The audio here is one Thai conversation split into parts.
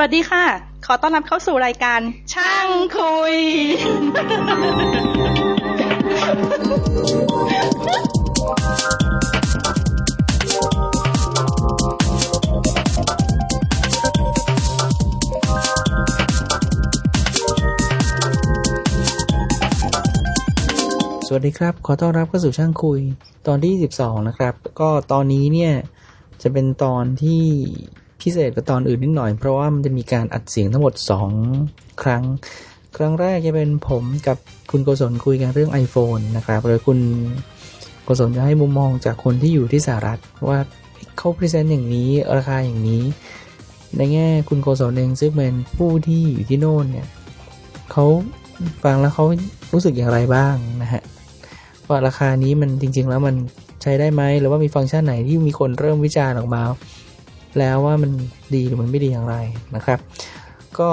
วัสดีค่ะ ขอต้อนรับเข้าสู่รายการ ช่างคุย สวัสดีครับ ขอต้อนรับเข้าสู่ช่างคุย ตอนที่ 12 นะครับ ก็ตอนนี้เนี่ยจะเป็นตอนที่ พิเศษกว่าตอนอื่นนิดหน่อย เพราะว่ามันจะมีการอัดเสียงทั้งหมด 2 ครั้ง ครั้งแรกจะเป็นผมกับคุณโกศลคุยกันเรื่อง iPhone นะครับโดยคุณโกศลจะให้มุมมองจากคนที่อยู่ที่สหรัฐว่าเขา present อย่างนี้ราคาอย่างนี้ ในแง่คุณโกศลเองซึ่งเป็นผู้ที่อยู่ที่โน่นเนี่ยเขาฟังแล้วเขารู้สึกอย่างไรบ้างนะฮะว่าราคานี้มันจริง ๆ แล้วมันใช้ได้ไหมหรือว่ามีฟังก์ชันไหนที่มีคนเริ่มวิจารณ์ออกมา แล้วว่ามันดีหรือมันไม่ดีอย่างไรนะครับ ก็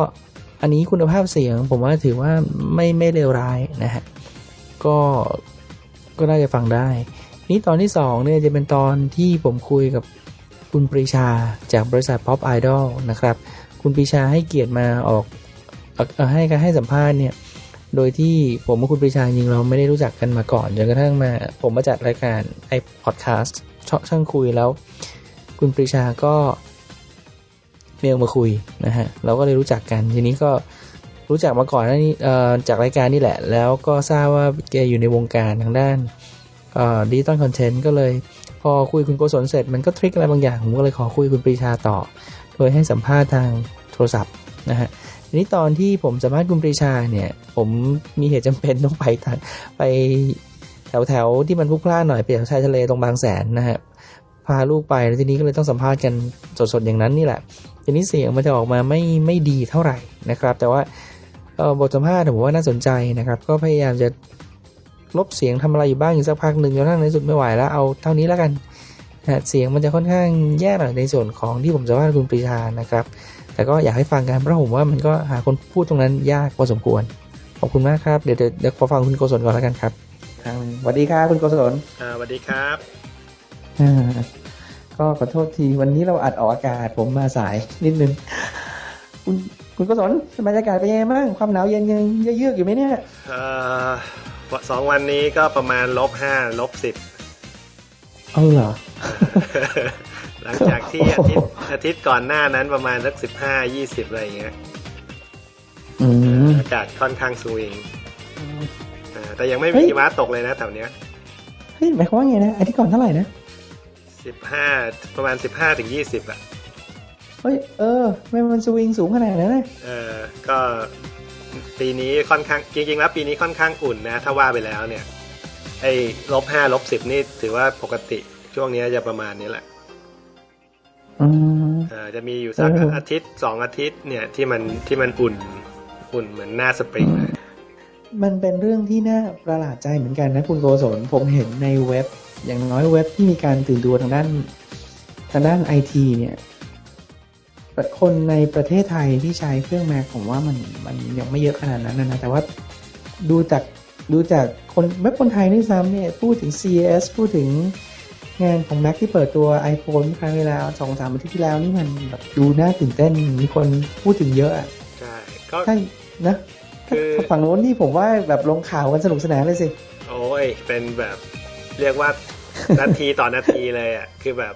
อันนี้คุณภาพเสียงผมว่าถือว่าไม่ไม่เลวร้ายนะฮะก็ก็น่าจะฟังได้ นี้ตอนที่2เนี่ยจะเป็นตอนที่ผมคุยกับคุณปรีชาจากบริษัท Pop Idol นะครับ คุณปรีชาให้เกียรติมาออกให้การให้สัมภาษณ์เนี่ยโดยที่ผมกับคุณปรีชาจริงเราไม่ได้รู้จักกันมาก่อนจนกระทั่งมา ผมมาจัดรายการไอพอดแคสต์ช่องช่างคุยแล้ว คุณปรีชาก็เมลมาคุยนะฮะเราก็เลยรู้จักกันทีนี้ก็รู้จักมาก่อนหน้านี้จากรายการนี่แหละ แล้วก็ทราบว่าแกอยู่ในวงการทางด้าน digital content ก็เลย พอคุยคุณโกศลเสร็จมันก็ trig อะไรบางอย่าง ผมก็เลยขอคุยคุณปรีชาต่อ โดยให้สัมภาษณ์ทางโทรศัพท์นะฮะทีนี้ตอนที่ผมสัมภาษณ์คุณปรีชาเนี่ย ผมมีเหตุจำเป็นต้องไปทางไปแถวแถวๆที่มันพลุกพล่านหน่อยไปแถวชายทะเลตรงบางแสนนะฮะ พาลูกไปแล้วทีนี้ก็เลยต้องสัมภาษณ์กันสดๆอย่างนั้นนี่แหละ ทีนี้เสียงมันจะออกมาไม่ไม่ดีเท่าไหร่นะครับ แต่ว่าเอ่อบทสัมภาษณ์ผมว่าน่าสนใจนะครับ ก็พยายามจะลบเสียงทำอะไรอยู่บ้างอยู่สักพักหนึ่งจนกระทั่งในที่สุดไม่ไหวแล้วเอาเท่านี้แล้วกันนะฮะเสียงมันจะค่อนข้างแย่หน่อยในส่วนของที่ผมสัมภาษณ์คุณปรีชานะครับ แต่ก็อยากให้ฟังกันเพราะผมว่ามันก็หาคนพูดตรงนั้นยากพอสมควรขอบคุณมากครับเดี๋ยวเดี๋ยวเดี๋ยวขอฟังคุณโกศลก่อนแล้วกันครับครั้งหนึ่งสวัสดีครับคุณโกศลอ่าสวัสดีครับอ่า ก็ขอโทษทีวันนี้เราอัดออกอากาศผมมาสายนิดนึง คุณคุณโกศลบรรยากาศเป็นยังไงบ้างความหนาวเย็นยังเยือกๆอยู่ไหมเนี่ยเอ่อสองวันนี้ก็ประมาณลบห้าลบสิบเอาเหรอ หลังจากที่อาทิตย์อาทิตย์ก่อนหน้านั้นประมาณสักสิบห้ายี่สิบอะไรอย่างเงี้ยอืมอากาศค่อนข้างสวิงอ่าแต่ยังไม่เฮ้มียหิมะตกเลยนะแถวเนี้ยเฮ้ยหมายความว่าไงนะอาทิตย์ก่อนเท่าไหร่นะ สิบห้าประมาณสิบห้าถึงยี่สิบอะเฮ้ยเออทำไมมันสวิงสูงขนาดนั้นนะเออก็ปีนี้ค่อนข้างจริงๆแล้วปีนี้ค่อนข้างอุ่นนะ ถ้าว่าไปแล้วเนี่ย ไอ้ลบห้าลบสิบนี่ถือว่าปกติช่วงนี้จะประมาณนี้แหละอืมเอ่อจะมีอยู่สักเออออาทิตย์สองอาทิตย์เนี่ยที่มันที่มันอุ่นอุ่นเหมือนหน้าสปริงเลยมันเป็นเรื่องที่น่าประหลาดใจเหมือนกันนะคุณโกศลผมเห็นในเว็บ อย่างน้อยเว็บที่มีการตื่นตัวทางด้านทางด้านไอทีเนี่ยคนในประเทศไทยที่ใช้เครื่อง Mac ผมว่ามันมันยังไม่เยอะขนาดนั้นนะนะแต่ว่าดูจากดูจากคนเว็บคนไทยด้วยซ้ำเนี่ยพูดถึง CES พูดถึงงานของ Mac ที่เปิดตัว iPhone ครั้งเวลาสองสามอาทิตย์ที่แล้วนี่มันแบบดูน่าตื่นเต้นมีคนพูดถึงเยอะอะใช่ก็ใช่นะคือฝั่งโน้นนี่ผมว่าแบบลงข่าวกันสนุกสนานเลยสิ โอ้ยเป็นแบบ เรียกว่านาทีต่อนาทีเลยอะคือแบบ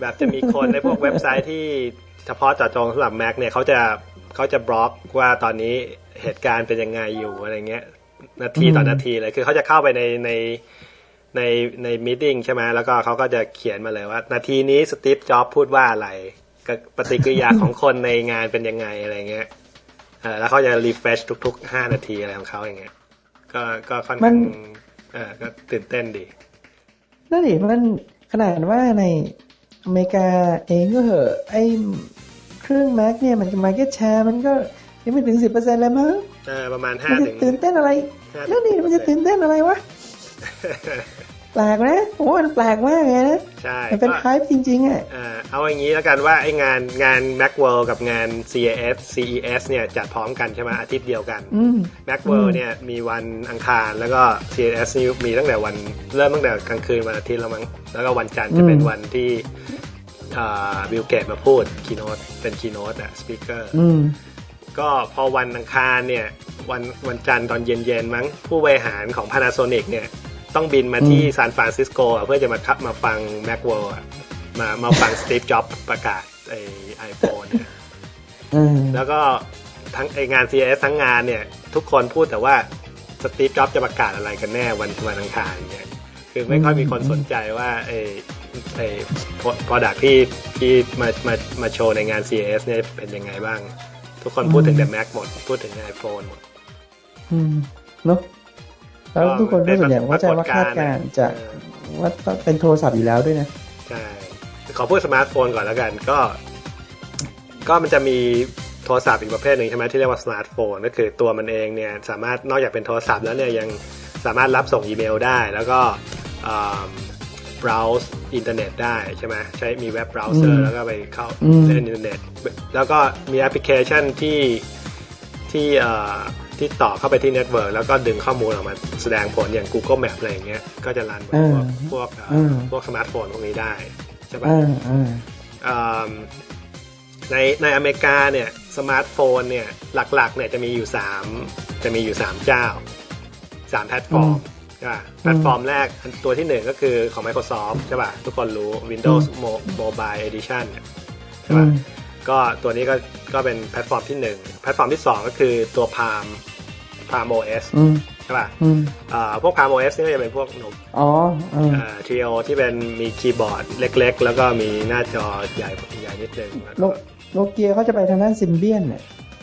แบบจะมีคนในพวกเว็บไซต์ที่เฉพาะเจาะจงสำหรับ Mac เนี่ยเขาจะเขาจะบล็อกว่าตอนนี้เหตุการณ์เป็นยังไงอยู่อะไรเงี้ย นาทีต่อนาทีเลยคือเขาจะเข้าไปในในในใน meeting ใช่ไหมแล้วก็เขาก็จะเขียนมาเลยว่า นาทีนี้สตีฟจ็อบพูดว่าอะไรกับปฏิกิริยาของคนในงานเป็นยังไงอะไรเงี้ยแล้วเขาจะ refresh ทุกๆห้านาทีอะไรของเขาอย่างเงี้ย ก็ก็ค่อนข้าง ออก็ตื่นเต้นดีนั่นดิมันขนาดว่าในอเมริกาเองก็เหอะไอเครื่อง Mac เนี่ยมันมาเก็ตแชร์มันก็ยังไม่ถึงสิบเปอร์เซ็นต์เลยมั้งเออประมาณมัห้านจะถึงตื่นเต้นอะไรห้านั่นดิมันจะตื่นเต้นอะไรวะ แปลกนะผมว่ามันแปลกมากเลยนะใช่มันเป็นก็ไฮป์จริงๆอะเอ่อเอาอย่างนี้แล้วกันว่าไอ้งานงาน Macworld กับงาน CES CES เนี่ยจัดพร้อมกันใช่ไหมอาทิตย์เดียวกันอืม Macworld อืมเนี่ยมีวันอังคารแล้วก็ CES นี่มีตั้งแต่วันเริ่มตั้งแต่กลางคืนวันอาทิตย์แล้วมั้งแล้วก็วันจันทร์จะเป็นวันที่บิลเกตมาพูด keynote เป็น keynote อะ speaker อืมก็พอวันอังคารเนี่ยวันวันจันทร์ตอนเย็นๆมั้งผู้บริหารของ Panasonic เนี่ย ต้องบินมาที่อืมซานฟรานซิสโกอะเพื่อจะมาคับมาฟัง Macworld อะมามาฟังสตีฟจ็อบประกาศไอ iPhone เนี่ยอืมแล้วก็ทั้งไองาน CES ทั้งงานเนี่ย ทุกคนพูดแต่ว่าสตีฟจ็อบจะประกาศอะไรกันแน่วันวันอังคารเนี่ยคือไม่ค่อยมีคนสนใจว่าไอไอ product ที่ที่มามามาโชว์ในงาน CES เนี่ยเป็นยังไงบ้าง ทุกคนพูดถึงแต่ Mac หมด พูดถึง iPhone หมด อืมเนอะ แล้วทุกคนก็ส่วนใหญ่ว่าจะว่าคาดการณ์จะเออว่าเป็นโทรศัพท์อยู่แล้วด้วยนะใช่ขอพูดสมาร์ทโฟนก่อนแล้วกันก็ ก็มันจะมีโทรศัพท์อีกประเภทหนึ่งใช่ไหมที่เรียกว่าสมาร์ทโฟนก็คือตัวมันเองเนี่ยสามารถนอกจากเป็นโทรศัพท์แล้วเนี่ยยังสามารถรับส่งอีเมลได้ แล้วก็อ่า browse อินเทอร์เน็ตได้ใช่ไหมใช้มีเว็บ browser อืมแล้วก็ไปเข้าอืมเล่นอินเทอร์เน็ต แล้วก็มีแอปพลิเคชันที่ที่เอ่อ ที่ต่อเข้าไปที่ network แล้วก็ดึงข้อมูลออกมาแสดงผลอย่าง Google Map อะไรอย่างเงี้ยก็จะ run บนพวกพวกเอ่ออมพวกสมาร์ทโฟนพวกนี้ได้ใช่ปะอ่าอ่าอืมในในอเมริกาเนี่ยสมาร์ทโฟนเนี่ยหลักๆเนี่ยจะมีอยู่สามจะมีอยู่สามเจ้าสามแพลตฟอร์มใช่ป่ะแพลตฟอร์มแรกอันตัวที่หนึ่งก็คือของ Microsoft ใช่ป่ะทุกคนรู้ Windows Mo- Mobile Edition เนี่ยใช่อืป่ะม ก็ตัวนี้ก็ก็เป็นแพลตฟอร์มที่หนึ่งแพลตฟอร์มที่สองก็คือตัว Palm Palm OS อืมใช่ป่ะอืมอ่าพวก Palm OS นี่ก็จะเป็นพวกอ๋ออืม Treo ที่เป็นมีคีย์บอร์ดเล็ก ๆ แล้วก็มีหน้าจอใหญ่ใหญ่นิดนึงแล้วโนก็โนเกียเขาจะไปทางด้าน Symbian เนี่ย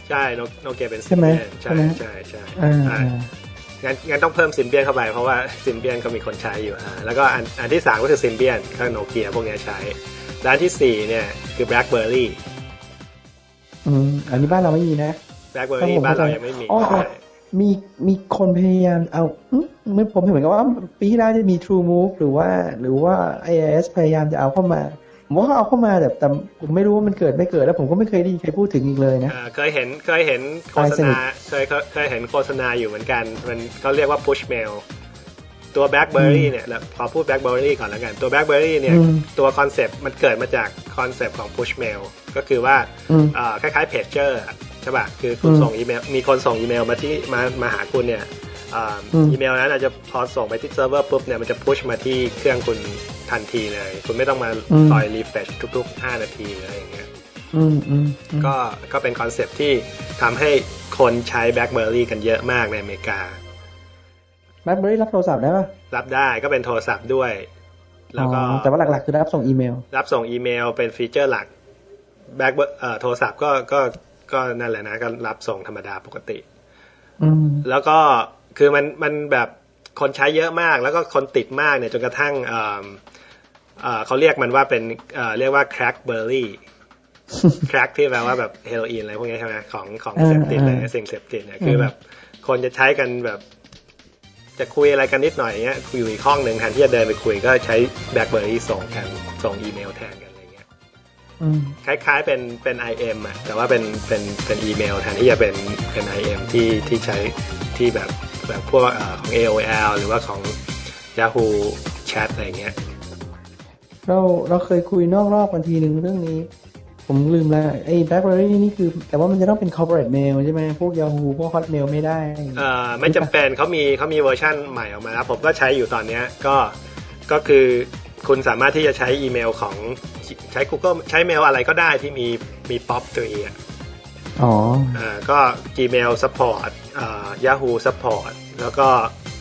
ใช่โนโนเกียเป็นใช่ไหม Symbian ใช่ใช่ไหมใช่ใช่อ่าใช่อ่างั้นงั้นต้องเพิ่ม Symbian เข้าไปเพราะว่า Symbian ก็มีคนใช้อยู่อ่าแล้วก็อันอันที่สามก็คือ Symbian ก็โนเกียพวกเนี้ยใช้และอันที่สี่เนี่ยคือ BlackBerry อืมอันนี้บ้านเราไม่มีนะ BlackBerry ครับผมบ้านเราเข้าใจยังไม่มีอ๋ออ๋อใช่มีมีคนพยายามเอาอืมไม่ผมเห็นเหมือนกับว่า ปีที่แล้วจะมี True Move หรือว่า หรือว่า iOS พยายามจะเอาเข้ามาผมว่าเขาเอาเข้ามาแต่แต่ผมไม่รู้ว่ามันเกิดไม่เกิดแล้วผมก็ไม่เคยได้ยินใครพูดถึงอีกเลยนะอ่าเคยเห็นเคยเห็นโฆษณาเคยเคยเคยเห็นโฆษณาอยู่เหมือนกัน มันเขาเรียกว่า push mail ตัว BlackBerry อืมเนี่ยแล้วขอพูด BlackBerry ก่อนแล้วกัน ตัว BlackBerry เนี่ยอืมตัว concept มันเกิดมาจาก concept ของ push mail ก็คือว่าอืมอ่าคล้ายๆ pager อะใช่ป่ะคือคุณอืมส่งอีเมลมีคนส่งอีเมลมาที่มามาหาคุณเนี่ยอ่าอืมอีเมลนั้นอาจจะพอส่งไปที่เซิร์ฟเวอร์ปุ๊บเนี่ยมันจะ push มาที่เครื่องคุณทันทีเลย คุณไม่ต้องมาคอย refresh ทุก ๆ 5 นาทีอะไรอย่างเงี้ยอืมอืมอืมก็ก็เป็น concept ที่ทำให้คนใช้ BlackBerry กันเยอะมากในอเมริกาแบล็คเบอรี่รับโทรศัพท์ได้ป่ะรับได้ก็เป็นโทรศัพท์ด้วย แล้วก็อ๋อแต่ว่าหลักๆ คือรับส่งอีเมล รับส่งอีเมลเป็นฟีเจอร์หลัก Black เอ่อโทรศัพท์ก็ก็ก็นั่นแหละนะก็รับส่งธรรมดาปกติอืมแล้วก็คือมันมันแบบคนใช้เยอะมาก แล้วก็คนติดมากเนี่ยจนกระทั่งเอ่อเอ่อเขาเรียกมันว่าเป็นเอ่อเรียกว่า crackberry crack ที่แปลว่าแบบเฮโรอีนอะไรพวกนี้ใช่ไหมของของอ่าเสพติดเลยอ่าสิ่งเสพติดเนี่ยคือแบบคนจะใช้กันแบบ จะคุยอะไรกันนิดหน่อยเงี้ยคุยอยู่อีกห้องหนึ่งแทนที่จะเดินไปคุยก็ใช้ BlackBerry ส่งกันส่งอีเมลแทน คล้ายๆเป็นเป็น IM อะแต่ว่าเป็นเป็นเป็นอีเมลแทนที่จะเป็นเป็น IM ที่ที่ใช้ที่แบบแบบพวกเอ่อของ AOL หรือว่าของ Yahoo Chat อะไรเงี้ยเราเราเคยคุยนอกรอบกันทีหนึ่งเรื่องนี้ ผมลืมแล้วไอ้แบล็คเบอรี่นี่คือ แต่ว่ามันจะต้องเป็น corporate mail ใช่ไหมพวก Yahoo พวก Hotmail ไม่ได้เอ่อไม่จำเป็นเขามีเขามีเวอร์ชั่นใหม่ออกมาแล้วผมก็ใช้อยู่ตอนเนี้ยก็ก็คือ คุณสามารถที่จะใช้อีเมลของใช้ Google ใช้เมลอะไรก็ได้ที่มีมีป๊อปตัวเองอ๋ออ่าก็ Gmail support อ่า Yahoo support แล้วก็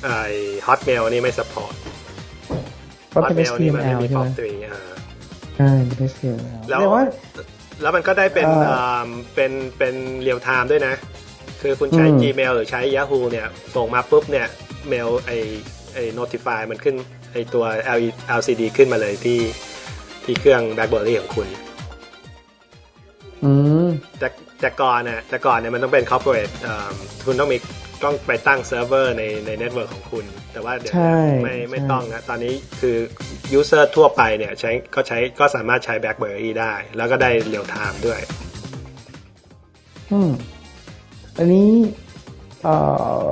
ไอ้ Hotmail นี่ไม่ support เพราะเป็น Hotmail นี่มันไม่ HTML มีใช่ป๊ไหอมปตัวเองอ่าใช่เป็น HTML แล้วแต่ว่าแล้วมันก็ได้เป็นเอ่ออ่าเป็นเป็น real time ด้วยนะ คือคุณใช้อืม Gmail หรือใช้ Yahoo เนี่ย ส่งมาปุ๊บเนี่ย เมลไอไอ notify มันขึ้น ไอตัว LCD ขึ้นมาเลยที่ที่เครื่อง BlackBerry ของคุณอืมแต่แต่ก่อนน่ะแต่ก่อนเนี่ยมันต้องเป็น corporate อ่าคุณต้องมีต้องไปตั้งเซิร์ฟเวอร์ในใน network ของคุณ แต่ว่าเดี๋ยวใช่นี้ไม่ไม่ใช่ต้องนะตอนนี้คือ user ทั่วไปเนี่ยใช้ก็ใช้ก็สามารถใช้ BlackBerry ได้ แล้วก็ได้ real time ด้วย อืม อันนี้เอ่อ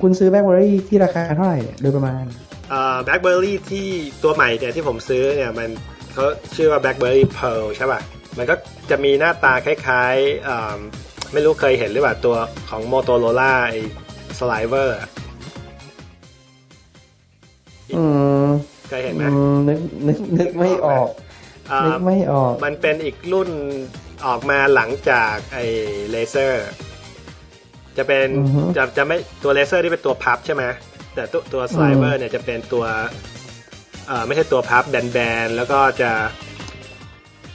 คุณซื้อแบล็คเบอรี่ที่ราคาเท่าไหร่เนี่ยโดยประมาณ แบล็คเบอร์รี่ที่ตัวใหม่เนี่ยที่ผมซื้อเนี่ยมันเขาชื่อว่า BlackBerry Pearl ใช่ป่ะ มันก็จะมีหน้าตาคล้ายๆอ่าไม่รู้เคยเห็นหรือเปล่าตัวของ Motorola ไอ้ Sliver อะอืมเคยเห็นไหมอืมนึกนึกนึกไม่ออกอ่านึกไม่ออก มันเป็นอีกรุ่นออกมาหลังจากไอ้ RAZR จะเป็นอือฮึจะจะไม่ตัว RAZR ที่เป็นตัวพับใช่ไหม แต่ตัวตัว SLVR เนี่ยจะเป็นตัวเอ่อไม่ใช่ตัวพับแบนๆแล้วก็จะ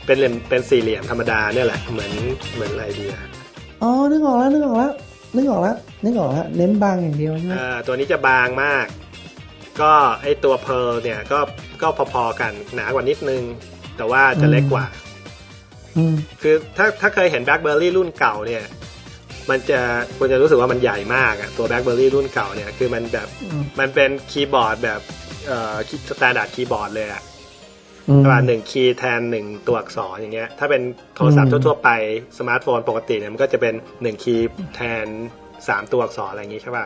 เป็นเหลี่ยมเป็นสี่เหลี่ยมธรรมดาเนี่ยแหละเหมือนเหมือนอะไรดีอะอ๋อนึกออกแล้วนึกออกแล้วนึกออกแล้วนึกออกแล้วเน้นบางอย่างเดียวใช่ไหมเอ่อตัวนี้จะบางมาก ก็ไอตัวเพ r l เนี่ยก็ก็พอๆกันหนากว่านิดนึง แต่ว่าจะเล็กกว่าอืมคือถ้าถ้าเคยเห็น BlackBerry รุ่นเก่าเนี่ย มันจะคุณจะรู้สึกว่ามันใหญ่มากอะตัว BlackBerry รุ่นเก่าเนี่ย คือมันแบบอืมมันเป็นคีย์บอร์ดแบบเอ่อ standard keyboard เลยอะอืมประมาณหนึ่งคีย์แทนหนึ่งตัวอักษรอย่างเงี้ย ถ้าเป็นโทรศัพท์อืมทั่วๆไปสมาร์ทโฟนปกติเนี่ยมันก็จะเป็นหนึ่งคีย์แทนสามตัวอักษรอะไรอย่างงี้ใช่ป่ะ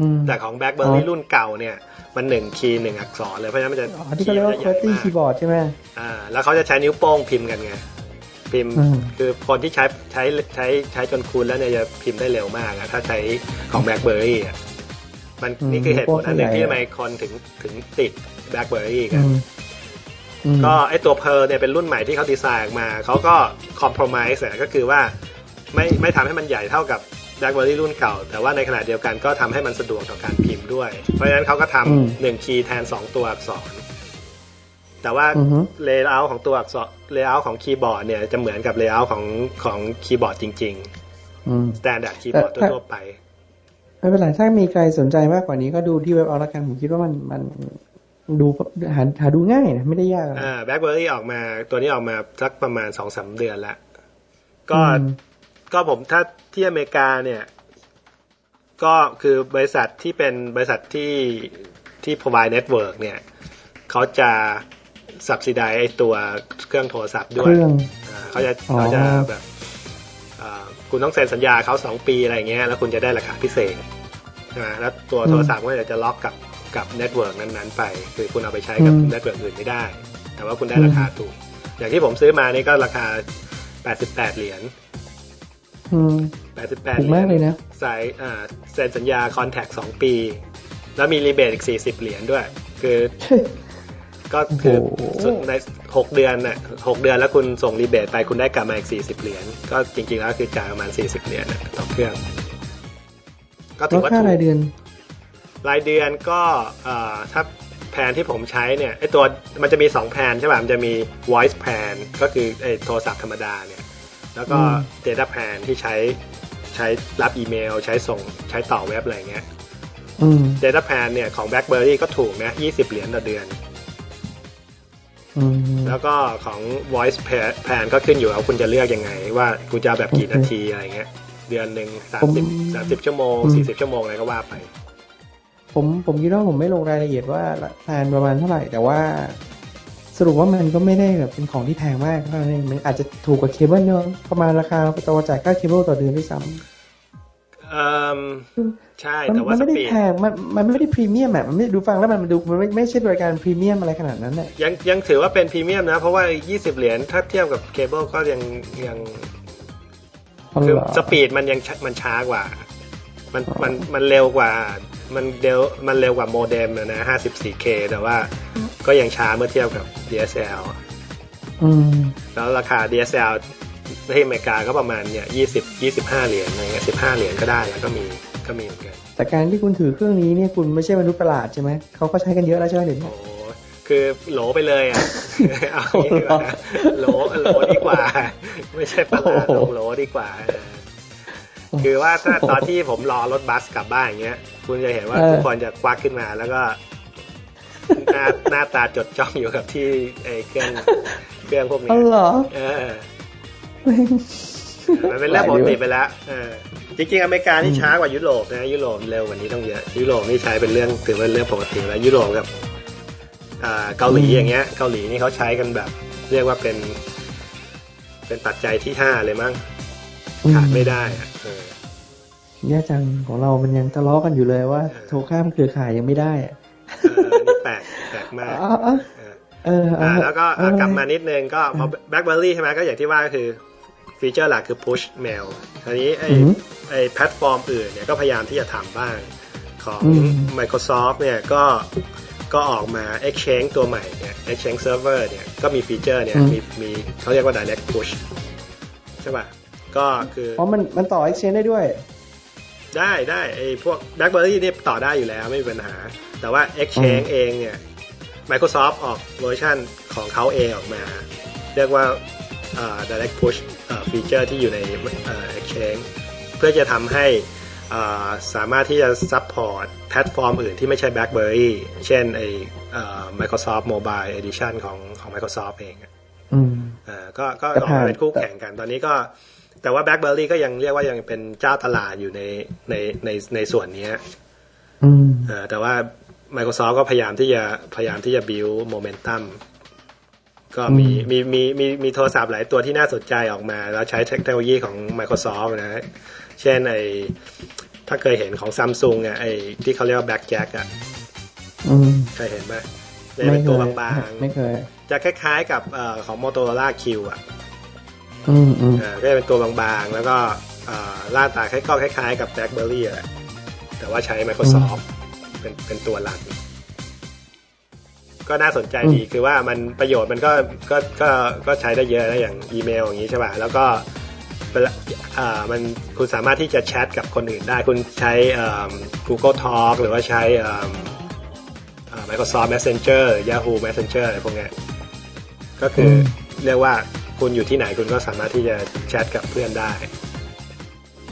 อืมแต่ของ BlackBerry อ๋อรุ่นเก่าเนี่ย มันหนึ่งคีย์หนึ่งอักษรเลยเพราะฉะนั้นมันจะอ๋อที่เขาเรียกว่าคีย์จะใหญ่ QWERTY มาก keyboard ใช่ไหมอ่าแล้วเขาจะใช้นิ้วโป้งพิมพ์กันไง พิมพ์อืมคือคนที่ใช้ใช้ใช้ใช้จนคุ้นแล้วเนี่ยจะพิมพ์ได้เร็วมากอะถ้าใช้ของ BlackBerry อะมันอืมนี่คือเหตุผลอันหนึ่งพวกที่ใหญ่ทำไมคนถึงถึงติด BlackBerry กัอืนมอืมก็ไอตัวเพ r l เนี่ยเป็นรุ่นใหม่ที่เขาดีไซน์ออกมา เขาก็compromise ก็คือว่าไม่ไม่ทำให้มันใหญ่เท่ากับ BlackBerry รุ่นเก่า แต่ว่าในขณะเดียวกันก็ทำให้มันสะดวกต่อการพิมพ์ด้วย เพราะฉะนั้นเขาก็ทำอืมหนึ่งคีย์แทนสองตัวอักษร แต่ว่าอือฮึเลเยอร์ของตัวอักษรเลเยอร์ของคีย์บอร์ดเนี่ยจะเหมือนกับ layout ของของคีย์บอร์ดจริงอืมๆ standard คีย์บอร์ดแต่ถ้าทั่วๆไปไม่เป็นไรถ้ามีใครสนใจมากกว่านี้ก็ดูที่เว็บเอาละกันผมคิดว่ามันมันดูหาหาดูง่ายนะไม่ได้ยากอะไรอ่า BlackBerry ออกมาตัวนี้ออกมาสักประมาณสองสาเดือนแล้วก็อืมก็ผมถ้าที่อเมริกาเนี่ย ก็คือบริษัทที่เป็นบริษัทที่ที่ provide network เนี่ย เขาจะ subsidize ไอ้ตัวเครื่องโทรศัพท์ด้วเคยรื่องอ่าเขาจะอ๋อเขาจะแบบอ่าคุณต้องเซ็นสัญญาเขาสองปีอะไรเงี้ยแล้วคุณจะได้ราคาพิเศษใช่ไหมแล้วตัวโทรศัพท์ก็จะล็อกกับกับเน็ตเวิร์กนั้นๆไป คือคุณเอาไปใช้กับอืมเน็ตเวิร์กอื่นไม่ได้ แต่ว่าคุณได้ราคาถูก อย่างที่ผมซื้อมานี่ก็ราคา88เหรียญอืม88ถูกมากเลยนะสายอ่าเซ็นสัญญา contract สองปี แล้วมี rebate อีก40เหรียญด้วย คือ ก็คือโอ้โหสุดในหกเดือนน่ะหกเดือนแล้วคุณส่ง rebate ไปคุณได้กลับมาอีก40เหรียญก็จริง ๆ แล้วคือจ่ายประมาณ40เหรียญน่ะต่อเครื่อง ก็ถืแล้อวว่าค่าถูกรายเดือน รายเดือนก็เอ่อถ้าแผนที่ผมใช้เนี่ยไอตัวมันจะมี2แผนใช่ป่ะมันจะมี voice plan ก็คือไอโทรศัพท์ธรรมดาเนี่ย แล้วก็อืม data plan ที่ใช้ใช้รับอีเมล ใช้ส่งใช้ต่อเว็บอะไรเงี้ยอืม data plan เนี่ยของ BlackBerry ก็ถูกนะ 20 เหรียญต่อเดือนอืม แล้วก็ของ voice plan ก็ขึ้นอยู่ว่าคุณจะเลือกยังไง ว่าคุณจะเอาแบบกี่โอเคนาทีอะไรเงี้ย เดือนหนึ่งสามผมสิบสามสิบชั่วโมงอืมสี่สิบชั่วโมงอะไรก็ว่าไป ผมผมคิดว่าผมไม่ลงรายละเอียดว่า plan ประมาณเท่าไหร่ แต่ว่าสรุปว่ามันก็ไม่ได้แบบเป็นของที่แพงมากเท่านั้นเองมันอาจจะถูกกว่าเคเบิลเนอะประมาณราคาตัวจ่ายค่าเคเบิลต่อเดือนด้วยซ้เอ่ม ใช่ำมันแต่ว่ามันสไม่ได้ปีดแพงมันมันไม่ได้พรีเมียมอะมันไม่ดูฟังแล้วมันดูมันไม่ไม่ใช่บริการพรีเมียมอะไรขนาดนั้นแหละยังยังถือว่าเป็นพรีเมียมนะ เพราะว่า20เหรียญถ้าเทียบกับเคเบิลก็ยังยังอ๋อคือเหรอ speed มันยังช้ามันช้ากว่า มันอ๋อมันมันเร็วกว่า มันเร็วมันเร็วกว่าโมเด็มอะนะ 54K แต่ว่าก็ยังช้าเมื่อเทียบกับ DSL อืมแล้วราคา DSL ที่อเมริกาก็ประมาณเนี่ย20 25 เหรียญอะไรเงี้ย15 เหรียญก็ได้แล้วก็มี ก็มีเหมือนกันแต่การที่คุณถือเครื่องนี้เนี่ยคุณไม่ใช่มนุษย์ประหลาดใช่ไหมเขาก็ใช้กันเยอะแล้วใช่ไหมเดี๋ยวนี้โอ้คือโหลไปเลยอะเอาโหลโหลดีกว่า ไม่ใช่ประหลาดโหลดีกว่าคือว่าถ้าตอนที่ผมรอรถบัสกลับบ้านอย่างเงี้ย คุณจะเห็นว่าทุกคนจะควักขึ้นมาแล้วก็หน้าหน้าตาจดจ้องอยู่กับที่ไอ้เครื่องเครื่องพวกนี้อ๋อเหรอเออ มันเป็นเรื่องปกติไปแล้วเออจริงๆอเมริกานี่ช้ากว่ายุโรปนะยุโรปเร็วกว่านี้ต้องเยอะยุโรปนี่ใช้เป็นเรื่องถือว่าเรื่องปกติแล้วยุโรปกับอ่าเกาหลีอย่างเงี้ย เกาหลีนี่เขาใช้กันแบบ เรียกว่าเป็น เป็นปัจจัยที่ห้าเลยมั้งขาดไม่ได้อะเออแย่จังของเรามันยังทะเลาะกันอยู่เลยว่าเออโทรข้ามเครือข่ายยังไม่ได้อะเออนี่แปลกแปลกมากอ๋ออ๋อเออเออเอาอ่าเถอะแล้วก็เออกลับมานิดนึงก็พอ BlackBerry ใช่ไหมก็อย่างที่ว่าก็คือ feature หลักคือ push mail คราวนี้ไอ้อืมไอ้แพลตฟอร์มอื่นเนี่ยก็พยายามที่จะทำบ้างของอืม Microsoft เนี่ยก็ก็ออกมา Exchange ตัวใหม่เนี่ย Exchange Server เนี่ยก็มีฟีเจอร์เนี่ยมีมีเขาเรียกว่า direct push ใช่ป่ะ ก็คืออ๋อมันมันต่อ exchange ได้ด้วย ได้ได้ไอ้พวก BlackBerry เนี่ยต่อได้อยู่แล้วไม่มีปัญหา แต่ว่า Exchange เองเนี่ย Microsoft ออกเวอร์ชันของเขาเองออกมา เรียกว่าเอ่อ direct push เอ่อฟีเจอร์ที่อยู่ในเอ่อ Exchange เพื่อจะทำให้เอ่อสามารถที่จะ support แพลตฟอร์มอื่นที่ไม่ใช่ BlackBerry เช่นไอ้เอ่อ Microsoft Mobile Edition ของของ Microsoft เองอะอืมอ่าก็ก็แต่ออกผ่านมาเป็นคู่แข่งกันตอนนี้ก็แต่ว่า BlackBerry ก็ยังเรียกว่ายังเป็นเจ้าตลาดอยู่ในในในในส่วนเนี้ยอืมเอ่อแต่ว่า Microsoft ก็พยายามที่จะพยายามที่จะ build momentum ก็มีอืมมีมีมีมีโทรศัพท์หลายตัวที่น่าสนใจออกมา แล้วใช้เทคโนโลยีของ Microsoft นะเช่นไอถ้าเคยเห็นของ Samsung อะไอที่เขาเรียกว่า Blackjack อะอืมเคยเห็นไหมจะเป็นตัวบางไม่เคยๆจะคล้ายๆกับเอ่อของ Motorola Q อะอืมอืมเอ่อก็จะเป็นตัวบางๆ แล้วก็เอ่อหน้าตาคล้ายๆคล้ายๆกับ BlackBerry แหละแต่ว่าใช้ Microsoft เป็นเป็นตัวหลัก ก็น่าสนใจดีคือว่ามันประโยชน์มันก็ก็ก็ก็ใช้ได้เยอะนะอย่างอีเมลอย่างนี้ใช่ป่ะแล้วก็เวลาอ่ามันคุณสามารถที่จะแชทกับคนอื่นได้ คุณใช้เอ่อ Google Talk หรือว่าใช้เอ่ออ่า Microsoft Messenger Yahoo Messenger อะไรพวกเนี้ยก็คืออเรียกว่าคุณอยู่ที่ไหนคุณก็สามารถที่จะแชทกับเพื่อนได้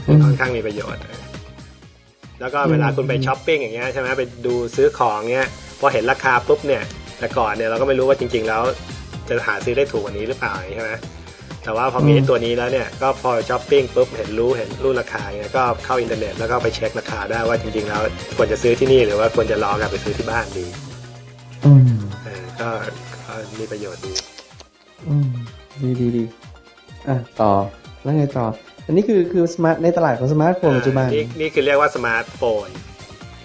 อืมค่อนข้างมีประโยชน์ แล้วก็เวลาคุณไปช้อปปิ้งอย่างเงี้ยใช่ไหมไปดูซื้อของเงี้ยพอเห็นราคาปุ๊บเนี่ย แต่ก่อนเนี่ยเราก็ไม่รู้ว่าจริง ๆ แล้วจะหาซื้อได้ถูกกว่านี้หรือเปล่าใช่ไหมแต่ว่าพอมีอืมไอ้ตัวนี้แล้วเนี่ยก็พอช้อปปิ้งปุ๊บเห็นรู้เห็นรู้ราคาเงี้ยก็เข้าอินเทอร์เน็ตแล้วก็ไปเช็คราคาได้ว่าจริง ๆ แล้วควรจะซื้อที่นี่หรือว่าควรจะรอกลับไปซื้อที่บ้านดี อืมเออก็ก็มีประโยชน์ดี อืมดีดีดีอะต่อแล้วไงต่อ อันนี้คือคือสมาร์ทในตลาดของสมาร์ทโฟนปัจจุบันนี่นี่คือเรียกว่าสมาร์ทโฟน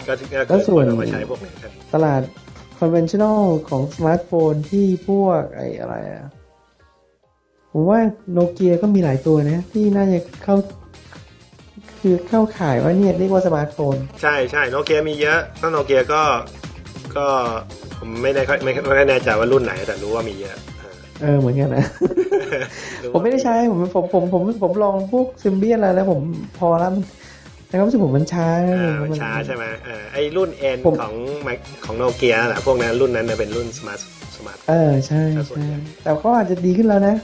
ก็ก็คือแล้คือวส่วนคนเอามาใช้พวกนี้กันตลาด conventional ของสมาร์ทโฟนที่พวกไอ้อะไรอะผมว่าโนเกียก็มีหลายตัวนะ ที่น่าจะเข้า คือเข้าข่ายว่าเนี่ยเรียกว่าสมาร์ทโฟน ใช่ใช่โนเกียมีเยอะถ้าโนเกียก็ก็ผมไม่ได้ค่อยไม่ไม่ค่อยแน่ใจว่ารุ่นไหน แต่รู้ว่ามีเยอะอ่าเออเหมือนกันนะรู้ผมไม่ได้ใช้ผมผมผมผมผมลองพวก Symbian อะไรแล้วผมพอแล้วมัน แต่ความรู้สึกผมมันช้าอ่ามันช้าใช่ไหมเออไอ้รุ่น N ผมของไมของโนเกียแหละพวกนั้นรุ่นนั้นน่ะเป็นรุ่นสมาร์ทสมาร์ทเออใช่ถ้าส่วนใช่ใหญ่แต่ก็อาจจะดีขึ้นแล้วนะ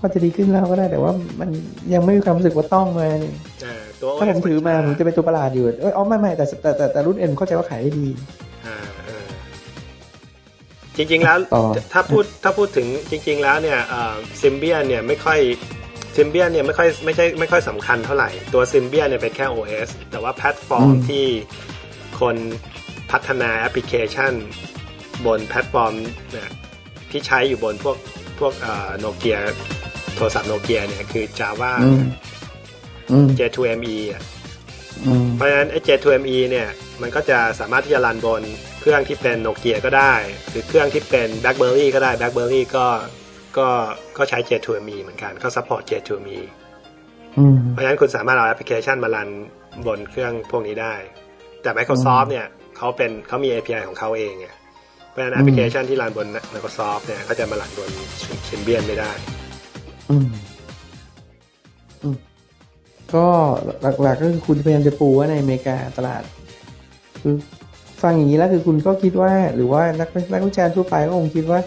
ก็จะดีขึ้นแล้วก็ได้แต่ว่ามันยังไม่มีความรู้สึกว่าต้องมาเนี่ยอ่าตัวถ้าผม OS ถือมาช้ผมจะเป็นตัวประหลาดอยู่เอยอ๋อไม่ไม่แต่แต่แต่แต่รุ่น N เข้าใจว่าขายได้ดีอ่าอ่าจริงๆแล้วต่อถ้าพูดถ้าพูดถึงจริง ๆ แล้วเนี่ย Symbian เนี่ยไม่ค่อย Symbian เนี่ยไม่ค่อยไม่ใช่ไม่ค่อยสำคัญเท่าไหร่ ตัว Symbian เนี่ยเป็นแค่ OS แต่ว่าแพลตฟอร์มอืมที่คนพัฒนาแอปพลิเคชัน บนแพลตฟอร์มเนี่ยที่ใช้อยู่บนพวกพวกโนเกียโทรศัพท์โนเกียเนี่ยคือ Java อืมอืม J2ME อะอืมเพราะฉะนั้นไอ้ J2ME เนี่ยมันก็จะสามารถที่จะ run บนเครื่องที่เป็นโนเกียก็ได้ หรือเครื่องที่เป็น BlackBerry ก็ได้ BlackBerry ก็ ก็ก็ใช้ J2ME เหมือนกันเขา support J2ME อืมเพราะฉะนั้นคุณสามารถเอาแอปพลิเคชันมา run บนเครื่องพวกนี้ได้ แต่ Microsoft เนี่ยเขาเป็นเขามี API ของเขาเองไงเพราะฉะนั้นแอปพลิเคชันที่ run บน Microsoft เนี่ยก็จะมารันบน Symbian ไม่ได้อืมอืมก็หลักๆก็คือคุณพยายามจะปูว่าในอเมริกาตลาด คือฟังอย่างนี้แล้วคือคุณก็คิดว่า หรือว่านักนักวิจารณ์ทั่วไปก็คงคิดว่า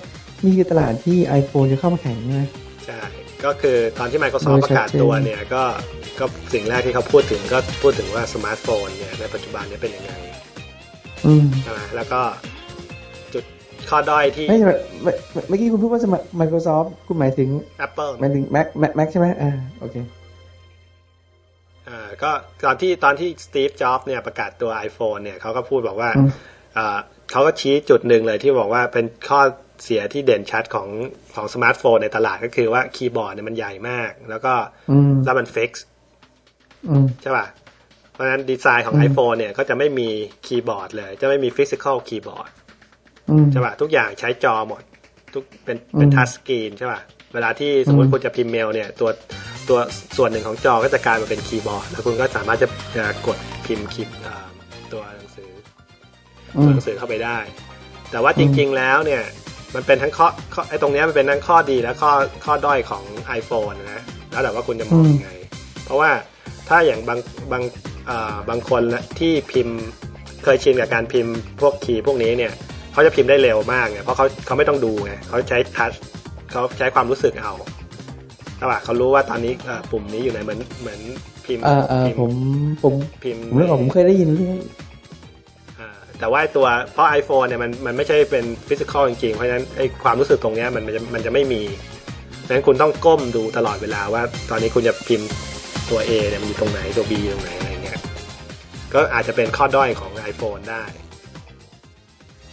นี่คือตลาดที่ iPhone จะเข้ามาแข่งใช่ไหมใช่ ก็คือตอนที่ Microsoft โดยประกาศตัวชัดเจนเนี่ยก็ก็สิ่งแรกที่เขาพูดถึงก็พูดถึงว่าสมาร์ทโฟนเนี่ยในปัจจุบันเนี้เป็นยังไงอืมใช่ไหมแล้วก็จุดข้อด้อยที่ไม่ใช่เมื่อเมื่อกี้คุณพูดว่า Microsoft คุณหมายถึง Apple หมายถึง Mac Mac Mac ใช่ไหมอ่าโอเคอ่าก็ตอนที่ตอนที่สตีฟจ็อบส์เนี่ยประกาศตัว iPhone เนี่ยเขาก็พูดบอกว่าอืมอ่าเขาก็ชี้จุดหนึ่งเลยที่บอกว่าเป็นข้อ เสียที่เด่นชัดของของสมาร์ทโฟนในตลาดก็คือว่าคีย์บอร์ดเนี่ยมันใหญ่มาก แล้วก็อืมแล้วมัน fix อืมใช่ป่ะ เพราะฉะนั้นดีไซน์ของอืม iPhone เนี่ยก็จะไม่มีคีย์บอร์ดเลย จะไม่มี physical keyboard อืมใช่ป่ะ ทุกอย่างใช้จอหมด ทุกเป็นเป็นอืม touch screen ใช่ป่ะ เวลาที่สมมติอืมคุณจะพิมพ์เมลเนี่ย ตัวตัวส่วนหนึ่งของจอก็จะกลายมาเป็นคีย์บอร์ด แล้วคุณก็สามารถจะจะกดพิมพ์คลิปอ่าตัวหนังสืออืตัวมหนังสือเข้าไปได้ แต่ว่าจริง ๆ แล้วเนี่ย มันเป็นทั้งข้อข้อไอ้ตรงเนี้ยมันเป็นทั้งข้อดีและข้อข้อด้อยของ iPhone นะแล้วแต่ว่าคุณจะมองยังไง เพราะว่าถ้าอย่างบางบางอ่าบางคนละที่พิมพ์เคยชินกับการพิมพ์พวกคีย์พวกนี้เนี่ยเขาจะพิมพ์ได้เร็วมากเนี่ยเพราะเขาเขาไม่ต้องดูไงเขาใช้ทัชเขาใช้ความรู้สึกเอาใช่ป่ะเขารู้ว่าตอนนี้เอ่อปุ่มนี้อยู่ไหนเหมือนเหมือนพิมพ์เออเออพิพ์ผมผมพิมพ์ผมเรื่องของผมเคยได้ยินเรื่องอ่า แต่ว่าตัวเพราะ iPhone เนี่ยมันมันไม่ใช่เป็นฟิสิกอลจริงๆ เพราะฉะนั้นไอความรู้สึกตรงเนี้ยมันมันจะมันจะไม่มีดังนั้นคุณต้องก้มดูตลอดเวลาว่า ตอนนี้คุณจะพิมพ์ตัว A เนี่ยมันอยู่ตรงไหนตัว B อยู่ตรงไหนอะไรเงี้ยก็อาจจะเป็นข้อด้อยของ iPhone ได้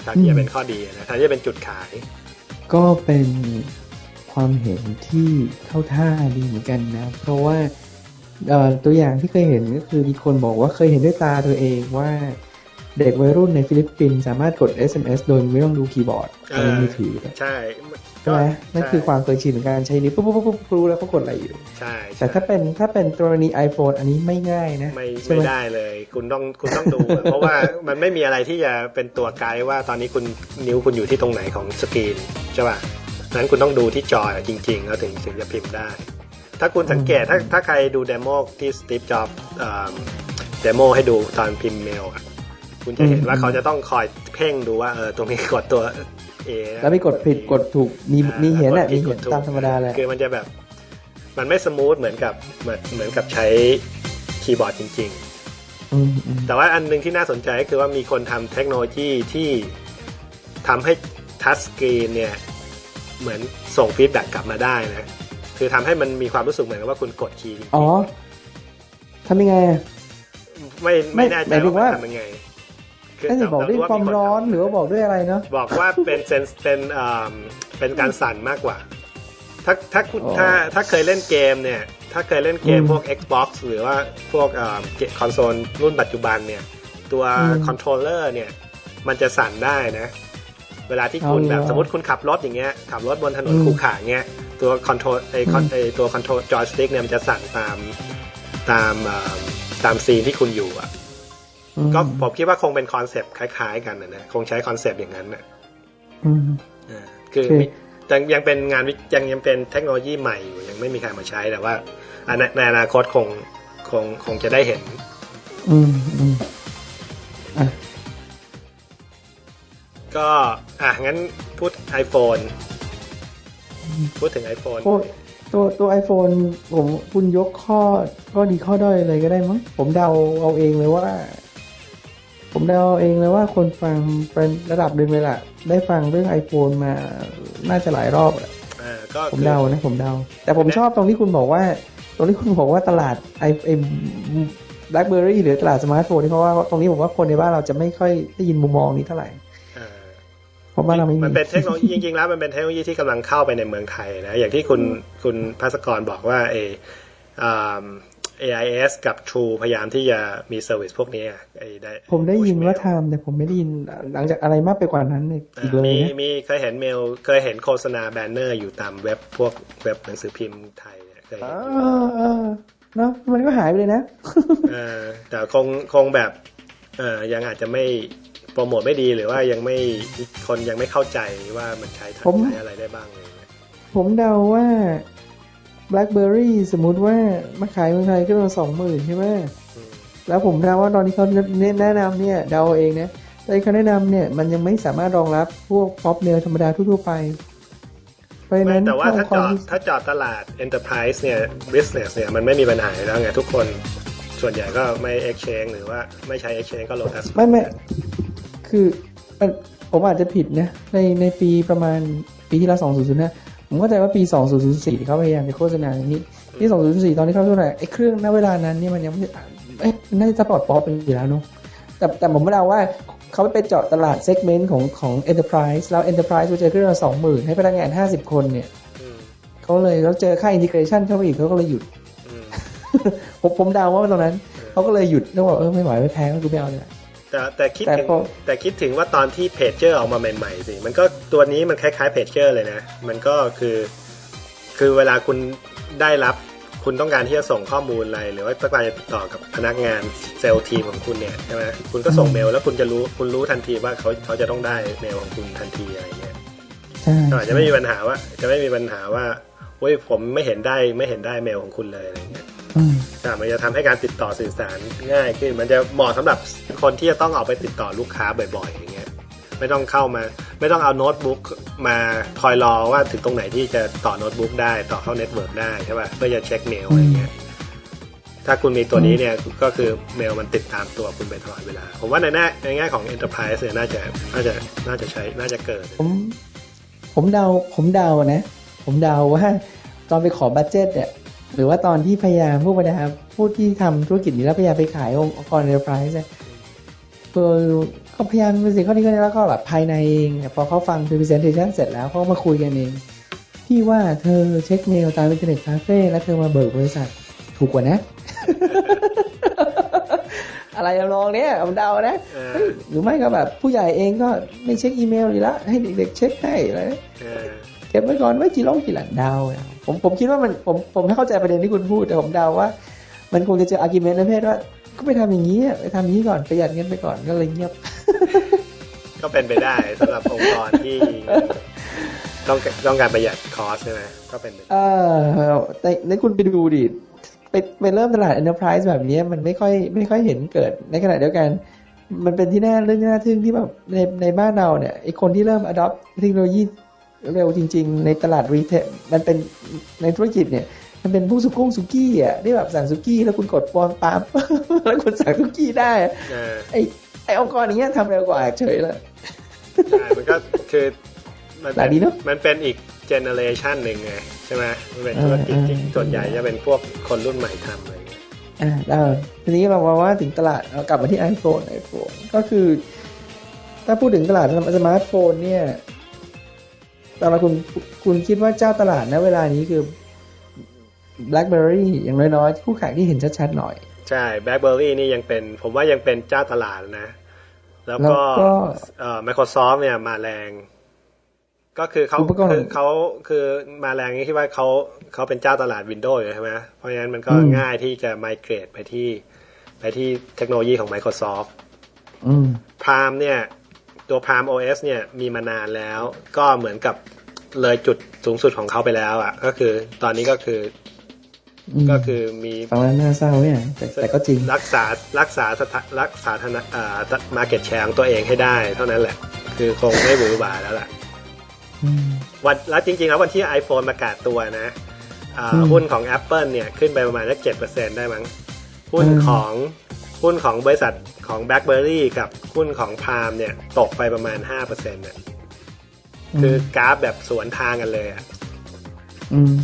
แทนที่จะเป็นข้อดีนะแทนที่จะเป็นจุดขาย ก็เป็นความเห็นที่เข้าท่าดีเหมือนกันนะ เพราะว่าตัวอย่างที่เคยเห็นก็คือมีคนบอกว่าเคยเห็นด้วยตาตัวเองว่า เด็กวัยรุ่นในฟิลิปปินส์สามารถกด SMS โดยไม่ต้องดูคีย์บอร์ดเออในมือถือใช่ใช่ไหมนั่นคือความเคยชินของการใช้นิ้วปุ๊บปุ๊บปุ๊บปุ๊บรู้แล้วเขากดอะไรอยู่ ใช่ แต่ถ้าเป็นถ้าเป็นกรณี iPhone อันนี้ไม่ง่ายนะ ไม่ใช่ไม่ไหมได้เลย คุณต้องคุณต้องดู เพราะว่ามันไม่มีอะไรที่จะเป็นตัวไกด์ว่าตอนนี้คุณนิ้วคุณอยู่ที่ตรงไหนของสกรีนใช่ป่ะนั้นคุณต้องดูที่จอจริงๆแล้วถึงถึงจะพิมพ์ได้ ถ้าคุณสังเกตถ้าถ้าใครดู demo ที่ Steve Jobs demo ให้ดูตอนพิมพ์เมลอะ คุณจะเห็นว่าเขาจะต้องคอยเพ่งดูว่าเออตรงนี้กดตัว A นะแล้วไม่กดผิดกดถูกมีอ่ามีเห็นกอะดผิมีดเห็นกดถูกตามธรรมดาแหละคือมันจะแบบ มันไม่ smooth เหมือนกับเหมือนเหมือนกับใช้คีย์บอร์ดจริงๆอืมอืมแต่ว่าอันหนึงที่น่าสนใจก็คือว่ามีคนทำเทคโนโลยีที่ทำให้ touch screen เนี่ย เหมือนส่ง feedback กลับมาได้นะ คือทำให้มันมีความรู้สึกเหมือนกับว่าคุณกด key จริงๆอ๋อทำยังไงอะไม่ไม่แน่ใจหมายถึงว่าว่ามันทำยังไง คืน่าจะบอกด้วยแต่ความนร้อนทำหรือว่าบอกด้วยอะไรเนาะบอกว่าเป็นเซนเป็นอ่าเป็นการสั่นมากกว่า ถ้าถ้าคุณอ๋อถ้าถ้าเคยเล่นเกมเนี่ย ถ้าเคยเล่นเกมอืมพวก Xbox หรือว่าพวกอ่าเกมคอนโซลรุ่นปัจจุบันเนี่ย ตัวอืมคอนโทรลเลอร์เนี่ย มันจะสั่นได้นะ เวลาที่คุณเอาเหรอแบบสมมติคุณขับรถอย่างเงี้ยขับรถบนถนนอืมขรุขระเงี้ยตัว control ไอคอนอืมไอ้ตัว control joystick เนี่ยมันจะสั่นตามตามอ่าตาม scene ที่คุณอยู่อะอืม ก็ผมคิดว่าคงเป็น concept คล้ายๆ กันนะนะคงใช้ concept อย่างนั้นนะอืมอ่าคือคือมียังยังเป็นงานวิยังยังเป็นเทคโนโลยีใหม่อยู่ยังไม่มีใครมาใช้แต่ว่าอันในในอนาคตคงคงคงจะได้เห็น อืมอืมอะก็อะงั้นพูด iPhone พูดถึง iPhone โอ้ตัวตัว iPhone ผมคุณยกข้อข้อดีข้อด้อยอะไรก็ได้มั้งผมเดาเอาเองเลยว่า ผมเดาเอาเองเลยว่าคนฟังเป็นระดับหนึ่งเลยล่ะ ได้ฟังเรื่อง iPhone มาน่าจะหลายรอบอะอ่าก็ผมคือเดานะผมเดา แต่ผมชอบตรงที่คุณบอกว่า ตรงที่คุณบอกว่าตลาดไอ้ไอ้ BlackBerry หรือตลาดสมาร์ทโฟนนี่เพราะว่าตรงนี้ผมว่าคนในบ้านเราจะไม่ค่อยได้ยินมุมมองนี้เท่าไหร่อ่าเพราะบ้านเราไม่มีมันเป็นเทคโนโลยีจริงๆแล้วมันเป็นเทคโนโลยีที่กำลังเข้าไปในเมืองไทยนะ อย่างที่คุณคุณภัสกรบอกว่าเออ่า AIS กับ True พยายามที่จะมี service พวกนี้อะไอ้ได้ผมได้ยินว่า push mail ทำแต่ผมไม่ได้ยินหลังจากอะไรมากไปกว่านั้นอีกอ่าอีกเลยมีนะมีเคยเห็นเมลเคยเห็นโฆษณาแบนเนอร์อยู่ตามเว็บพวกเว็บหนังสือพิมพ์ไทยเนี่ยเคยเอเห็นอเออเนาะมันก็หายไปเลยนะเออแต่คงคงแบบเออยังอาจจะไม่โปรโมทไม่ดีหรือว่ายังไม่คนยังไม่เข้าใจว่ามันใช้ทำผมใช้อะไรได้บ้างอะไรอย่างเลยผมเดาว่า BlackBerry สมมุติว่ามาขายเมืองไทยก็ประมาณสองหมื่นใช่ไหมอืมแล้วผมเดาว่าตอนที่เขาแนะนำเนี่ยเดาเองนะตอนที่เขาแนะนำเนี่ยมันยังไม่สามารถรองรับพวกป๊อปเมลธรรมดาทั่วๆไปเพราะฉะไม่นั้นแต่ว่าถ้าคจวอมดถ้าจอดตลาด Enterprise เนี่ย Business เนี่ยมันไม่มีปัญหาอยู่แล้วไงทุกคนส่วนใหญ่ก็ไม่ exchange หรือว่าไม่ใช้ exchange ก็ Lotus ไม่ไม่คือมันผมอาจจะผิดนะในในปีประมาณปีที่แล้วสองศูนย์ศูนย์นะ ผมเข้าใจว่าปีสองศูนย์ศูนย์สี่เขาพยายามจะโฆษณาอย่างนี้ที่สองศูนย์สี่ตอนที่เขาโฆษณาไอ้เครื่องณเวลานั้นเนี่ยมันยังไม่เอ๊ะน่าจะปลอดป๊อปไปอยู่แล้วเนาะแต่แต่ผมไม่เดาว่าเขาไปเจาะตลาดเซกเมนต์ของของ Enterprise แล้ว Enterprise ไปเจอเครื่องละสองหมื่นให้พนักงานห้าสิบคนเนี่ยอืมเขาเลยแล้วเจอค่า integration เข้าไปอีกเขาก็เลยหยุดอืมผมผมเดาว่าตรงนั้นเขาก็เลยหยุดแล้วบอกเออไม่ไหวไม่แพ้ก็คือไม่เอาเลย แแต่แต่คิดแต่ถึงพอแต่คิดถึงว่าตอนที่เพจเจอร์ออกมาใหม่ๆสิมันก็ตัวนี้มันคล้ายๆเพจเจอร์เลยนะ มันก็คือ คือเวลาคุณได้รับคุณต้องการที่จะส่งข้อมูลอะไร หรือว่าต้องการจะติดต่อกับพนักงาน sales team ของคุณเนี่ยใช่ไหมคุณก็ส่งเมลแล้วคุณจะรู้คุณรู้ทันทีว่าเขาเขาจะต้องได้เมลของคุณทันทีอะไรเงี้ยใช่ก็อาจจะไม่มีปัญหาว่า จะไม่มีปัญหาว่าเฮ้ยผมไม่เห็นได้ไม่เห็นได้เมลของคุณเลยอะไรเงี้ย อืมแต่มันจะทำให้การติดต่อสื่อสารง่ายขึ้น มันจะเหมาะสำหรับคนที่จะต้องออกไปติดต่อลูกค้าบ่อยๆอย่างเงี้ย ไม่ต้องเข้ามา ไม่ต้องเอาโน้ตบุ๊กมาคอยรอว่าถึงตรงไหนที่จะต่อโน้ตบุ๊กได้ต่อเข้า network ได้ใช่ป่ะเพื่อจะเช็คเมลอะไรเงี้ยถ้าคุณมีตัวนี้เนี่ยก็คือเมลมันติดตามตัวคุณไปตลอดเวลา ผมว่าในแง่ในแง่ของ Enterprise เนี่ยน่าจะน่าจะน่าจะใช้น่าจะเกิด ผมผมเดาผมเดานะ ผมเดาว่าตอนไปขอ budget เนี่ย หรือว่าตอนที่พยายามผู้บริหารผู้ที่ทำธุรกิจนี้แล้วพยายามไปขายองค์กร enterprise เนี่ยคือก็พยายามเป็นสิ่งข้อนี้ก็แล้วก็แบบภายในเองเนี่ยพอเขาฟัง presentation เสร็จแล้วเขาก็มาคุยกันเอง ที่ว่าเธอเช็คเมลตามอินเทอร์เน็ตคาเฟ่แล้วเธอมาเบิกบริษัทถูกกว่านะ อะไรทำนองเนี้ยผมเดานะเออเฮ้ยหรือไม่ก็แบบผู้ใหญ่เองก็ไม่เช็คอีเมลดีละให้เด็กๆเช็คให้อะไรเออเก็บไว้ก่อนไว้กี่ล่องกี่หลังเดาอะ ผมผมคิดว่ามันผมผมไม่เข้าใจประเด็นที่คุณพูด แต่ผมเดาว่า มันคงจะเจออาร์กิเมนต์ในเพศว่า ก็ไปทำอย่างนี้อะไปทำอย่างนี้ก่อนประหยัดเงินไปก่อนก็เลยเงียบ ก็เป็นไปได้สำหรับองค์กรที่ต้องต้องการประหยัดคอสใช่ไหมก็เป็นไปได้เออในในคุณไปดูดิไปไปเริ่มตลาด enterprise แบบนี้มันไม่ค่อยไม่ค่อยเห็นเกิดในขณะเดียวกัน มันเป็นที่น่าเรื่องที่น่าทึ่งที่แบบในในบ้านเราเนี่ยไอคนที่เริ่ม adopt เทคโนโลยี เร็วจริง ๆ ในตลาดรีเทลมันเป็นในธุรกิจเนี่ย มันเป็นผู้สุกุ้งสุกี้อะที่แบบสั่งสุกี้แล้วคุณกดปอนปามแล้วคุณสั่งสุกี้ได้อะเออไอไอองค์กรอย่างเงี้ยทำเร็วกว่าเฉยเลยใช่มันก็คือมันหลายดีเนอะมันเป็นอีก generation หนึ่งไงใช่ไหมมันเป็นเออธุรกิจที่เออส่วนใหญ่จะเป็นพวกคนรุ่นใหม่ทำอะไรอย่างเงี้ยอ่าแล้วทีนี้เรามาว่าถึงตลาดเรากลับมาที่ iPhone iPhone ก็คือ ถ้าพูดถึงตลาดสมาร์ทโฟนเนี่ย ตอนเราคุณคุณคิดว่าเจ้าตลาดณเวลานี้คือ BlackBerry อย่างน้อยๆคู่แข่งที่เห็นชัดๆหน่อย ใช่ BlackBerry นี่ยังเป็น ผมว่ายังเป็นเจ้าตลาดนะ แล้วก็แล้วก็เอ่อ Microsoft เนี่ยมาแรง ก็คือเขาอุปกรณ์คือเขาคือมาแรงนี่ที่ว่าเขาเขาเป็นเจ้าตลาด Windows อยู่ใช่ไหมเพราะฉะนั้นมันก็อืมง่ายที่จะ migrate ไปที่ ไปที่เทคโนโลยีของ Microsoft อืมพรามเนี่ย ตัวพราม OS เนี่ยมีมานานแล้ว ก็เหมือนกับเลยจุดสูงสุดของเขาไปแล้วอะ ก็คือตอนนี้ก็คืออืมก็คือมีฟังแล้วน่าเศร้าเนี่ยแต่แต่ก็จริงรักษารักษาสถารักษาธนาอ่ามาเก็ตแชร์ของตัวเองให้ได้ เท่านั้นแหละ คือคงไม่หวือหวาแล้วล่ะอืมวันแล้วจริงๆแล้ววันที่ iPhone ประกาศตัวนะอ่าอืมหุ้นของ Apple เนี่ยขึ้นไปประมาณสักเจ็ดเปอร์เซ็นได้มั้งหุ้นอืมของ หุ้นของบริษัทของ BlackBerry กับหุ้นของ Palm เนี่ย ตกไปประมาณห้าเปอร์เซ็นต์เนี่ยคือกราฟแบบสวนทางกันเลยอะอืม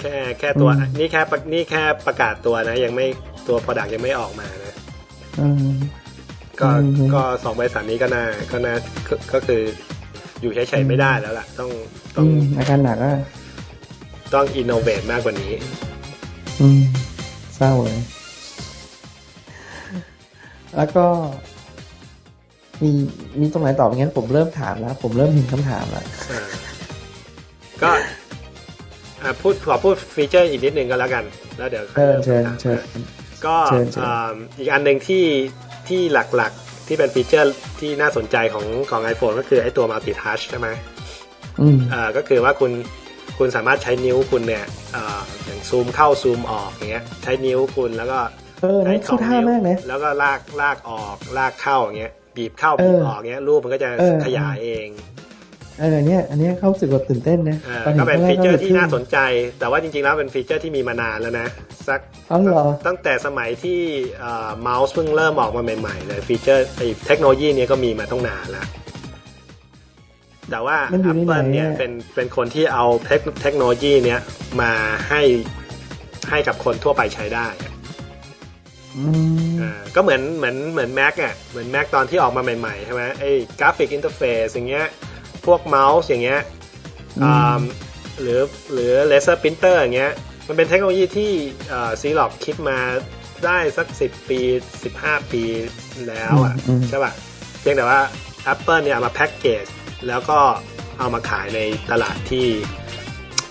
แค่แค่ตัวอืมนี่แค่ประนี่แค่ประกาศตัวนะ ยังไม่ตัว Product ยังไม่ออกมานะอืมก็อืมก็สองบริษัทนี้ก็น่าก็น่าก็ก็คืออยู่เฉยๆไม่ได้แล้วล่ะ ต้องต้ออืงมอาการหนักอะต้องอินโนเวทมากกว่านี้ อืมเศร้าเลย แล้วก็ มีมีตรงไหนตอบงั้นผมเริ่มถามแล้ว ผมเริ่มเห็นคำถามแล้วอ่าก็อ่าพูดขอพูด feature อีกนิดนึงก็แล้วกัน แล้วเดี๋ยวค่อยเชิญริ่มเชิญคำถามเชิญก็เชิญเชิญอ่าอีกอันหนึ่งที่ที่หลักๆที่เป็น feature ที่น่าสนใจของของ iPhone ก็คือไอ้ตัว Multi Touch ใช่ไหมอืมอ่าก็คือว่าคุณคุณสามารถใช้นิ้วคุณเนี่ยอ่าอย่างซูมเข้าซูมออกอย่างเงี้ยใช้นิ้วคุณแล้วก็ เออนั่นใช้เข้าท่ามากนะแล้วก็ลากลากออกลากเข้าอย่างเงี้ยบีบเข้าเออบีบออกเงี้ยรูปมันก็จะเออขยายเองเออเนี่ยอันเนี้ยเขารู้สึกว่าตื่นเต้นนะอ่าตอนห็ก็เป็นครั้ฟีงแกเจอร์ที่ทึ่งน่าสนใจ แต่ว่าจริงๆแล้วเป็นฟีเจอร์ที่มีมานานแล้วนะสักอ๋อเหรอตั้งแต่สมัยที่เมาส์เพิ่งเริ่มออกมาใหม่ๆเลยฟีเจอร์ไอเทคโนโลยีเนี้ยก็มีมาตั้งนานแล้วแต่ว่ามันอยู่ในไหน Apple เนี่ยอะเป็นเป็นคนที่เอาเทคเทคโนโลยีเนี้ยมาให้ให้กับคนทั่วไปใช้ได้ อะอืมอ่าก็เหมือนเหมือนเหมือน Mac อะเหมือน Mac ตอนที่ออกมาใหม่ๆใช่ไหมไอ้graphic interface อย่างเงี้ยพวกเมาส์อย่างเงี้ยอืมอ่าหรือหรือ laser printer อย่างเงี้ยมันเป็นเทคโนโลยีที่ซีล็อกคิดมาได้สักสิบปีสิบห้าปีแล้วอะอืมอืมใช่ป่ะเพียงแต่ว่า Apple เนี่ยเอามาแพ็กเกจแล้วก็เอามาขายในตลาดที่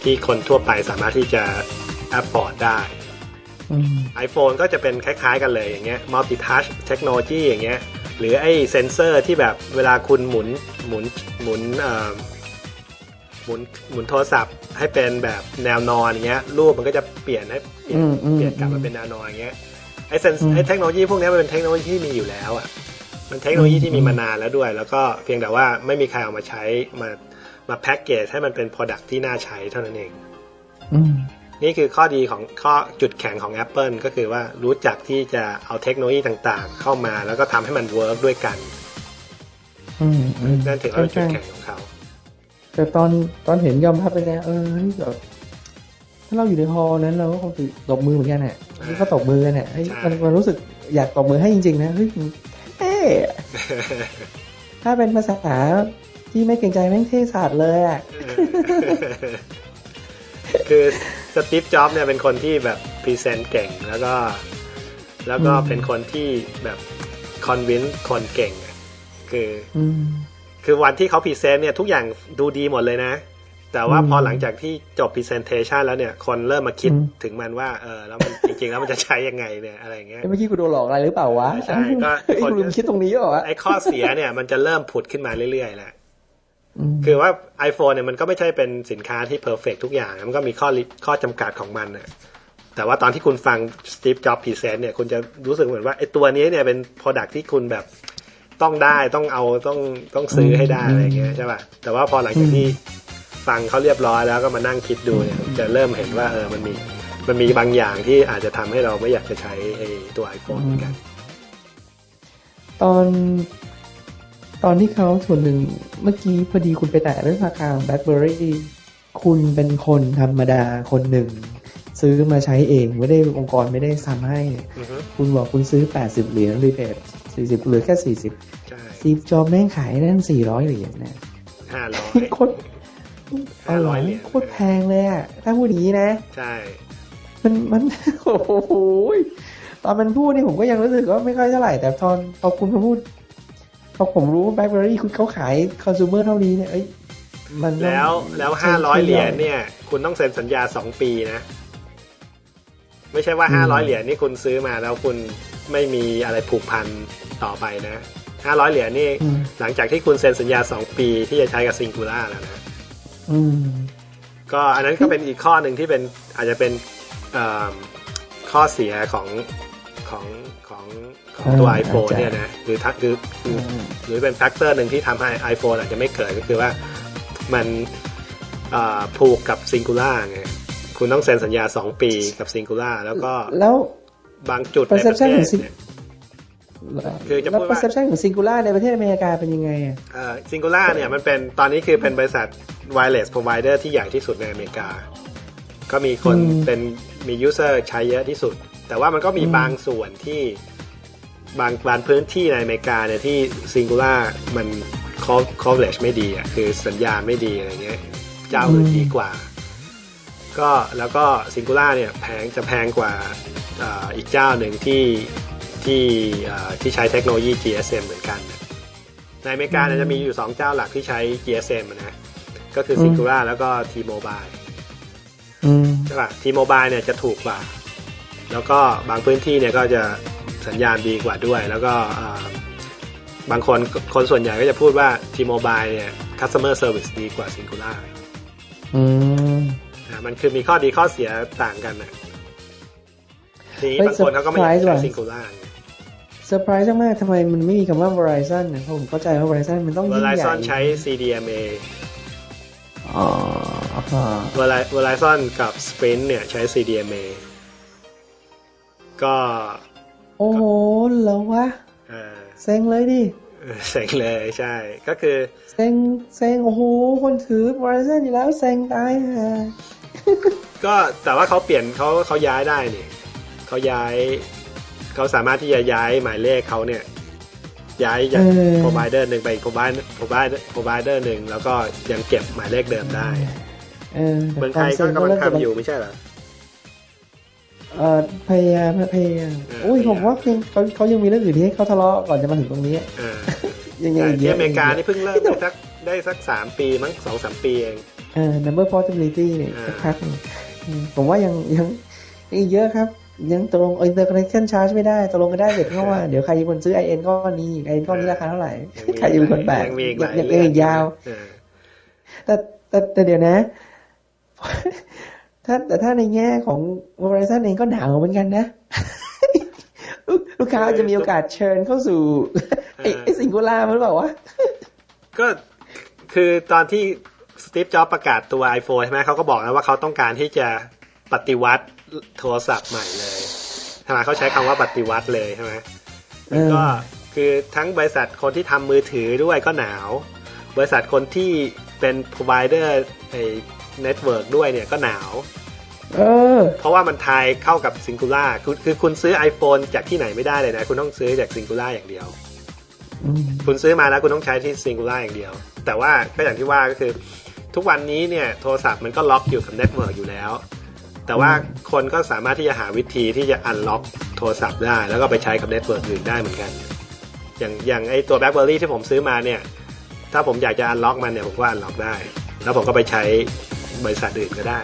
ที่คนทั่วไปสามารถที่จะ afford ได้อืม iPhone ก็จะเป็นคล้ายๆกันเลยอย่างเงี้ย multi touch technology อย่างเงี้ย หรือไอ้เซนเซอร์ที่แบบเวลาคุณหมุนหมุนหมุนเอ่อหมุนหมุนโทรศัพท์ให้เป็นแบบแนวนอนอย่างเงี้ย รูปมันก็จะเปลี่ยนให้เปลี่ยนอืมอืมเปลี่ยนกลับอืมามเป็นแนวนอนอย่างเงี้ยไอ้ sen- อืมไอ้เทคโนโลยีพวกเนี้ยมันเป็นเทคโนโลยีที่มีอยู่แล้วอะมันเทคโนโลยีที่มีมานานแล้วด้วย แล้วก็เพียงแต่ว่าไม่มีใครเอามาใช้มามาแพ็กเกจให้มันเป็น product ที่น่าใช้เท่านั้นเอง อืม นี่คือข้อดีของข้อจุดแข็งของ Apple ก็คือว่ารู้จักที่จะเอาเทคโนโลยีต่างๆ เข้ามาแล้วก็ทำให้มัน work ด้วยกันอืมอืมนั่นถือว่าเป็นจุดแข็งของเขาใช่ แต่ตอนตอนเห็นยอมรับไปแล้วเออเฮ้ยแบบถ้าเราอยู่ใน hall นั้นเราก็คงจะตบมือเหมือนกันแหละนี่ก็ตบมือกันแหละเฮ้ยมันมันรู้สึกอยากตบมือให้จริง ๆ นะเฮ้ยมันเท่อะถ้าเป็นภาษาที่ไม่เกรงใจแม่งเท่ศาสตร์เลยอะคือ Steve Jobs เนี่ยเป็นคนที่แบบ present เก่งแล้วก็ แล้วก็อืมเป็นคนที่แบบ convince คนเก่งอะคืออืมคือวันที่เขา present เนี่ยทุกอย่างดูดีหมดเลยนะ แต่ว่าอืมพอหลังจากที่จบ presentation แล้วเนี่ย คนเริ่มมาคิดถึงมันว่าอืม เออแล้วมันจริง ๆ แล้วมันจะใช้ยังไงเนี่ยอะไรอย่างเงี้ยเอ้ยเมื่อกี้กูโดนหลอกอะไรหรือเปล่าวะใช่ก็เฮ้ยกูลืมคิดตรงนี้เหรอวะไอ้ข้อเสียเนี่ยมันจะเริ่มผุดขึ้นมาเรื่อยๆแหละ คือว่า iPhone เนี่ยมันก็ไม่ใช่เป็นสินค้าที่ perfect ทุกอย่าง มันก็มีข้อ li- ข้อจำกัดของมันน่ะแต่ว่าตอนที่คุณฟัง Steve Jobs present เนี่ยคุณจะรู้สึกเหมือนว่าไอ้ตัวนี้เนี่ยเป็น Product ที่คุณแบบต้องได้ต้องเอาต้องต้องซื้อให้ได้อะไรอย่างเงี้ยใช่ป่ะแต่ว่าพอหลังจากที่ฟังเขาเรียบร้อยแล้วก็มานั่งคิดดูเนี่ยจะเริ่มเห็นว่าเออมันมีมันมีบางอย่างที่อาจจะทำให้เราไม่อยากจะใช้ไอ้ตัว iPhone เหมือนกัน ตอน ตอนที่เขาส่วนหนึ่งเมื่อกี้พอดีคุณไปแตะเรื่องราคา BlackBerryคุณเป็นคนธรรมดาคนหนึ่ง ซื้อมาใช้เองไม่ได้องค์กรไม่ได้ทำให้อือฮึคุณบอกคุณซื้อ 80 เหรียญรีเบท40 เหลือแค่ 40ใช่ซีฟจอบแม่งขายนั่น 400 เหรียญนะห้าร้อยโคตรเอาเหรอ500เหรียญโคตรแพงเลยอะถ้าพูดอย่างนี้นะ ใช่ มันมันโอ้โหตอนมันพูดนี่ผมก็ยังรู้สึกว่าไม่ค่อยเท่าไหร่ แต่ตอนพอคุณมาพูด พอผมรู้แบล็คเบอรี่คุณเขาขายคอน sumer เท่านี้เนี่ยเอ้ยมันต้องแล้วแล้วใช่ห้าร้อยใช่เหรียญเนี่ย คุณต้องเซ็นสัญญาสองปีนะ ไม่ใช่ว่าห้าร้อยเหรียญนี่คุณซื้อมาแล้วคุณไม่มีอะไรผูกพันต่อไปนะห้าร้อยเหรียญนี่อืมหลังจากที่คุณเซ็นสัญญาสองปีที่จะใช้กับซิงคูล่าแล้วนะอืมก็อันนั้นก็เป็นอีกข้อหนึ่งที่เป็นอาจจะเป็นเอิ่มข้อเสียของของของของ ตัวอ่า iPhone อาจจะเนี่ยนะหรือทัคือคือหรือเป็นแฟกเตอร์หนึ่งที่ทำให้ iPhone อาจจะไม่เกิดก็คือว่ามันเอ่อผูกกับ Singular ไงคุณต้องเซ็นสัญญา2ปีกับ Singular แล้วก็แล้วบางจุดในประเท perception ศของ Sing- เนี่ยคือจะพูแล้วดว่า perception ของ singular ในประเทศอเมริกาเป็นยังไงอะเอ่อ Singular เนี่ยมันเป็นตอนนี้คือเป็นบริษัท wireless provider ที่ใหญ่ที่สุดในอเมริกา ก็มีคนอืมเป็นมี user ใช้เยอะที่สุด แต่ว่ามันก็มีอืมบางส่วนที่ บางบางพื้นที่ในอเมริกาเนี่ยที่ Singular มัน co- coverage ไม่ดีอะคือสัญญาณไม่ดีอะไรเงี้ยเจ้าอื่นดีกว่า ก็แล้วก็ Singular เนี่ยแพงจะแพงกว่าเอ่ออีกเจ้าหนึ่งที่ที่เอ่อที่ใช้เทคโนโลยี GSM เหมือนกัน ในอเมริกาเนี่ยจะมีอยู่สองเจ้าหลักที่ใช้ GSM อะนะก็คืออืม Singular แล้วก็ T-Mobile อืมใช่ป่ะ T-Mobile เนี่ยจะถูกกว่า แล้วก็บางพื้นที่เนี่ยก็จะ สัญญาณดีกว่าด้วย แล้วก็เอ่อบางคนคนส่วนใหญ่ก็จะพูดว่า T-Mobile เนี่ย customer service ดีกว่า Singular อืมอะมันคือมีข้อดีข้อเสียต่างกันนะทีนี้เฮ้ยบางคนเขาก็ไม่อยาก surprise ใช้ว่ะ Singular ไงเซอร์ไพรส์มากๆทำไมมันไม่มีคำว่า Verizon นะเพราะผมเข้าใจว่า Verizon มันต้องยิ่งใหญ่ Verizon ใช้ CDMA อ๋อฮะ Veri- Verizon กับ Sprint เนี่ยใช้ CDMA ก็ โอ้โหเหรอวะเออเซ็งเลยดิเซ็งเลยใช่ ก็คือเซ็งเซ็งโอ้โหคนถือ Verizon อยู่แล้วเซ็งตายฮะก็แต่ว่าเขาเปลี่ยนเขาเขาย้ายได้นี่เขาย้ายเขาสามารถที่จะย้ายหมายเลขเขาเนี่ย ย้ายจาก provider หนึ่งไปอีก provider provider provider หนึ่งแล้วก็ยังเก็บหมายเลขเดิมได้เออแต่เมืองคไทวามยเซ็ก็งก็กำลัเริ่งมจะทำอยู่ไม่ใช่เหรอ เอ่อพยายามพยายามเออโอ้ยพยายามผมว่ายังเขาเขายังมีเรื่องอื่นที่ให้เขาทะเลาะก่อนจะมาถึงตรงนี้เออยังยังแต่อีกเยที่อะอเมริกานี่เพิ่งเริ่มได้สักได้สักสามปีมั้งสองสามปีเองเออ number possibility เนี่ยอ่าสักพักหนึ่งอืมผมว่ายังยังยังอีกเยอะครับยังตกลง interconnection charge ไม่ได้ตกลงกันได้เสร็จเพราะว่าเดี๋ยวใครเป็นคนซื้อ IN ก้อนนี้ IN ก้อนนี้ราคาเท่าไหร่ยังมีใครจะเป็นคนแบกยังมีอีกหลายยังเรื่ยัองงอีกยาวเออแต่แต่แต่เดี๋ยวนะ ถ้าแต่ถ้าในแง่ของ Verizon เองก็หนาวเหมือนกันนะลูกลูกค้าจะมีโอกาสเชิญเข้าสู่ไอ้ไอ้สิงคูล่ามันหรือเปล่าวะ ก็คือตอนที่สตีฟจ็อบประกาศตัว iPhone ใช่ไหมเขาก็บอกแล้วว่าเขาต้องการที่จะปฏิวัติโทรศัพท์ใหม่เลยใช่ไหมเขาใช้คำว่าปฏิวัติเลยใช่ไหมเออก็คือทั้งบริษัทคนที่ทำมือถือด้วยก็หนาว บริษัทคนที่เป็น provider ไอ้ network ด้วยเนี่ยก็หนาวเออเพราะว่ามันทายเข้ากับ Singular คือคือคุณซื้อ iPhone จากที่ไหนไม่ได้เลยนะ คุณต้องซื้อจาก Singular อย่างเดียวอืมคุณซื้อมาแล้วคุณต้องใช้ที่ Singular อย่างเดียว แต่ว่าก็อย่างที่ว่าก็คือ ทุกวันนี้เนี่ยโทรศัพท์มันก็ล็อกอยู่กับ network อยู่แล้ว แต่ว่าคนก็สามารถที่จะหาวิธีที่จะ unlock โทรศัพท์ได้ แล้วก็ไปใช้กับ network อื่นได้เหมือนกัน อย่างอย่างไอ้ตัว BlackBerry ที่ผมซื้อมาเนี่ย ถ้าผมอยากจะ unlock มันเนี่ยผมก็ unlock ได้ แล้วผมก็ไปใช้ บริษัทอื่นก็ได้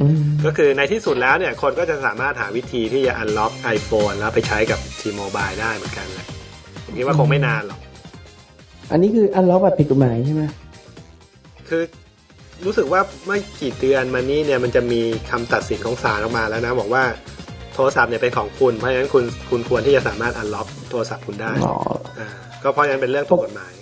อืมก็คือในที่สุดแล้วเนี่ยคนก็จะสามารถหาวิธีที่จะอันล็อก iPhone แล้วไปใช้กับ T-Mobile ได้เหมือนกันแหละผมคิดว่าคงไม่นานหรอก อันนี้คืออันล็อกแบบผิดกฎหมายใช่ไหมคือรู้สึกว่าไม่กี่เดือนมานี้เนี่ยมันจะมีคำตัดสินของศาลออกมาแล้วนะ บอกว่าโทรศัพท์เนี่ยเป็นของคุณ เพราะฉะนั้นคุณคุณควรที่จะสามารถอันล็อกโทรศัพท์คุณได้อ๋ออ่าก็เพราะฉะนั้นเป็นเรื่องถูกกฎหมายไม่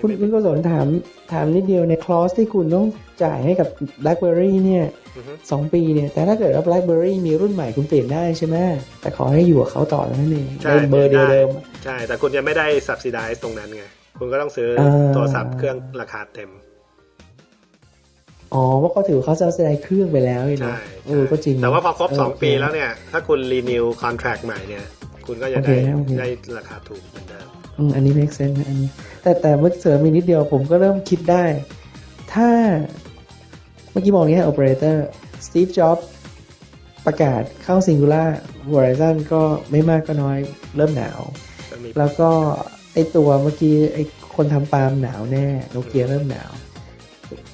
คุณไม่คุณกุศลถามถามนิดเดียวในคลอสที่คุณต้องจ่ายให้กับ BlackBerry เนี่ยอือฮึสองปีเนี่ย แต่ถ้าเกิดว่า BlackBerry มีรุ่นใหม่คุณเปลี่ยนได้ใช่ไหมแต่ขอให้อยู่กับเขาต่อนั่นเองใช่ในเบอร์เดียวเดิม ใช่ แต่คุณยังไม่ได้ subsidize ตรงนั้นไง คุณก็ต้องซื้อเออโทรศัพท์เครื่องราคาเต็ม อ๋อเพราะเขาถือเขาจะแสดงเครื่องไปแล้วนี่ใช่นะเออก็จริงนะแต่ว่าพอครบเสองปีแล้วเนี่ย ถ้าคุณ renew contract ใหม่เนี่ย คุณก็จะได้โอเคโอเคได้ราคาถูกเหมือนเดิม อันนี้ make sense นอันนี้ แต่แต่เมื่อเสริมอีกนิดเดียวผมก็เริ่มคิดได้ ถ้าเมื่อกี้มองอย่างนี้ operator Steve Jobs ประกาศเข้า Singular Verizon ก็ไม่มากก็น้อยเริ่มหนาว แล้วก็ไอตัวเมื่อกี้ไอคนทำปาล์มหนาวแน่โนเกียเริ่มหนาว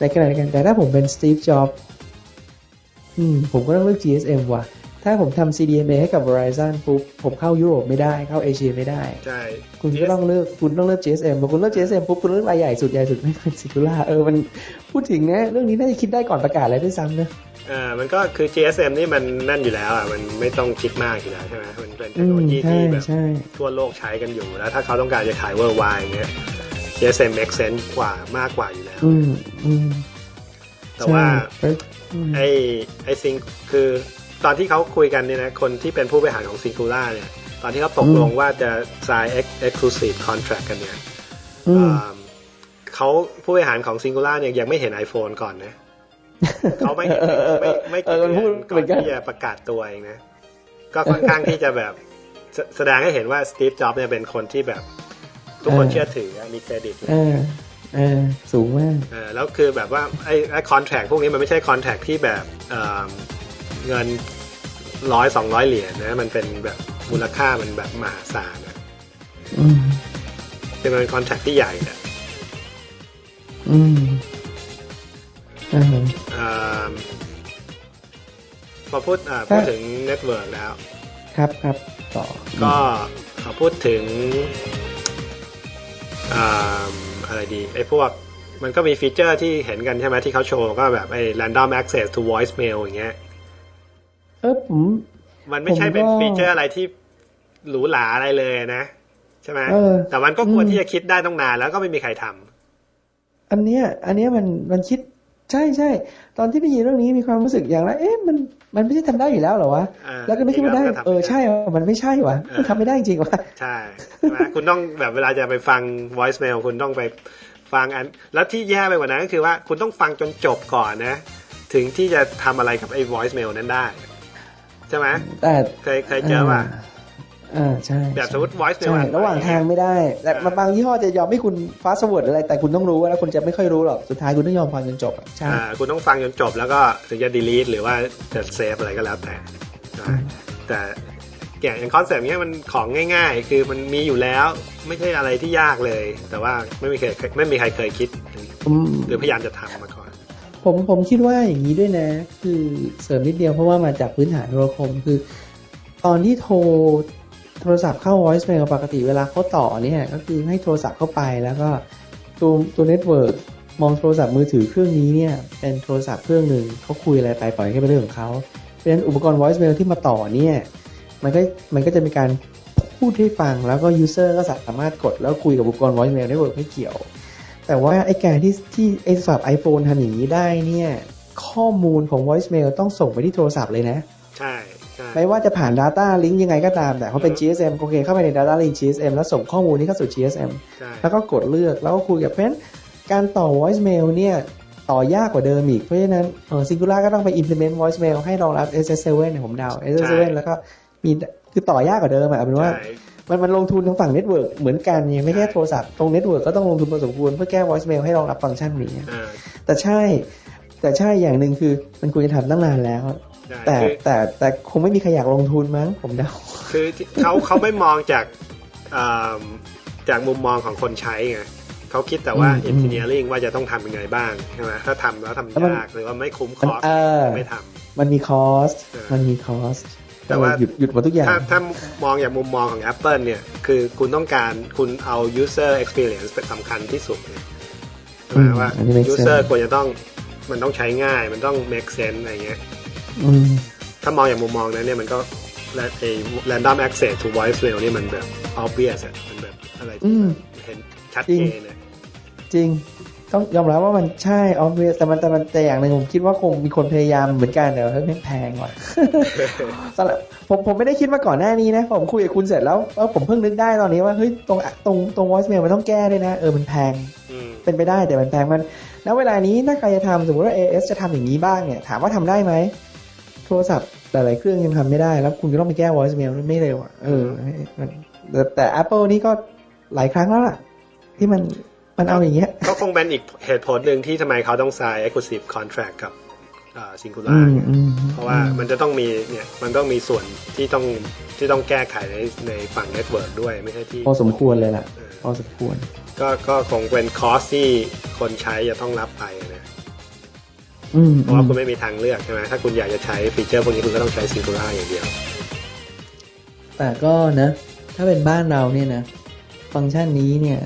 ในขณะเดียวกันแต่ถ้าผมเป็นสตีฟจ็อบอืมผมก็ต้องเลือก GSM ว่ะ ถ้าผมทำ CDMA ให้กับ Verizon ปุ๊บผมเข้ายุโรปไม่ได้เข้าเอเชียไม่ได้ ใช่ คุณก็ต้องเลือกคุณต้องเลือก GSM พอคุณเลือก GSM ปุ๊บคุณเลือกรายใหญ่สุดใหญ่สุดไม่เป็น Singular เออมันพูดถึงนะเรื่องนี้น่าจะคิดได้ก่อนประกาศเลยด้วยซ้ำนะอ่ามันก็คือ GSM นี่มันนั่นอยู่แล้วอะมันไม่ต้องคิดมากอยู่แล้วใช่ไหมมันเป็นเทคอืโนมโลยีใช่ที่แบบใช่ทั่วโลกใช้กันอยู่แล้ว ถ้าเขาต้องการจะขาย worldwide อย่างเงี้ย GSM make sense กว่ามากกว่าอยู่แล้วอืมอืมแต่ว่าใช่อืมไอ้ไอ้ซิงคือ ตอนที่เขาคุยกันเนี่ยนะคนที่เป็นผู้บริหารของ Singular เนี่ยตอนที่เขาตกลงว่าจะ sign ex- exclusive contract กันเนี่ยอืมอ่าเขาผู้บริหารของ Singular เนี่ยยังไม่เห็น iPhone ก่อนนะเขาไม่เห็นไม่ไม่เอกี่อมันเดืพูดอนก่เหอมือนนกันที่จะประกาศตัวเองนะ ก็ค่อนข้างที่จะแบบแสแสดงให้เห็นว่าสตีฟจ็อบเนี่ยเป็นคนที่แบบ ทุกคนเชื่อถือมีเครดิตเออเออสูงมากเออแล้วคือแบบว่าไอ้ไอ้คอนแทคพวกนี้มันไม่ใช่คอนแทคที่แบบ เอ่อเงินร้อยสองร้อยเหรียญนะ มันเป็นแบบมูลค่ามันแบบมหาศาลนะอืมคือมันเป็น contract ที่ใหญ่อะอืมอ่าเอ่อพอพูดอ่าถ้าพูดถึง network แล้ว ครับครับต่อ ก็ขอพูดถึงอ่าอะไรดี ไอ้พวกมันก็มี feature ที่เห็นกันใช่ไหมที่เขาโชว์ก็แบบไอ้ random access to voicemail อย่างเงี้ย เออผมมันไม่ใช่เป็นผมก็ฟีเจอร์อะไรที่หรูหราอะไรเลยนะ ใช่ไหมเออแต่มันก็ควรอืมที่จะคิดได้ต้องนานแล้วก็ไม่มีใครทำอันเนี้ย อันเนี้ยมันมันคิดใช่ใช่ตอนที่ได้ยินเรื่องนี้มีความรู้สึกอย่างไรเอ๊ะมันมันไม่ใช่ทำได้อยู่แล้วเหรอวะอ่าแล้วก็นึกขึ้นมาได้จริงๆแล้วมันก็ทำเออใช่ว่ะมันไม่ใช่วะเออมันทำไม่ได้จริงวะใช่ใช่ไหมคุณต้องแบบเวลาจะไปฟัง voicemail คุณต้องไปฟังอัน แล้วที่แย่ไปกว่านั้นก็คือว่าคุณต้องฟังจนจบก่อนนะ ถึงที่จะทำอะไรกับไอ้ voicemail นั้นได้ ใช่ไหมแต่เคยเคยเจอป่ะอ่าใช่แบบสมมติ voicemail ใช่อันระหว่างทางไม่ได้แต่เออบางยี่ห้อจะยอมให้คุณ fast forward อะไร แต่คุณต้องรู้ว่าแล้วคุณจะไม่ค่อยรู้หรอก สุดท้ายคุณต้องยอมฟังจนจบอะใช่อ่าคุณต้องฟังจนจบแล้วก็ถึงจะ delete หรือว่าจะ save อะไรก็แล้วแต่อ่าแต่อย่าง concept เนี้ยมันของง่าย ๆ คือมันมีอยู่แล้วไม่ใช่อะไรที่ยากเลย แต่ว่าไม่มีใครไม่มีใครเคยคิดผมหรือพยายามจะทำมาก่อน ผมผมคิดว่าอย่างนี้ด้วยนะ คือเสริมนิดเดียวเพราะว่ามาจากพื้นฐานโทรคม คือ ตอนที่โทรโทรศัพท์เข้า voicemail ปกติเวลาเขาต่อเนี่ยก็คือให้โทรศัพท์เข้าไปแล้วก็ตัวตัว network มองโทรศัพท์มือถือเครื่องนี้เนี่ย เป็นโทรศัพท์เครื่องหนึ่งเขาคุยอะไรไปปล่อยให้เป็นเรื่องของเขาเพราะฉะนั้นอุปกรณ์ voicemail ที่มาต่อเนี่ยมันก็มันก็จะมีการพูดให้ฟังแล้วก็ user ก็สามารถกดแล้วคุยกับอุปกรณ์ voicemail network ไม่เกี่ยว แต่ว่าไอ้การที่ที่ไอ้โทรศัพท์ iPhone ทำอย่างนี้ได้เนี่ย ข้อมูลของ voicemail ต้องส่งไปที่โทรศัพท์เลยนะใช่ใช่ไม่ว่าจะผ่าน Data Link ยังไงก็ตามแต่เขาเป็น GSM โอเคเข้าไปใน Data Link GSM แล้วส่งข้อมูลนี้เข้าสู่ GSM ใช่แล้วก็กดเลือกแล้วก็คุยกับเพราะฉะนั้นการต่อ voicemail เนี่ยต่อยากกว่าเดิมอีก เพราะฉะนั้นเออ Singular ก็ต้องไป implement voicemail ให้รองรับ SS7 เนี่ยผมเดา SS7 แล้วก็มีคือต่อยากกว่าเดิมอะเอาเป็นว่าใช่ มันมันลงทุนทางฝั่ง network เหมือนกันไงไม่แค่โทรศัพท์ตรง network ก็ต้องลงทุนพอสมควรเพื่อแก้ voicemail ให้รองรับฟังก์ชันนี้อ่าแต่ใช่ แต่ใช่อย่างหนึ่งคือมันควรจะทำตั้งนานแล้วใช่แต่คือแต่แต่คงไม่มีใครอยากลงทุนมั้งผมเดาคือที่เขาเขาไม่มองจากอ่าจากมุมมองของคนใช้ไงเขาคิดแต่ว่าอืม engineering ว่าจะต้องทำยังไงบ้างใช่ไหมถ้าทำแล้วทำแล้วมันยากหรือว่าไม่คุ้ม cost มันเออไม่ทมันมีคอสเออมันมีคอส แต่ว่าหยุดหยุดหมดทุกอย่างถ้าถ้ามองอย่างมุมมองของ Apple เนี่ย คือคุณต้องการคุณเอา user experience เป็นสำคัญที่สุดเนี่ยใช่ไหมอืมว่าอันนี้ make user sense ควรจะต้องมันต้องใช้ง่าย มันต้อง make sense อะไรเงี้ยอืมถ้ามองอย่างมุมมองนั้นเนี่ยมันก็และไอ้ random access to voicemail นี่มันแบบ obvious อะมันแบบอะไรอืที่มเห็นชัดจริเจงนเนี่ยจริง ต้องยอมรับว่ามันใช่ obvious แต่มันแต่มันแต่อย่างหนึ่งผมคิดว่าคงมีคนพยายามเหมือนกันแต่ว่าเฮ้ยแม่งแพงว่ะสำหรับผมผมไม่ได้คิดมาก่อนหน้านี้นะ ผมคุยกับคุณเสร็จแล้วเออผมเพิ่งนึกได้ตอนนี้ว่าเฮ้ยตรงตรงตรง voicemail มันต้องแก้ด้วยนะ เออมันแพงอืมเป็นไปได้แต่มันแพงมันแล้วเวลานี้ถ้าใครจะทำสมมติว่า AS จะทำอย่างนี้บ้างเนี่ยถามว่าทำได้ไหมโทรศัพท์หลายๆเครื่องยังทำไม่ได้ แล้วคุณจะต้องไปแก้ voicemail ไม่เร็วอะเออมันแต่แต่ Apple นี่ก็หลายครั้งแล้วล่ะที่มัน มันเอาอย่างเงี้ย ก็คงเป็นอีกเหตุผลหนึ่งที่ทำไมเขาต้อง sign exclusive contract กับอ่าอื Singular มอืมเพราะว่ามันจะต้องมีเนี่ยมันต้องมีส่วนที่ต้องที่ต้องแก้ไขในในฝั่ง network ด้วยไม่ใช่ที่พอสมควรเลยล่ะพอสมควร ก็ก็คงเป็น cost ที่คนใช้จะต้องรับไปนะอืมเพราะว่าคุณไม่มีทางเลือกใช่ไหมถ้าคุณอยากจะใช้ฟีเจอร์พวกนี้คุณก็ต้องใช้ Singular อย่างเดียว แต่ก็นะ ถ้าเป็นบ้านเราเนี่ยนะ ฟังก์ชันนี้เนี่ย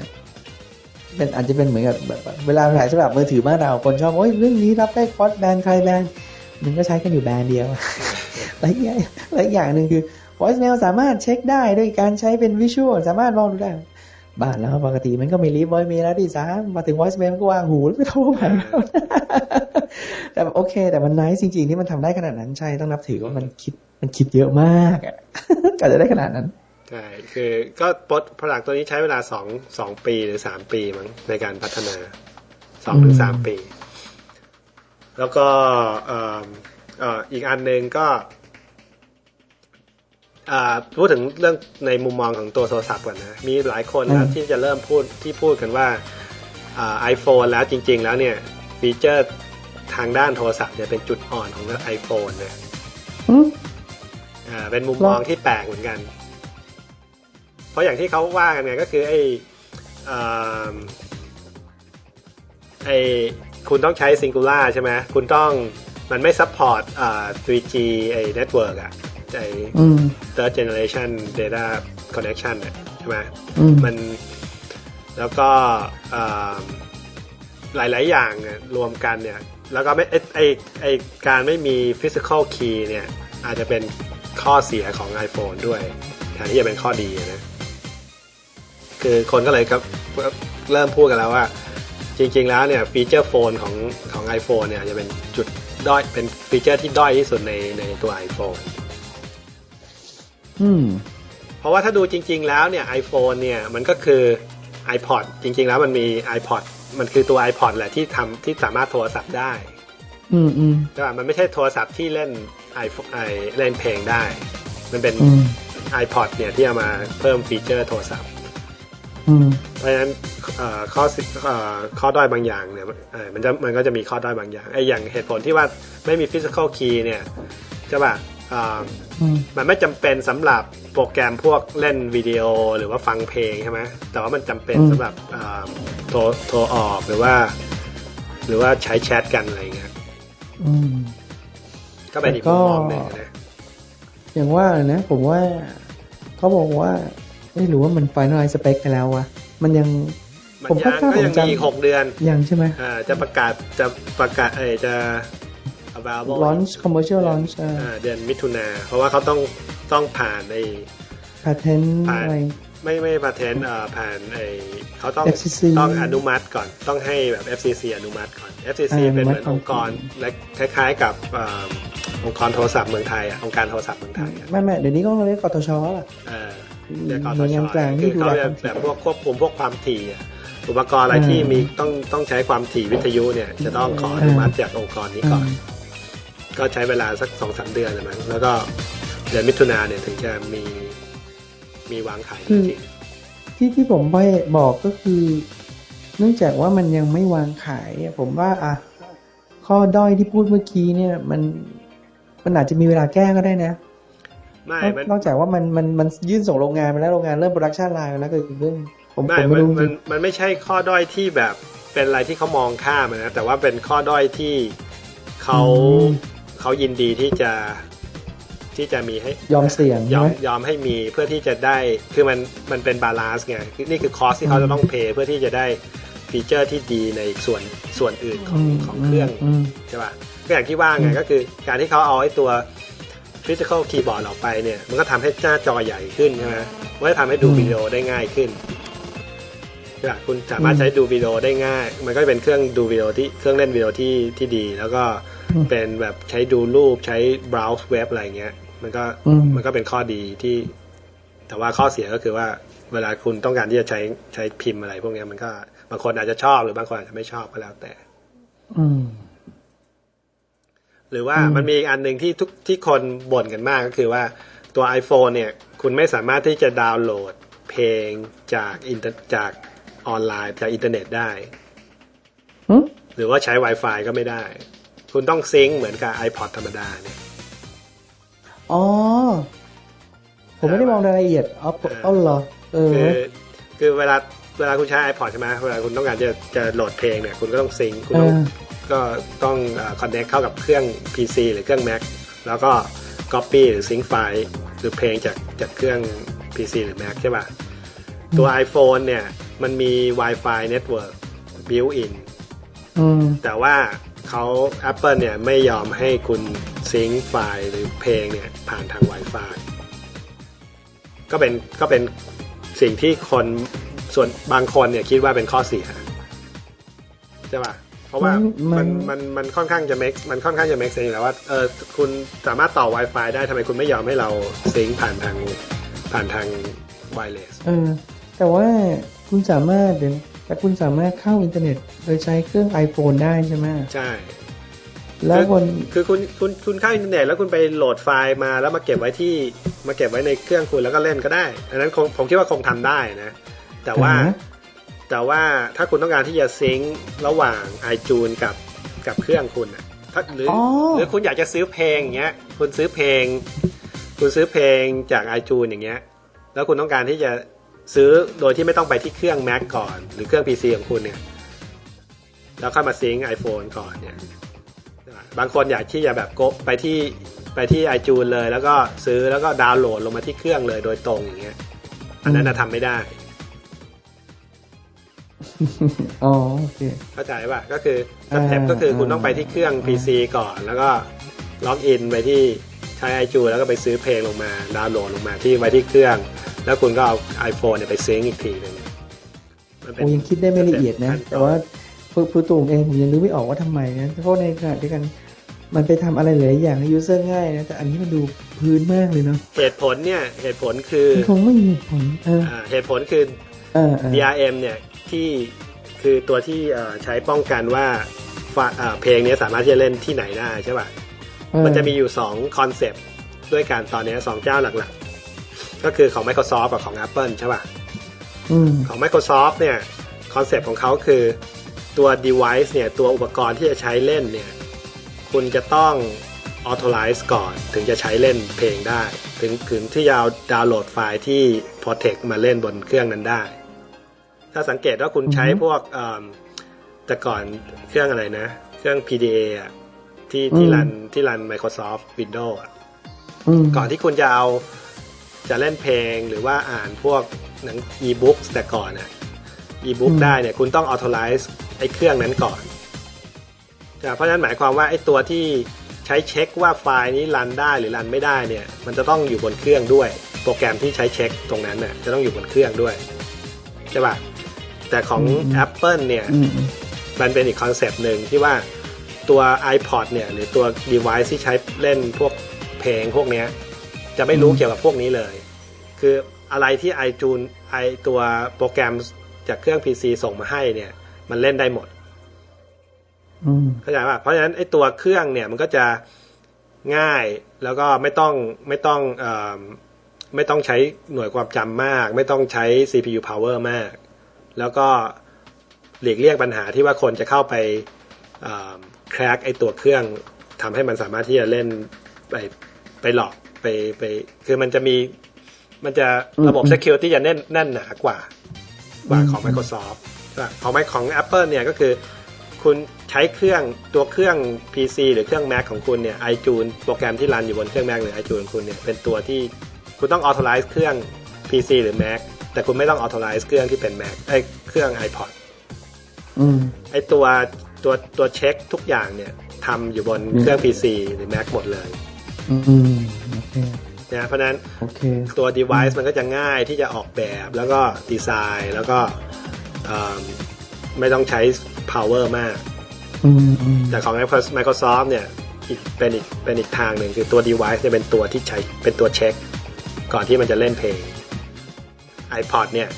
เป็นอาจจะเป็นเหมือนกับแบบเวลาถ่ายสำหรับมือถือบ้านเราคนชอบโอ้ยเรื่องนี้รับได้คอร์สแบนใครแบนมันก็ใช้กันอยู่แบรนด์เดียวและอีกอย่างและอีกอย่างหนึ่งคือ voicemail สามารถเช็คได้ด้วยการใช้เป็นวิชวลสามารถมองดูได้ บ้านแล้วปกติมันก็ม่รีบ voicemail แล้วที่สามมาถึง voicemail มันก็วางหูแล้วไม่โทรไปแล้วแต่โอเค แต่มันนิสจริง ๆ ที่มันทำได้ขนาดนั้นใช่ต้องนับถือว่ามันคิดมันคิดเยอะมากอะก็จะได้ขนาดนั้น ใช่ คือก็ปลดผลักตัวนี้ใช้เวลาสองสองปีหรือสามปีมั้งในการพัฒนาสองถึงสามปี แล้วก็เอ่อเอ่ออีกอันหนึ่งก็อ่าพูดถึงเรื่องในมุมมองของตัวโทรศัพท์ก่อนนะ มีหลายคนแล้วอืมที่จะเริ่มพูดที่พูดกันว่าอ่าไอโฟนแล้วจริง ๆ แล้วเนี่ยฟีเจอร์ทางด้านโทรศัพท์เนี่ยเป็นจุดอ่อนของ iPhone นะอืมอ่าเป็นมุมมองที่แปลกเหมือนกัน เพราะอย่างที่เขาว่ากันไงก็คือไอ้อ่าไอ้คุณต้องใช้ Cingular ใช่ไหมคุณต้องมันไม่ support อ่า 3G ไอ้ network อะไอ้อืม third generation data connection เนี่ยใช่ไหมอืมมันแล้วก็อ่าหลาย ๆ อย่างเนี่ยรวมกันเนี่ย แล้วก็ไม่ไอไอไอการไม่มี physical key เนี่ย อาจจะเป็นข้อเสียของ iPhone ด้วยแทนที่จะเป็นข้อดีนะ คือคนก็เลยครับเริ่มพูดกันแล้วว่า จริง ๆ แล้วเนี่ย feature phone ของของ iPhone เนี่ยจะเป็นจุดด้อยเป็นฟีเจอร์ที่ด้อยที่สุดในในตัว iPhone อืมเพราะว่าถ้าดูจริง ๆ แล้วเนี่ย iPhone เนี่ยมันก็คือ iPod จริง ๆ แล้วมันมี iPod มันคือตัว iPod แหละที่ทำที่สามารถโทรศัพท์ได้ อืมอืมใช่ป่ะมันไม่ใช่โทรศัพท์ที่เล่น iPhone ไอเล่นเพลงได้ มันเป็นอืม iPod เนี่ยที่เอามาเพิ่มฟีเจอร์โทรศัพท์อืม เพราะฉะนั้นเอ่อข้อสิเอ่อข้อด้อยบางอย่างเนี่ยเอ่อมันจะมันก็จะมีข้อด้อยบางอย่างไอ้อย่างเหตุผลที่ว่าไม่มี physical key เนี่ยใช่ป่ะอ่าอืมมันไม่จำเป็นสำหรับโปรแกรมพวกเล่นวิดีโอหรือว่าฟังเพลงใช่ไหมแต่ว่ามันจำเป็นอืมสำหรับอ่าโทรโทรออกหรือว่า หรือว่าใช้แชทกันอะไรเงี้ยอืมก็เป็นอีกแต่มุก็มมองหนึ่งนะอย่างว่านะผมว่าเขาบอกว่า ไม่รู้ว่ามัน finalize spec ไปแล้ววะมันยังมันผมยังคาดก็ผมยังจำมีอีกหกเดือน ยังใช่ไหมอ่าจะประกาศจะประกาศเออจะ available launch commercial launch อ่าอ่าเดือนมิถุนาเพราะว่าเขาต้องต้องผ่านไอ้ patent ผ่านอะไรไม่ไม่พาเทนเอ่อผ่านไอ้เขาต้อง FCC ต้องอนุมัติก่อนต้องให้แบบ FCC อนุมัติก่อน FCC อ่าเป็นเหมือนอนุมัติองค์กรและคล้าย ๆ กับเอ่อองค์กรโทรศัพท์เมืองไทยอะองค์การโทรศัพท์เมืองไทยอะไม่ไม่เดี๋ยวนี้ก็เรียกกทชอะ เออเรียกกหน่วยงานกลางที่คือเขาดูแลจะความถี่แบบพวกควบคุมพวกความถี่อะอุปกรณ์อะไรอ่าที่มีต้องต้องใช้ความถี่วิทยุเนี่ย จะต้องขออนุมัติจากองค์กรนี้ก่อน ก็ใช้เวลาสักสองสามเดือนนะมั้งแล้วก็เดือนมิถุนาเนี่ยถึงจะมีมีวางขายจคือริงที่ที่ผมไปบอกก็คือ เนื่องจากว่ามันยังไม่วางขายอะผมว่าอะข้อด้อยที่พูดเมื่อกี้เนี่ย มันมันอาจจะมีเวลาแก้ก็ได้นะๆ ไม่นอกมันนอกจากว่ามันมันมันยื่นส่งโรงงานไปแล้วโรงงานเริ่ม production line ไปแล้วก็อีกเรื่องผมไม่ผมไม่มันรู้จมัรินงมันไม่ใช่ข้อด้อยที่แบบเป็นอะไรที่เขามองข้ามอะนะแต่ว่าเป็นข้อด้อยที่เขาอืมเขายินดีที่จะที่จะมีให้ยอมเสี่ยงยใช่อไหมมยอมให้มีเพื่อที่จะได้คือมันมันเป็น balance ไงคือนี่คือ cost ที่เขาจะต้อง pay เพื่อที่จะได้ฟีเจอร์ที่ดีในส่วนส่วนอื่นของของเครื่องมใช่ป่ะก็อย่างที่ว่าไงอืมก็คือการที่เขาเอาไอ้ตัว physical keyboard ออกไปเนี่ย มันก็ทำให้หน้าจอใหญ่ขึ้นใช่ไหมมันก็ทำให้ดูวิดีโอได้ง่ายขึ้นใช่ป่ะคุณสามารถใช้ดูวิดีโอได้ง่าย มันก็เป็นเครื่องดูวิดีโอที่เครื่องเล่นวิดีโอที่ที่ดี แล้วก็อืมเป็นแบบใช้ดูรูปใช้ browse เว็บอะไรเงี้ย มันก็อืมมันก็เป็นข้อดีที่ แต่ว่าข้อเสียก็คือว่า เวลาคุณต้องการที่จะใช้ใช้พิมพ์อะไร พวกเนี้ยมันก็บางคนอาจจะชอบหรือบางคนอาจจะไม่ชอบก็แล้วแต่ อืม หรือว่าอืมมันมีอีกอันหนึ่งที่ทุกที่คนบ่นกันมากก็คือว่าตัว iPhone เนี่ย คุณไม่สามารถที่จะดาวน์โหลดเพลงจากอินเตอร์จากออนไลน์จากอินเทอร์เน็ตได้หึหรือว่าใช้ Wi-Fi ก็ไม่ได้ คุณต้อง sync เหมือนกับ iPod ธรรมดาเนี่ยอ๋อ ผมไม่ได้มองรายละเอียดอ๋ออ๋อเหรอ เออคือคือเวลาเวลาคุณใช้ iPod ใช่ไหมเวลาคุณต้องการจะจะโหลดเพลงเนี่ย คุณก็ต้องซิงค์คุณเอต้องอ ก็ต้องคอนเนคเข้ากับเครื่อง PC หรือเครื่อง Mac แล้วก็ Copy หรือ Sync ไฟล์หรือเพลงจากจากเครื่อง PC หรือ Mac ใช่ป่ะ ตัว iPhone เนี่ย มันมี Wi-Fi network built in อืมแต่ว่าเขา Apple เนี่ยไม่ยอมให้คุณsync ไฟล์หรือเพลงเนี่ยผ่านทาง Wi-Fi ก็เป็นก็เป็นสิ่งที่คนส่วนบางคนเนี่ยคิดว่าเป็นข้อเสียใช่ป่ะ เพราะว่ามันมันมันมันค่อนข้างจะ make มันค่อนข้างจะ make sense อยู่แล้วว่าเออคุณสามารถต่อ Wi-Fi ได้ทำไมคุณไม่ยอมให้เรา sync ผ่านทางผ่านทาง wireless เออแต่ว่าคุณสามารถเดี๋ยวแต่คุณสามารถเข้าอินเทอร์เน็ต โดยใช้เครื่อง iPhone ได้ใช่ไหมใช่ แล้วบนคือคุณคุณคุณเข้าอินเทอร์เน็ตแล้วคุณไปโหลดไฟล์มาแล้วมาเก็บไว้ที่มาเก็บไว้ในเครื่องคุณแล้วก็เล่นก็ได้ อันนั้นคงผมคิดว่าคงทำได้นะ แต่ว่าอ่าฮะ แต่ว่าถ้าคุณต้องการที่จะซิงค์ระหว่าง iTunes กับกับเครื่องคุณอะถ้าหรือออหรือคุณอยากจะซื้อเพลงอย่างเงี้ย คุณซื้อเพลง คุณซื้อเพลงจาก iTunes อย่างเงี้ย แล้วคุณต้องการที่จะซื้อโดยที่ไม่ต้องไปที่เครื่อง Mac ก่อน หรือเครื่อง PC ของคุณเนี่ย แล้วค่อยมา sync iPhone ก่อนเนี่ย บางคนอยากที่จะแบบ go ไปที่ไปที่ iTunes เลย แล้วก็ซื้อแล้วก็ดาวน์โหลดลงมาที่เครื่องเลยโดยตรงอย่างเงี้ย อันนั้นนะทำไม่ได้ อ๋อโอเคเข้าใจป่ะก็คือ step อ่าก็คือคุณต้องไปที่เครื่องอ่า PC ก่อนแล้วก็ login ไปที่ใช้ไอจูนแล้วก็ไปซื้อเพลงลงมาดาวน์โหลดลงมาที่ไว้ที่เครื่อง แล้วคุณก็เอา iPhone เนี่ยไปซิงค์อีกทีหนึงมันเป็ผมยังคิดได้ไม่ละเอียดนะ แต่ว่าผู้ผู้ตูมเองผมยังนึกไม่ออกว่าทำไมนะเพราะในขณะเดียวกันมันไปทำอะไรหลายอย่างให้ยูเซอร์ง่ายนะ แต่อันนี้มันดูพื้นมากเลยเนาะเหตุผลเนี่ย เหตุผลคือมันคงไม่มีผลเอออ่าเหตุผลคือเออเออ DRM เนี่ย ที่คือตัวที่เอ่อใช้ป้องกันว่าฟาเอ่อเพลงเนี้ยสามารถที่จะเล่นที่ไหนได้ใช่ป่ะเออมันจะมีอยู่2 concept ด้วยกันตอนเนี้ยสองเจ้าหลักๆ ก็คือของ Microsoft กับของ Apple ใช่ป่ะอืมของ Microsoft เนี่ย concept ของเขาคือตัว device เนี่ยตัวอุปกรณ์ที่จะใช้เล่นเนี่ย คุณจะต้อง authorize ก่อนถึงจะใช้เล่นเพลงได้ ถึงถึงที่จะเอาดาวน์โหลดไฟล์ที่ protect มาเล่นบนเครื่องนั้นได้ ถ้าสังเกตว่าคุณใช้พวกเอิ่มแต่ก่อนเครื่องอะไรนะ เครื่อง PDA อะที่ที่รันที่รัน Microsoft Windows อะอืมก่อนที่คุณจะเอาจะเล่นเพลงหรือว่าอ่านพวกหนัง e-book แต่ก่อนน่ะ e-book อืมได้เนี่ยคุณต้อง authorize ไอ้เครื่องนั้นก่อนนะเพราะฉะนั้นหมายความว่าไอ้ตัวที่ใช้เช็คว่าไฟล์นี้รันได้หรือรันไม่ได้เนี่ย มันจะต้องอยู่บนเครื่องด้วย โปรแกรมที่ใช้เช็คตรงนั้นน่ะจะต้องอยู่บนเครื่องด้วยใช่ป่ะ แต่ของ Apple เนี่ยอืมมันเป็นอีกคอนเซปต์หนึ่งที่ว่าตัว iPod เนี่ยหรือตัว device ที่ใช้เล่นพวกเพลงพวกเนี้ยจะไม่รู้อืมเกี่ยวกับพวกนี้เลย คืออะไรที่ iTunes ไอตัวโปรแกรมจากเครื่อง PC ส่งมาให้เนี่ย มันเล่นได้หมดอืมเข้าใจป่ะเพราะฉะนั้นไอ้ตัวเครื่องเนี่ยมันก็จะง่ายแล้วก็ไม่ต้องไม่ต้องเออไม่ต้องใช้หน่วยความจำมาก ไม่ต้องใช้ CPU power มาก แล้วก็หลีกเลี่ยงปัญหาที่ว่าคนจะเข้าไปแคร็กไอ้ตัวเครื่องทำให้มันสามารถที่จะเล่นไปไปหลอกไปไปคือมันจะมีมันจะระบบอืม security จะแน่นแน่นหนากว่า กว่าของอืม Microsoft อะของไมของ Apple เนี่ยก็คือคุณใช้เครื่องตัวเครื่อง PC หรือเครื่อง Mac ของคุณเนี่ย iTunes โปรแกรมที่รันอยู่บนเครื่อง Mac หรือ iTunes ของคุณเนี่ยเป็นตัวที่คุณต้อง authorize เครื่อง PC หรือ Mac แต่คุณไม่ต้อง authorize เครื่องที่เป็น Mac ไอ้เครื่อง iPod อืมไอ้ตัวตัวตัวเช็คทุกอย่างเนี่ยทำอยู่บนเครื่อง PC หรือ Mac หมดเลยอืมโอเคนะเพราะฉะนั้นโอเคตัว device มันก็จะง่ายที่จะออกแบบแล้วก็ดีไซน์แล้วก็เอิ่มไม่ต้องใช้ power มากอืมอืมแต่ของ Microsoft เนี่ยอีกเป็นอีกเป็นอีกทางหนึ่งคือตัว device เนี่ยเป็นตัวที่ใช้เป็นตัวเช็ค ก่อนที่มันจะเล่นเพลง iPod เนี่ย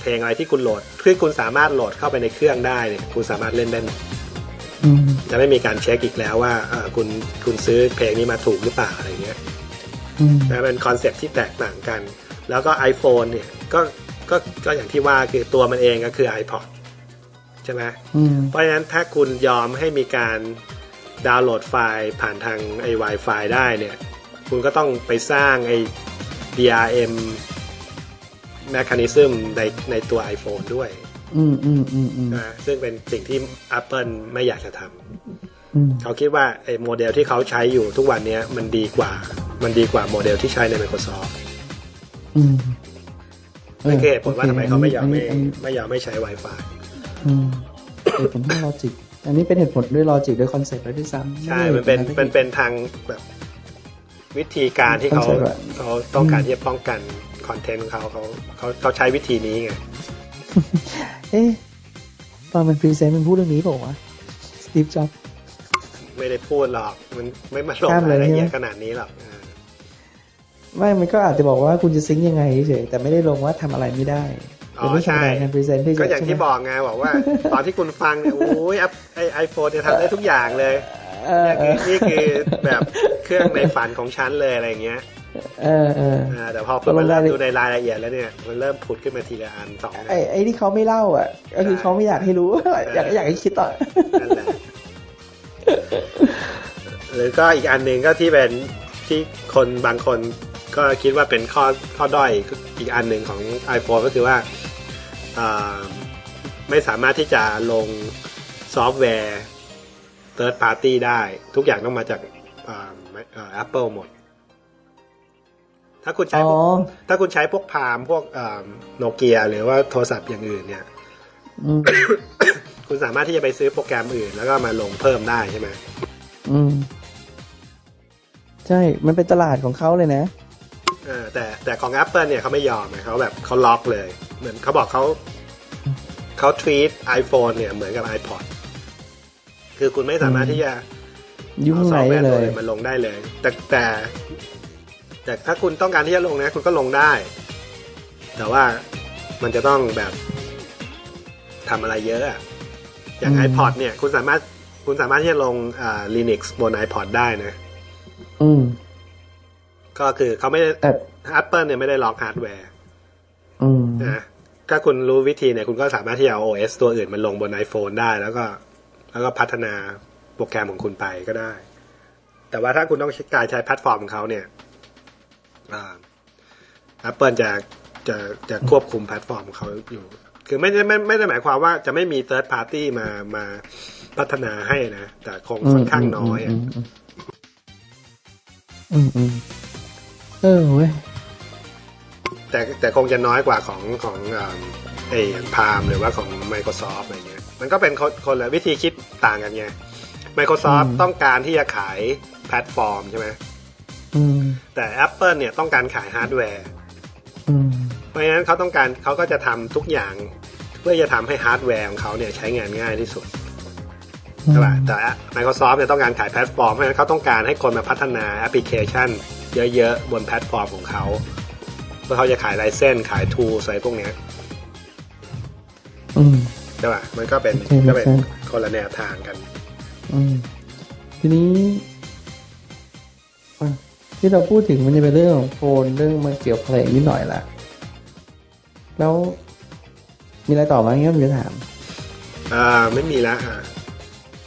เพลงอะไรที่คุณโหลดคือคุณสามารถโหลดเข้าไปในเครื่องได้เนี่ยคุณสามารถเล่นได้หมดอืมจะไม่มีการเช็คอีกแล้วว่าเออคุณคุณซื้อเพลงนี้มาถูกหรือเปล่าอะไรเงี้ยอืมนะเป็น concept ที่แตกต่างกัน แล้วก็ iPhone เนี่ยก็ก็ก็อย่างที่ว่าคือตัวมันเองก็คือ iPod ใช่ไหมอืมเพราะฉะนั้นถ้าคุณยอมให้มีการดาวน์โหลดไฟล์ผ่านทางไอ้ Wi-Fi ได้เนี่ย คุณก็ต้องไปสร้างไอ้ DRM mechanism ในในตัว iPhone ด้วย อืมอืมอืมอืมนะซึ่งเป็นสิ่งที่ Apple ไม่อยากจะทอืมำเขาคิดว่าไอ้โมเดลที่เขาใช้อยู่ทุกวันเนี้ยมันดีกว่า มันดีกว่าโมเดลที่ใช้ใน Microsoft อืมนั่นคือเหตุผลว่าทำไมเขาไม่ยอมไม่นนี้ไม่ยอมไม่ใช้ Wi-Fi อืมเหตุผลทาง logic อันนี้เป็นเหตุผลด้วย logic ด้วย concept ด้วยซ้ำใช่ มันเป็นไได้มันเป็นทางแบบวิธีการที่เขา concept อะเขาต้องการที่จะป้องกัน content ของเขาเขาเขาเขาใช้วิธีนี้ไง เอ๊ะตอนมัน present มันพูดเรื่องนี้เปล่าวะสตีฟจ็อบไม่ได้พูดหรอก มันไม่มาลงข้ามเลยรายละเอียดใช่ไหมขนาดนี้หรอกเออไม่มันก็อาจจะบอกว่าคุณจะ sync ยังไงเฉยๆแต่ไม่ได้ลงว่าทำอะไรไม่ได้อ๋เป็นเรื่องธรรมใช่ดาการ present ที่ก็อย่างที่บอกไงบอกว่า ตอนที่คุณฟังเนี่ยโอ้ยไอ iPhone เนี่ยทำได้ทุกอย่างเลยเออเนี่ยเอคืออนี่คือแบบเครื่องในฝันของฉันเลยอะไรอย่างเงี้ย เออเอออ่าแต่พอคุณมาเริ่มดูในรายละเอียดแล้วเนี่ย มันเริ่มผุดขึ้นมาทีละอันสองอันไอ้ไอ้ที่เขาไม่เล่าอะ ก็คือเขาไม่อยากให้รู้ อยากอยากให้คิดต่อนั่นแหละหรือก็อีกอันหนึ่งก็ที่เป็นที่คนบางคนก็คิดว่าเป็นข้อข้อด้อยอีกอันหนึ่งของ iPhone ก็คือว่าอ่าไม่สามารถที่จะลงซอฟต์แวร์ third party ได้ ทุกอย่างต้องมาจากอ่าอ่า Apple หมด ถ้าคุณใช้พวกอ๋อถ้าคุณใช้พวกพามพวกโนเกียหรือว่าโทรศัพท์อย่างอื่นเนี่ยอืมคุณสามารถที่จะไปซื้อโปรแกรมอื่น แล้วก็มาลงเพิ่มได้ใช่ไหมอืม ใช่ มันเป็นตลาดของเขาเลยนะเออแต่แต่ของ Apple เนี่ยเขาไม่ยอมไงเขาแบบเขาล็อกเลย เหมือนเขาบอกเขาเขา treat iPhone เนี่ยเหมือนกับ iPod คือคุณไม่สามารถที่จะยุ่งเอาไหซนอฟต์แวร์เลตัวยอื่นมาลงได้เลย แต่แต่ แต่ถ้าคุณต้องการที่จะลงนะ คุณก็ลงได้ แต่ว่ามันจะต้องแบบทำอะไรเยอะอะอย่างอืม iPod เนี่ย คุณสามารถคุณสามารถที่จะลงอ่า Linux บน iPod ได้นะ อืม ก็คือเขาไม่ได้แต่ Apple เนี่ยไม่ได้ล็อกฮาร์ดแวร์ อืมนะถ้าคุณรู้วิธีเนี่ย คุณก็สามารถที่จะเอา OS ตัวอื่นมาลงบน iPhone ได้ แล้วก็ แล้วก็พัฒนาโปรแกรมของคุณไปก็ได้ แต่แต่ว่าถ้าคุณต้องการใช้แพลตฟอร์มของเขาเนี่ย อ่า Apple จะจะจะควบคุมแพลตฟอร์มของเขาอยู่ คือไม่ได้ไม่ไม่ได้หมายความว่าจะไม่มี third party มามาพัฒนาให้นะ แต่คงค่อนข้างน้อยอะมอืมอืมเออเว้ยแต่แต่คงจะน้อยกว่าของของอ่าไอ้พามหรือว่าของ Microsoft อะไรเงี้ย มันก็เป็นคนคนละวิธีคิดต่างกันไง Microsoft ต้องการที่จะขายแพลตฟอร์มใช่ไหมอืม แต่ Apple เนี่ยต้องการขายฮาร์ดแวร์อืมเพราะฉะนั้นเขาต้องการเขาก็จะทำทุกอย่าง เพื่อจะทำให้ฮาร์ดแวร์ของเขาเนี่ยใช้งานง่ายที่สุดใช่ป่ะแต่ Microsoft เนี่ยต้องการขายแพลตฟอร์มเพราะฉะนั้นเขาต้องการให้คนมาพัฒนาแอปพลิเคชัน เยอะๆ บนแพลตฟอร์มของเขาเพื่อเขาจะขาย license ขาย tool อะไรพวกเนี้ยอืมใช่ป่ะมันก็เป็นใช่ใช่ก็เป็นคนละแนวทางกันอืมทีนี้อะ ที่เราพูดถึงมันจะเป็นเรื่องของ phone เรื่องมาเกี่ยวกับเพลงนิดหน่อยละแล้วมีอะไรต่อไหมงั้นผมจะถาม อ่า ไม่มีละอ่า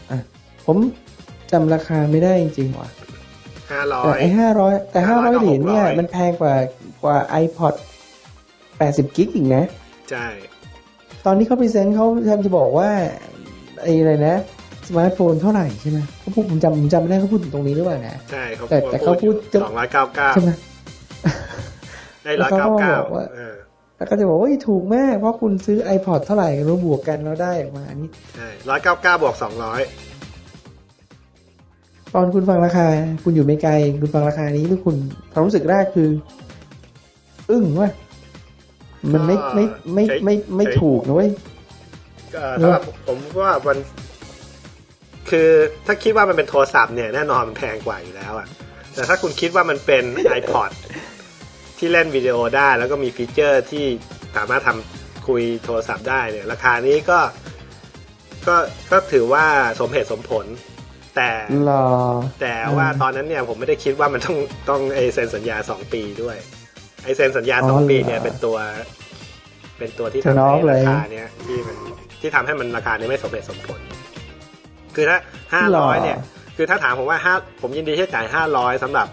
อะผมจำราคาไม่ได้จริงๆว่ะห้าร้อยแต่ไอ้ห้าร้อยแต่ห้าร้อย500เหรียญเนี่ย600มันแพงกว่ากว่า iPod แปดสิบ gig อีกนะ ใช่ ตอนที่เขา present เขาทำจะบอกว่าไอ้อะไรนะ สมาร์ทโฟนเท่าไหร่ใช่ไหมเขาพูดผมจำผมจำไม่ได้เขาพูดถึงตรงนี้หรือเปล่านะใช่เขาแต่แต่เขาพูดสองร้อยเก้าเก้าใช่ไหมได้ร้อยเก้าเก้าบอกว่าแล้วก็จะบอกว่าเฮ้ยถูกมากเพราะคุณซื้อ iPod เท่าไหร่เราบวกกันเราได้ออกมาอันนี้ใช่ร้อยเก้าเก้าบวกสองร้อยตอนคุณฟังราคา คุณอยู่ไม่ไกล คุณฟังราคานี้แล้วคุณความรู้สึกแรกคือ อึ้งว่ามันไม่ไม่ไม่ไม่ไม่ไม่ถูกนะเว้ยก็สำหรับผมว่ามัน คือถ้าคิดว่ามันเป็นโทรศัพท์เนี่ยแน่นอนมันแพงกว่าอยู่แล้วอะแต่ถ้าคุณคิดว่ามันเป็น iPod ที่เล่นวิดีโอได้ แล้วก็มี feature ที่สามารถทำคุยโทรศัพท์ได้เนี่ย ราคานี้ก็ก็ก็ถือว่าสมเหตุสมผล แต่รอแต่ว่าตอนนั้นเนี่ยผมไม่ได้คิดว่ามันต้องต้องไอเซ็นสัญญาสองปีด้วย ไอเซ็นสัญญาสองปีอ๋อเหรอเนี่ยเป็นตัว เป็นตัวที่จะทำน็อกให้เลรายคาเนี่ยที่มันที่ทำให้มันราคานี้ไม่สมเหตุสมผล คือถ้าห้าหรร้ออยเนี่ย คือถ้าถามผมว่าห้าผมยินดีที่จะจ่ายห้าร้อยสำหรับ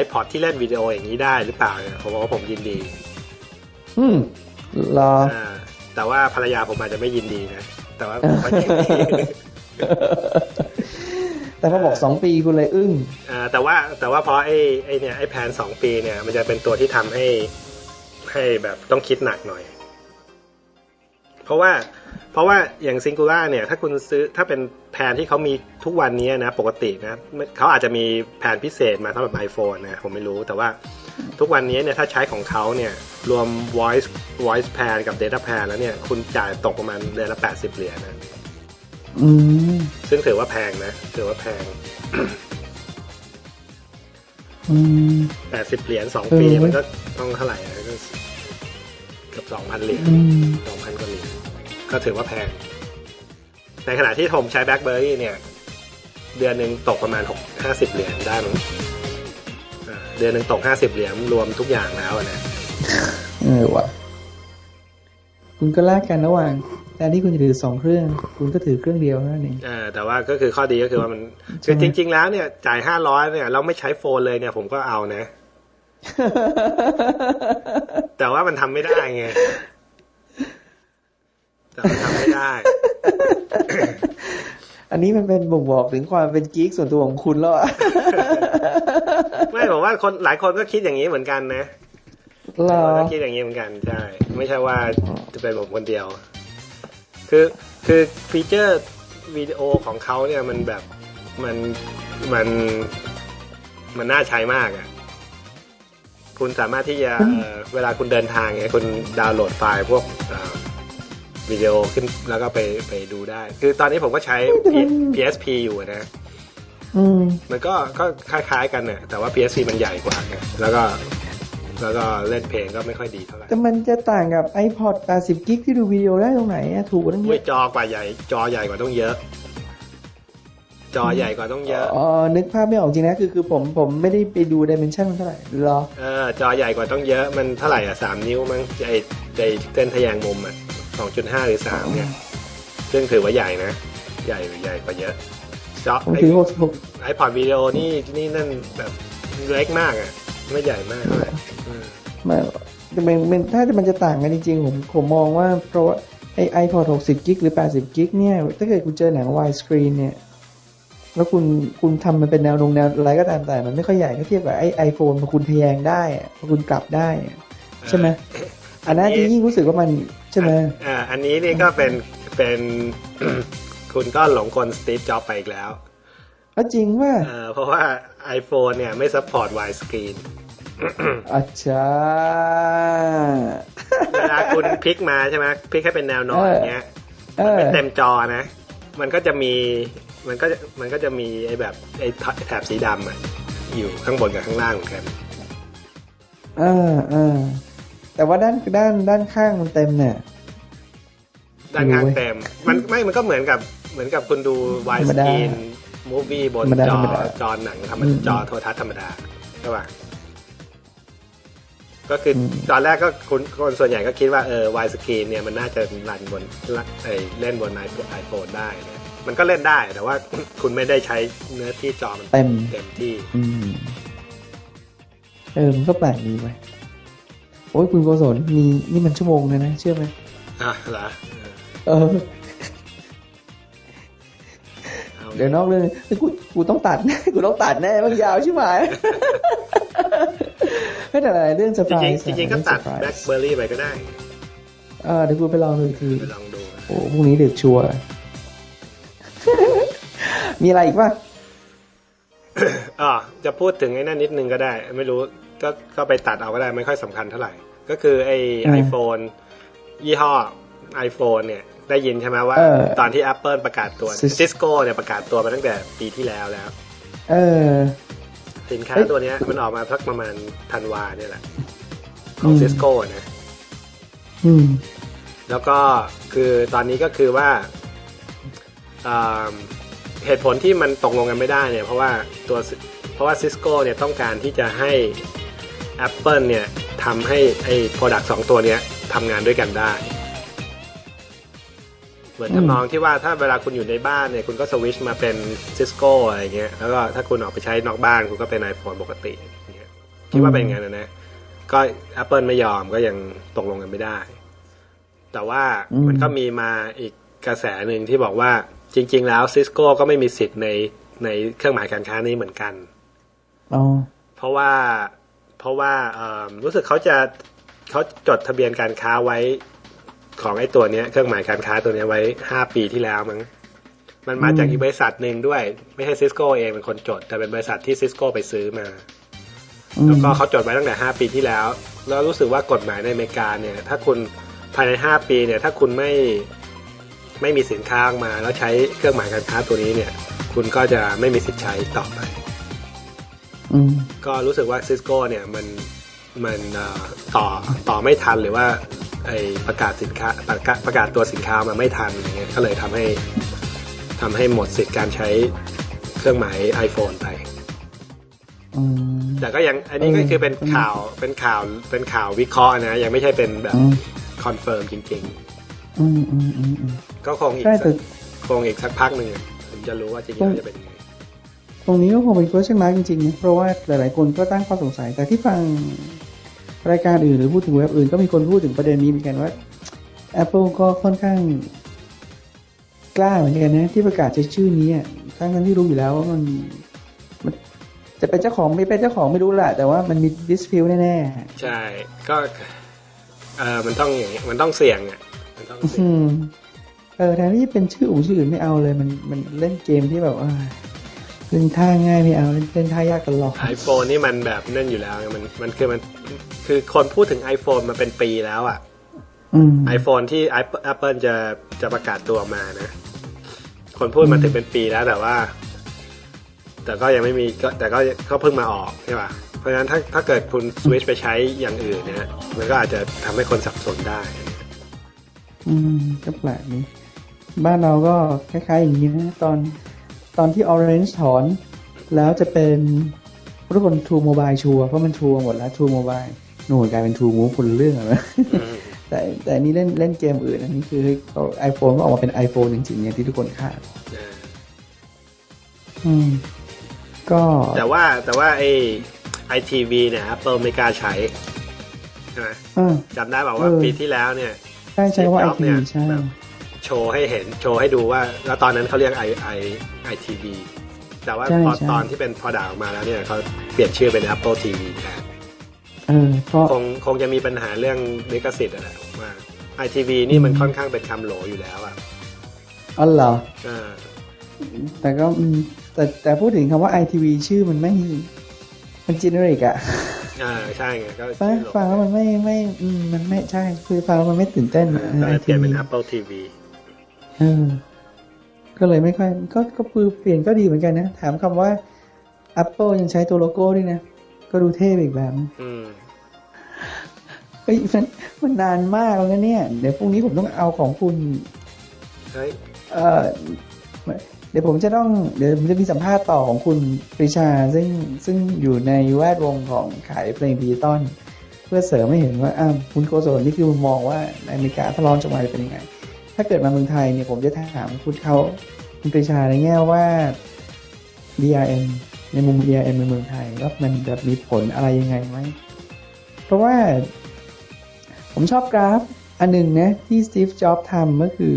iPod ที่เล่นวิดีโออย่างนี้ได้หรือเปล่าเนี่ยผมบอกว่าผมยินดี อืมรออ่าแต่ว่าภรรยาผมอาจจะไม่ยินดีนะ แต่ว่าผมก็ยินดีแต่พอบอกสองปีคุณเลยอึ้งอ่าแต่ว่าแต่ว่าเพราะไอ้ไอ้เนี่ยไอ้แผนสองปีเนี่ย มันจะเป็นตัวที่ทำให้ให้แบบต้องคิดหนักหน่อย เพราะว่า เพราะว่าอย่างซิงคูล่าเนี่ยถ้าคุณซื้อถ้าเป็นแผนที่เขามีทุกวันนี้นะปกตินะเขาอาจจะมีแผนพิเศษมาสำหรับ iPhone นะผมไม่รู้แต่ว่าทุกวันนี้เนี่ยถ้าใช้ของเขาเนี่ยรวม voice voice plan กับ data plan แล้วเนี่ยคุณจ่ายตกประมาณเดือนละแปดสิบเหรียญนะอืมซึ่งถือว่าแพงนะ ถือว่าแพงอืมแปดสิบเหรียญสองเออปีเว้ยมันก็ต้องเท่าไหร่อะก็เกือบสองพันเหรียญอืมสองพันกว่าเหรียญ ก็ถือว่าแพง ในขณะที่ผมใช้แบล็คเบอร์รี่เนี่ย เดือนหนึ่งตกประมาณหกห้าสิบเหรียญได้มั้งอ่าเดือนหนึ่งตกห้าสิบเหรียญรวมทุกอย่างแล้วอะนะเออว่ะคุณก็แลกกันระหว่างแทนที่คุณจะถือสองเครื่อง คุณก็ถือเครื่องเดียวนั่นเองเออแต่ว่าก็คือข้อดีก็คือว่ามันใช่คือไหมจริง ๆ แล้วเนี่ยจ่ายห้าร้อยเนี่ยเราไม่ใช้โฟนเลยเนี่ย ผมก็เอานะ แต่ว่ามันทำไม่ได้ไง แต่มันทำไม่ได้ อันนี้มันเป็นบ่งบอกถึงความเป็นกิ๊กส่วนตัวของคุณแล้วอะไม่ผมว่าคนหลายคนก็คิดอย่างนี้เหมือนกันนะเหรอก็คิดอย่างนี้เหมือนกันใช่ไม่ใช่ว่าจะเป็นผมคนเดียว คือคือฟีเจอร์วิดีโอของเขาเนี่ยมันแบบมันมันมันน่าใช้มากอะ่ะ คุณสามารถที่จะเอ่อเวลาคุณเดินทางเนี่ยคุณดาวน์โหลดไฟล์พวกเอ่อ วิดีโอขึ้นแล้วก็ไปไปดูได้ คือตอนนี้ผมก็ใช้ PSP อยู่นะอืมมันก็ก็คล้ายๆกันเนี่ยแต่ว่า PSP มันใหญ่กว่าไงแล้วก็ แล้วก็เล่นเพลงก็ไม่ค่อยดีเท่าไหร่แต่มันจะต่างกับ iPod 80กิกที่ดูวิดีโอได้ตรงไหนอะถูกกว่าตั้งเยด้วยอะจอกว่าใหญ่ จอใหญ่กว่าต้องเยอะ จอใหญ่กว่าต้องเยอะอ๋อนึกภาพไม่ออกจริงนะคือคือผมผมไม่ได้ไปดูดิเมนชันมันเท่าไหร่เหรอเออจอใหญ่กว่าต้องเยอะมันเท่าไหร่อะสามนิ้วมั้งไอไอเส้นทะแยงมุมอะ สองจุดห้าหรือสามเนี่ย ซึ่งถือว่าใหญ่นะ ใหญ่ใหญ่กว่าเยอะจอผมไอถือหกหกไอพอดวิดีโอนี่นี่นั่นแบบเล็กมากอะ ไม่ใหญ่มากเท่าไหร่อืมมาเป็นเป็นถ้ามันจะต่างกันจริงๆผมผมมองว่าเพราะว่าไอ iPod หกสิบ gig หรือแปดสิบ gig เนี่ย ถ้าเกิดคุณเจอหนัง wide screen เนี่ย แล้วคุณคุณทำมันเป็นแนวลงแนวอะไรก็ตามแต่มันไม่ค่อยใหญ่ถ้าเทียบกับไอ iPhone พอคุณทะแยงได้อะพอคุณกลับได้อะใช่ไหม อันนั้นที่ยิ่งรู้สึกว่ามันใช่ไหมอ่าอันนี้นี่ก็เป็นเป็นคุณก็หลงกลสตีฟจ็อบไปอีกแล้วแล้วจริงว่าเอ่อเพราะว่า iPhone เนี่ยไม่ซัพพอร์ต wide screen อาจารย์เวลาคุณพลิกมาใช่ไหมพลิกให้เป็นแนวนอนเอออย่างเงี้ยเอมันอไม่เต็มจอนะ มันก็จะมีมันก็จะมันก็จะมีไอ้แบบไอ้แถบสีดำอะอยู่ข้างบนกับข้างล่างเหมือนกันเออเออ แต่ว่าด้านด้านด้านข้างมันเต็มเนี่ยด้านข้างโอ้ยเต็ม มันไม่มันก็เหมือนกับเหมือนกับคุณดูธ wide รรมดา screen movie บนธรรมดาจอธรรมดาจอหนังธรรมอืมจอโทรทัศน์ธรรมดาใช่ป่ะก็คืออมตอนแรกก็คุณคนส่วนใหญ่ก็คิดว่าเออ wide screen เนี่ยมันน่าจะรันบนไอเล่นบนไอโฟนได้นะมันก็เล่นได้แต่ว่าคุณไม่ได้ใช้เนื้อที่จอมันเต็มเต็มที่ อืมเออมันก็แปลกดีไป โอ้ยคุณโกศลมีนี่มันชั่วโมงเลยนะ เชื่อไหมอะเหรอเออเอาเดี๋ยวนอกเรื่องเฮ้ยกูกูต้องตัดแน่กูต้องตัดแน่มันยาวใช่ไหมไม่แต่อะไรเรื่องสจปายริงๆจริงๆก็ตัด blackberry ไปก็ได้เออเดี๋ยวกูไปลองดูอีกทีไปลองดูนะโอ้พรุ่งนี้ดึกชัวร์มีอะไรอีกป่ะอ๋อจะพูดถึงไอ้นั่นนิดนึงก็ได้ ไม่รู้ ก็ก็ไปตัดเอาก็ได้ไม่ค่อยสำคัญเท่าไหร่ ก็คือไอ้อืม iPhone ยี่ห้อ iPhone เนี่ย ได้ยินใช่ไหมว่าเออตอนที่ Apple ประกาศตัว Cis- Cisco เนี่ยประกาศตัวมาตั้งแต่ปีที่แล้วแล้ว เออ สินค้าเอ้ยตัวเนี้ยมันออกมาสักประมาณธันวาเนี่ยแหละ ของอืม Cisco นะอืมแล้วก็คือตอนนี้ก็คือว่าอ่าเหตุผลที่มันตกลงกันไม่ได้เนี่ย เพราะว่าตัวเพราะว่า Cisco เนี่ยต้องการที่จะให้ Apple เนี่ยทำให้ไอ้ Product สองตัวเนี้ยทำงานด้วยกันได้ เหมือนอืมทำนองที่ว่าถ้าเวลาคุณอยู่ในบ้านเนี่ยคุณก็สวิตชมาเป็น Cisco อะไรเงี้ยแล้วก็ถ้าคุณออกไปใช้นอกบ้านคุณก็เป็น iPhone ปกติอย่างเงี้ยคิดว่าเป็นอย่างนั้นนะนะ ก็ Apple ไม่ยอมก็ยังตกลงกันไม่ได้ แต่ว่าอืมมันก็มีมาอีกกระแสหนึ่งที่บอกว่าจริง ๆ แล้ว Cisco ก็ไม่มีสิทธิ์ในในเครื่องหมายการค้านี้เหมือนกันอ๋อเพราะว่า เพราะว่าเอิ่มรู้สึกเขาจะเขาจดทะเบียนการค้าไว้ของไอ้ตัวเนี้ยเครื่องหมายการค้าตัวเนี้ยไว้ห้าปีที่แล้วมั้งมันมาจากอืมอีกบริษัทหนึ่งด้วย ไม่ใช่ซิสโก้เองเป็นคนจด แต่เป็นบริษัทที่ซิสโก้ไปซื้อมาอืมแล้วก็เขาจดไว้ตั้งแต่ห้าปีที่แล้ว แล้วรู้สึกว่ากฎหมายในอเมริกาเนี่ย ถ้าคุณภายในห้าปีเนี่ย ถ้าคุณไม่ไม่มีสินค้าออกมา แล้วใช้เครื่องหมายการค้าตัวนี้เนี่ย คุณก็จะไม่มีสิทธิ์ใช้ต่อไปอืม ก็รู้สึกว่าซิสโก้เนี่ยมันมันเอ่อต่อต่อไม่ทันหรือว่าไอประกาศสินค้าประกาศประกาศตัวสินค้ามาไม่ทันอย่างเงี้ยก็เลยทำให้ทำให้หมดสิทธิ์การใช้เครื่องหมาย iPhone ไปอืมแต่ก็ยังอันนี้ก็คือเป็นข่าวเป็นข่าวเป็นข่าววิเคราะห์นะ ยังไม่ใช่เป็นแบบอืมconfirm จริงอืมอืมอืมอืมๆก็คงอีกใช่แต่ก็คงอีกสักพักหนึ่งอะผมจะรู้ว่าจริงๆแล้วจะเป็นยังไง ตรงนี้ก็คงเป็น question mark จริงๆนะเพราะว่าหลายๆ คนก็ตั้งข้อสงสัย แต่ที่ฟังรายการอื่นหรือพูดถึงเว็บอื่นก็มีคนพูดถึงประเด็นนี้เหมือนกันว่า Apple ก็ค่อนข้างกล้าเหมือนกันนะที่ประกาศใช้ชื่อนี้อะทั้งนั้นที่รู้อยู่แล้วว่ามันมันจะเป็นเจ้าของไม่เป็นเจ้าของไม่รู้แหละแต่ว่ามันมี dispute แน่ใช่ ก็เออมันต้องอย่างเงี้ยมันต้องเสี่ยงอะมันต้องๆเสี่ยอืงมเออแทนที่เป็นชื่ออูชื่ออื่นไม่เอาเลย มันมันเล่นเกมที่แบบว่า เล่นท่าง่ายไม่เอาเล่นเล่นท่ายากตลอดไอโฟนนี่มันแบบนั่นอยู่แล้วไงมันมันคือมันคือคนพูดถึง iPhone มาเป็นปีแล้วอะอืม iPhone ที่ Apple Apple จะจะประกาศตัวมานะ คนพูดมาถึงเป็นปีแล้วแต่ว่า แต่ก็ยังไม่มีก็แต่ก็ก็เพิ่งมาออกใช่ป่ะเพราะฉะนั้นถ้าถ้าเกิดคุณสวิตชไปใช้อย่างอื่นเนี่ยมันก็อาจจะทำให้คนสับสนได้ อืมก็แปลกนี้บ้านเราก็คล้ายๆอย่างนี้นะตอน ตอนที่ Orange ถอน แล้วจะเป็นทุกคน True Mobile ชัวร์เพราะมัน True หมดแล้ว True Mobile หนูกลายเป็น True Move คนละเรื่องแล้วอืมแต่แต่อันนี้เล่นเล่นเกมอื่นอันนี้คือเขา iPhone ก็ออกมาเป็น iPhone จริงๆอย่างที่ทุกคนคาดอ่าอืม ก็แต่ว่าแต่ว่าไอไอทีวีเนี่ย Apple ไม่กล้าใช้ใช่ไหมเออจำได้บอกว่าเออปีที่แล้วเนี่ยใช่ใช่ว่าไอ Steve Jobs ทีเนี่ยใช่แบบ โชว์ให้เห็นโชว์ให้ดูว่า แล้วตอนนั้นเขาเรียกไอไอไอทีวีแต่ว่าใช่พอใช่ตอนที่เป็นพอดาออกมาแล้วเนี่ยเขาเปลี่ยนชื่อเป็น Apple TV แทนเออก็คงคงจะมีปัญหาเรื่องลิขสิทธิ์อะไรผมว่าไอทีวีนี่มันค่อนข้างเป็นคำโหลอยู่แล้วอะอ๋อเหรออ่าแต่ก็อืมแต่แต่พูดถึงคำว่าไอทีวีชื่อมันไม่ มันจีเนริกอะอ่าใช่ไงก็ฟังฟังแล้วมันไม่ไม่อืมมันไม่ใช่ คือฟังแล้วมันไม่ตื่นเต้นก็เลยเปลี่ยนเป็น Apple TV เออ ก็เลยไม่ค่อย ก็ก็คือเปลี่ยนก็ดีเหมือนกันนะ ถามคำว่า Apple ยังใช้ตัวโลโก้ด้วยนะ ก็ดูเท่ไปอีกแบบนะอืมเฮ้ยมันมันนานมากแล้วนะเนี่ย เดี๋ยวพรุ่งนี้ผมต้องเอาของคุณเฮ้ยเออเดี๋ยวผมจะต้อง เดี๋ยวผมจะมีสัมภาษณ์ต่อของคุณปริชา ซึ่งซึ่งอยู่ในแวดวงของขายเพลงดิจิตอลเพื่อเสริมให้เห็นว่าอ้าวคุณโกศลนี่คือมุมมองว่าในอเมริกาถ้าลองจะมาเป็นยังไง ถ้าเกิดมาเมืองไทยเนี่ยผมจะถามคุณเขาคุณปริชาในแง่ว่า DRM ในมุม DRM ในเมืองไทยว่ามันแบบมีผลอะไรยังไงไหม เพราะว่าผมชอบกราฟอันหนึ่งนะที่สตีฟ จ็อบทำก็คือ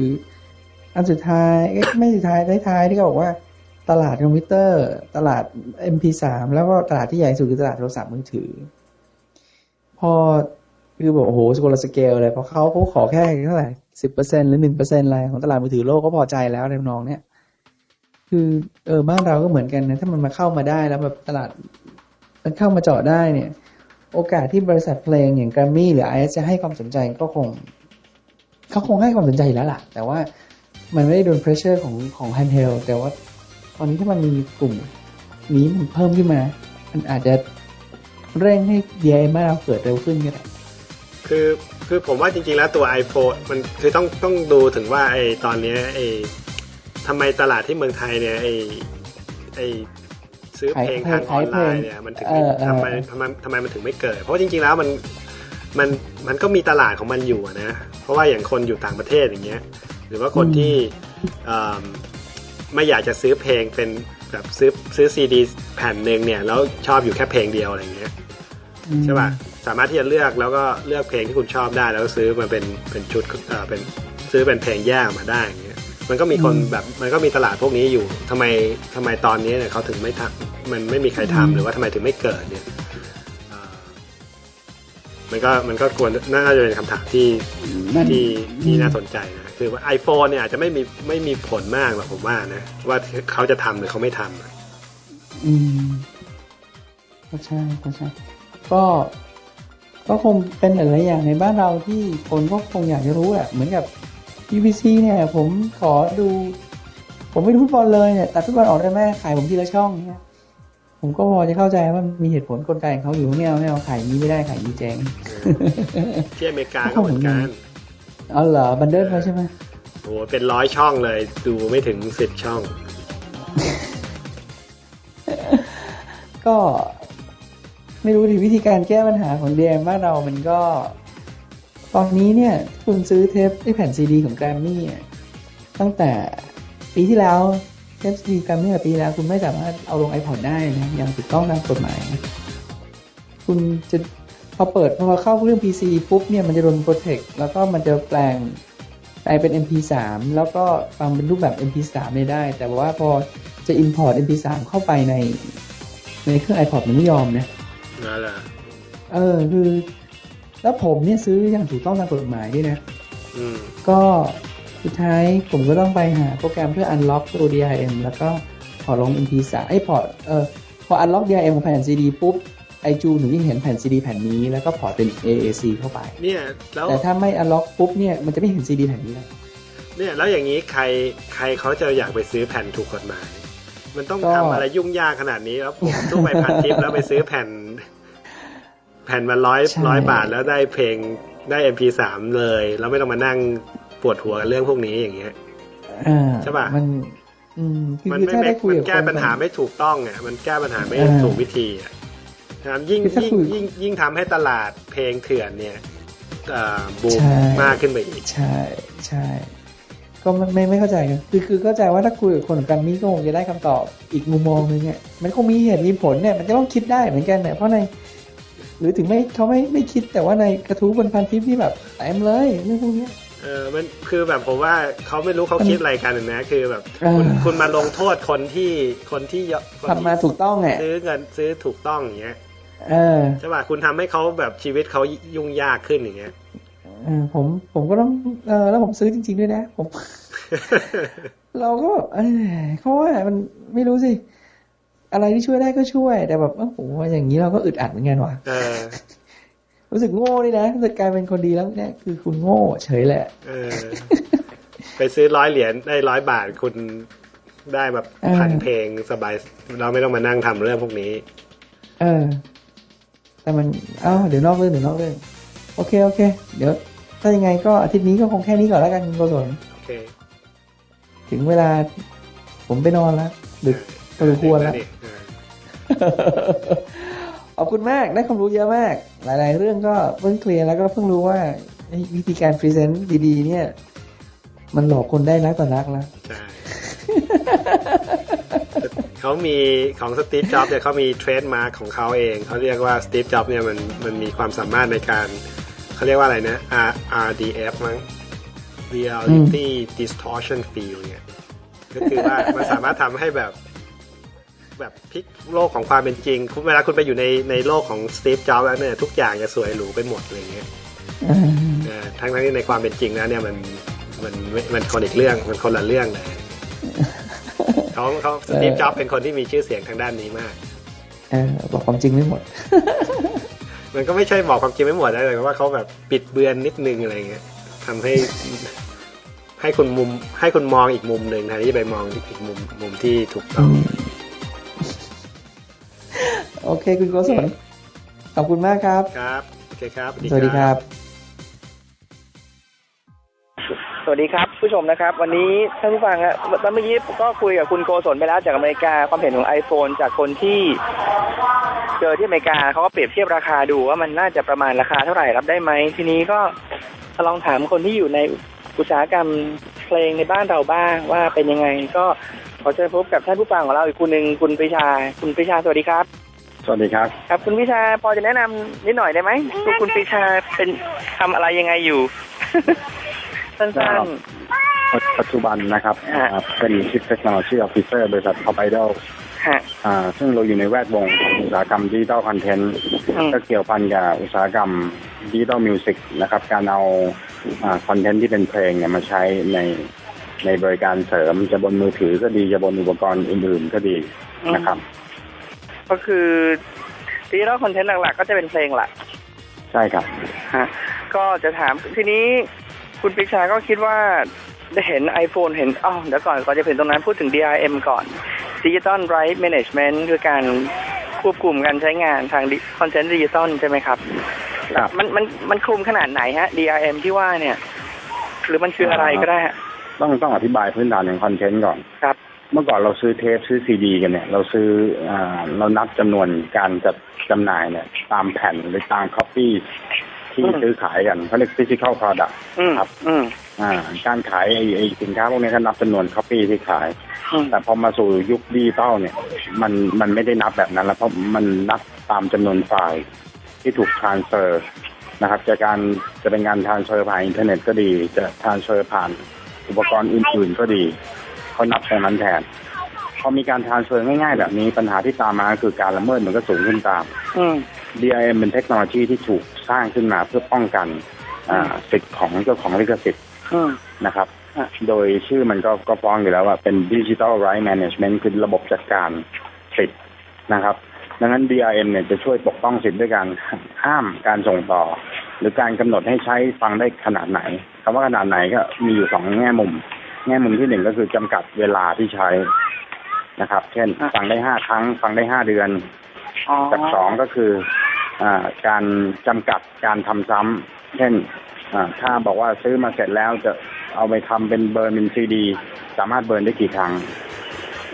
อันสุดท้ายไม่สุดท้ายท้ายๆที่เขาบอกว่าตลาดคอมพิวเตอร์ ตลาด MP3 แล้วก็ตลาดที่ใหญ่สุดคือตลาดโทรศัพท์มือถือ พอ คือบอกโอ้โห scale scale เลยพอเขาเขาขอแค่เท่าไหร่สิบเปอร์เซ็นหรือหนึ่งเปอร์เซ็นอะไรของตลาดมือถือโลกก็พอใจแล้วในน้องเนี่ยคือเออบ้านเราก็เหมือนกันนะถ้ามันมาเข้ามาได้แล้วแบบตลาด มันเข้ามาเจาะได้เนี่ย โอกาสที่บริษัทเพลงอย่าง Grammy หรือ IS จะให้ความสนใจก็คงเขาคงให้ความสนใจแล้วล่ะ แต่ว่ามันไม่ได้โดน pressure ของของ handheld แต่ว่าตอนนี้ถ้ามันมีกลุ่มนี้มันเพิ่มขึ้นมา มันอาจจะเร่งให้ DIY บ้านเราเกิดเร็วขึ้นก็ได้ คือคือผมว่าจริงๆแล้วตัว iPhone มันคือต้องต้องดูถึงว่าไอ้ตอนเนี้ยไอ้ทำไมตลาดที่เมืองไทยเนี่ยไอ้ไอ้ซื้อเพลงทางออนไลน์เนี่ยมันถึงไม่ทำไมทำไมทำไมมันถึงไม่เกิด เพราะว่าจริงๆแล้วมันมันมันก็มีตลาดของมันอยู่อะนะ เพราะว่าอย่างคนอยู่ต่างประเทศอย่างเงี้ย หรือว่าคนที่อ่าไม่อยากจะซื้อเพลงเป็นแบบซื้อซื้อซีดีแผ่นหนึ่งเนี่ยแล้วชอบอยู่แค่เพลงเดียวอะไรเงี้ย ใช่ป่ะสามารถที่จะเลือกแล้วก็เลือกเพลงที่คุณชอบได้ แล้วก็ซื้อมาเป็นเป็นชุดเอ่อเป็นซื้อเป็นเพลงแยกออกมาได้อย่างเงี้ยมันก็มีคนแบบมันก็มีตลาดพวกนี้อยู่ทำไมทำไมตอนนี้เนี่ยเขาถึงไม่ทำมันไม่มีใครทำหรือว่าทำไมถึงไม่เกิดเนี่ยเอ่อมันก็มันก็ควรน่าจะเป็นคำถามที่นั่นที่ที่น่าสนใจนะคือว่า iPhone เนี่ยอาจจะไม่มีไม่มีผลมากหรอกผมว่านะว่าเขาจะทำหรือเขาไม่ทำอะอืมก็ใช่ก็ใช่ ก็ก็คงเป็นหลายๆอย่างในบ้านเราที่คนก็คงอยากจะรู้แหละเหมือนกับ BBC เนี่ย ผมขอดู ผมไม่ดูฟุตบอลเลยเนี่ยตัดฟุตบอลออกได้ไหมขายผมทีละช่องเนี่ยผมก็พอจะเข้าใจว่ามีเหตุผลกลไกของเขาอยู่ไม่เอาไม่เอาขายอย่างนี้ไม่ได้ขายอย่างนี้เจ๊งที่อเมริกาก็เหมือนกันอ๋อเหรอบันเดิลมาใช่ไหมโอ้โหเป็นร้อยช่องเลย ดูไม่ถึงสิบช่อง ก็ ไม่รู้ดิวิธีการแก้ปัญหาของเดียมบ้านเรามันก็ ตอนนี้เนี่ยคุณซื้อเทปไอแผ่นซีดีของแกรมมี่ตั้งแต่ปีที่แล้วเทปซีดีแกรมมี่ปีที่แล้ว คุณไม่สามารถเอาลง iPod ได้นะอย่างถูกต้องตามกฎหมาย คุณจะพอเปิดพอเข้าเรื่อง PC ปุ๊บเนี่ยมันจะโดน protect แล้วก็มันจะแปลงแปลงเป็น MP3 แล้วก็ฟังเป็นรูปแบบ MP3 ไม่ได้ แต่ว่าพอจะ import MP3 เข้าไปในในเครื่อง iPod มันไม่ยอมนะ นั่นแหละเออคือ แล้วผมเนี่ยซื้ออย่างถูกต้องตามกฎหมายด้วยนะอืมก็สุดท้ายผมก็ต้องไปหาโปรแกรมเพื่อ unlock ตัว DRM แล้วก็พอร์ตลง MP3 ไอ้พอร์ตเออพอ unlock DRM ของแผ่น CD ปุ๊บไอจูหนูจะเห็นแผ่น CD แผ่นนี้แล้วก็ port เป็น AAC เข้าไป เนี่ยแล้วแต่ถ้าไม่ unlock ปุ๊บเนี่ยมันจะไม่เห็น CD แผ่นนี้แล้วเนี่ยแล้วอย่างนี้ใครใครเขาจะอยากไปซื้อแผ่นถูกกฎหมาย มันต้องก็ทำอะไรยุ่งยากขนาดนี้แล้วผมต้องไปพันทิปแล้วไปซื้อแผ่น แผ่นมาร้อยร้อยบาทแล้วได้เพลงได้ MP3 เลยแล้วไม่ต้องมานั่งปวดหัวกับเรื่องพวกนี้อย่างเงี้ยอ่าใช่ปะมันอืมคือมันคือไม่ถ้าไม่ได้คุยมันกับแก้คนปัญหาไม่ถูกต้องอะมันแก้ปัญหาไม่เออถูกวิธีอะนะครับยิ่งคือถ้ายิ่งคุยยิ่งยิ่งทำให้ตลาดเพลงเถื่อนเนี่ยเอ่อบูมใช่มากขึ้นไปอีก ใช่ ใช่ กก็ไม่ไม่ไม่เข้าใจกันคือคือเข้าใจว่าถ้าคุยกับคนของการนี้ก็คงจะได้คำตอบอีกมุมมองหนึงเนี่ยมันคงมีเหตุมีผลเนี่ยมันจะต้องคิดได้เหมือนกันเนี่ยเพราะในหรือถึงไม่เขาไม่ไม่คิดแต่ว่าในกระทู้บนพันทิปที่แบบเต็มเลยเรื่องพวกเนี้ยเออมันคือแบบผมว่าเขาไม่รู้เขาคิดอะไรกันนะ คือแบบเออคุณคุณมาลงโทษคนที่คนที่ยคนทำมาถูกต้องไงซื้อเงินซื้อถูกต้องอย่างเงี้ยเออใช่ป่ะคุณทำให้เขาแบบชีวิตเขายุ่งยากขึ้นอย่างเงี้ยเออ ผมผมก็ต้องเออแล้วผมซื้อจริง ๆ ด้วยนะ ผม เราก็เออเขาว่ามันไม่รู้สิ อะไรที่ช่วยได้ก็ช่วย แต่แบบโอ้โหอย่างนี้เราก็อึดอัดเหมือนกันว่ะเออรู้สึกโง่นี่นะรู้สึกกลายเป็นคนดีแล้วเนี่ยคือคุณโง่เฉยแหละเออไปซื้อร้อยเหรียญได้ร้อยบาทคุณได้แบบเออพันเพลงสบาย เราไม่ต้องมานั่งทำเรื่องพวกนี้ เออ แต่มัน เอ้าเดี๋ยวนอกเรื่องเดี๋ยวนอกเรื่อง โอเคโอเค เดี๋ยว ถ้ายังไงก็อาทิตย์นี้ก็คงแค่นี้ก่อนแล้วกันคุณโกศลโอเค ถึงเวลา ผมไปนอนแล้วดึกพอสมควรแล้วเออขอบคุณมากได้ความรู้เยอะมาก หลาย ๆ เรื่องก็เพิ่งเคลียร์แล้วก็เพิ่งรู้ว่าไอ้วิธีการพรีเซนต์ดี ๆ เนี่ย มันหลอกคนได้นักต่อนักแล้วใช่เขามีของสตีฟจ็อบเนี่ยเขามีเทรดมาร์ของเขาเอง เขาเรียกว่าสตีฟจ็อบเนี่ยมันมันมีความสามารถในการ เขาเรียกว่าอะไรนะ R RDF มั้ง Reality Distortion Field เนี่ย ก็คือว่ามันสามารถทำให้แบบ แบบพลิกโลกของความเป็นจริง คุณเวลาคุณไปอยู่ในในโลกของสตีฟจ็อบแล้วเนี่ย ทุกอย่างจะสวยหรูไปหมดอะไรเงี้ยอ่าเออทั้งทั้งที่ในความเป็นจริงแล้วเนี่ยมันมันมันมันคนอีกเรื่องมันคนละเรื่องเลยเขาเขาสตีฟจ็อบเป็นคนที่มีชื่อเสียงทางด้านนี้มาก เออบอกความจริงไม่หมด มันก็ไม่ใช่บอกความจริงไม่หมดนะแต่ว่าเขาแบบปิดเบือนนิดนึงอะไรเงี้ยทำให้ให้คุณมุม ให้คุณมองอีกมุมหนึ่งแทนที่จะไปมองอีกมุมมุมที่ถูกต้องโอเค คุณโกศลขอบคุณมากครับ ครับ โอเคครับ สวัสดีครับ สวัสดีครับ ผู้ชมนะครับ วันนี้ท่านผู้ฟังฮะตอนเมื่อกี้ก็คุยกับคุณโกศลไปแล้วจากอเมริกาความเห็นของ iPhone จากคนที่เจอที่อเมริกาเขาก็เปรียบเทียบราคาดูว่ามันน่าจะประมาณราคาเท่าไหร่รับได้ไหมทีนี้ก็ลองถามคนที่อยู่ในอุตสาหกรรมเพลงในบ้านเราบ้างว่าเป็นยังไง ก็ขอเชิญพบกับท่านผู้ฟังของเราอีกคนหนึ่งคุณปรีชา คุณปรีชาสวัสดีครับ สวัสดีครับ ครับคุณปรีชาพอจะแนะนำนิดหน่อยได้ไหมคุณคุณปรีชาเป็นทำอะไรยังไงอยู่ สั้นๆปัจจุบันนะครับฮะอ่าเป็น Chief Technology Officer บริษัท Top Idol ฮะอ่าซึ่งเราอยู่ในแวดวงของอุตสาหกรรม digital content อืมก็เกี่ยวพันกับอุตสาหกรรม digital music นะครับ การเอาcontent ที่เป็นเพลงเนี่ยมาใช้ในในบริการเสริมจะบนมือถือก็ดีจะบนอุปกรณ์อื่นๆก็ดีนะครับ ก็คือ digital content หลักๆ ก็จะเป็นเพลงหลัก ใช่ครับฮะก็จะถามทีนี้ คุณปรีชาก็คิดว่าได้เห็น iPhone เห็นอ้าวเดี๋ยวก่อนก่อนจะเห็นตรงนั้นพูดถึง DRM ก่อน Digital Right Management คือการควบคุมการใช้งานทาง content ดิจิตอลใช่ไหมครับครับมันมันมันคลุมขนาดไหนฮะ DRM ที่ว่าเนี่ย หรือมันคืออะไรก็ได้ฮะต้องต้องอธิบายพื้นฐานของ content ก่อนครับ เมื่อก่อนเราซื้อเทปซื้อซีดีกันเนี่ย เราซื้ออ่าเรานับจำนวนการจัดจำหน่ายเนี่ย ตามแผ่นหรือตามคอปปี้ ที่อืมซื้อขายกันเขาเรียก physical product อืมครับอืมอ่า การขายไอ้ไอ้สินค้าพวกนี้ก็นับจำนวนคอปปี้ที่ขายอืมแต่พอมาสู่ยุคดิจิตอลเนี่ย มันมันไม่ได้นับแบบนั้น แล้วเพราะมันนับตามจำนวนไฟล์ที่ถูก transfer นะครับจากการจะเป็นการ transfer ผ่านอินเทอร์เน็ตก็ดี จะ transfer ผ่านอุปกรณ์อื่นๆก็ดีเขานับตรงนั้นแทนพอมีการ transfer ง่ายๆแบบนี้ปัญหาที่ตามมาก็คือการละเมิดมันก็สูงขึ้นตามอืม DRM เป็นเทคโนโลยีที่ถูก สร้างขึ้นมาเพื่อป้องกันอ่าสิทธิ์ของเจ้าของลิขสิทธิ์อืมนะครับอะโดยชื่อมันก็ก็ฟ้องอยู่แล้วว่าเป็น Digital Right Management คือระบบจัดการสิทธิ์นะครับ ดังนั้น DRM เนี่ยจะช่วยปกป้องสิทธิ์ด้วยการห้ามการส่งต่อ หรือการกำหนดให้ใช้ฟังได้ขนาดไหนคำว่าขนาดไหนก็มีอยู่สองแง่มุม แง่มุมที่หนึ่งก็คือจำกัดเวลาที่ใช้นะครับ เช่น ฟังได้ห้าครั้ง ฟังได้ห้าเดือนอ๋อกับสองก็คืออา การจำกัดการทำซ้ำเช่นอ่าถ้าบอกว่าซื้อมาเสร็จแล้วจะเอาไปทำเป็นเบิร์นเป็นซีดี สามารถเบิร์นได้กี่ครั้ง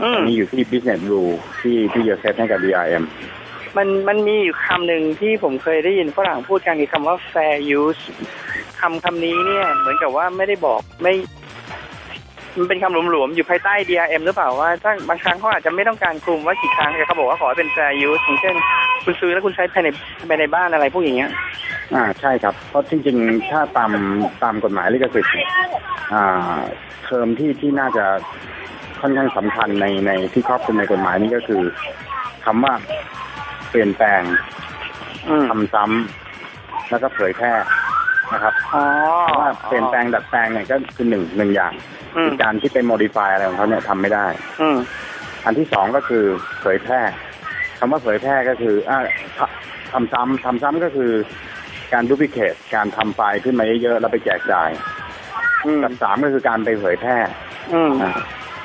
อืมอันนี้อยู่ที่ business rule ที่ที่จะเซตให้กับ DRM มันมันมีอยู่คำหนึ่งที่ผมเคยได้ยินฝรั่งพูดกันคือคำว่า fair use คำคำนี้เนี่ยเหมือนกับว่าไม่ได้บอกไม่ มันเป็นคำหลวมๆอยู่ภายใต้ DRM หรือเปล่าว่าถ้าบางครั้งเขาอาจจะไม่ต้องการคลุมว่ากี่ครั้งแต่เขาบอกว่าขอให้เป็น fair use อย่างเช่น คุณซื้อแล้วคุณใช้ภายในภายในบ้านอะไรพวกอย่างเงี้ย อ่าใช่ครับ เพราะจริงๆถ้าตามตามกฎหมายลิขสิทธิ์อ่าเทอมที่ที่น่าจะค่อนข้างสำคัญในในที่ครอบคลุมในกฎหมายนี้ก็คือคำว่าเปลี่ยนแปลงทำซ้ำแล้วก็เผยแพร่ นะครับอ๋อเพราะว่าเปลี่ยนแปลงดัดแปลงเนี่ยก็คือหนึ่งหนึ่งอย่างอืมคือการที่ไป modify อะไรของเขาเนี่ยทำไม่ได้ อืมอันที่สองก็คือเผยแพร่คำว่าเผยแพร่ก็คืออ่าททำซ้ำทำซ้ำก็คือ การ duplicate การทำไฟล์ขึ้นมาเยอะๆแล้วไปแจกจ่ายอืมกับสามก็คือการไปเผยแพร่อืมอ่า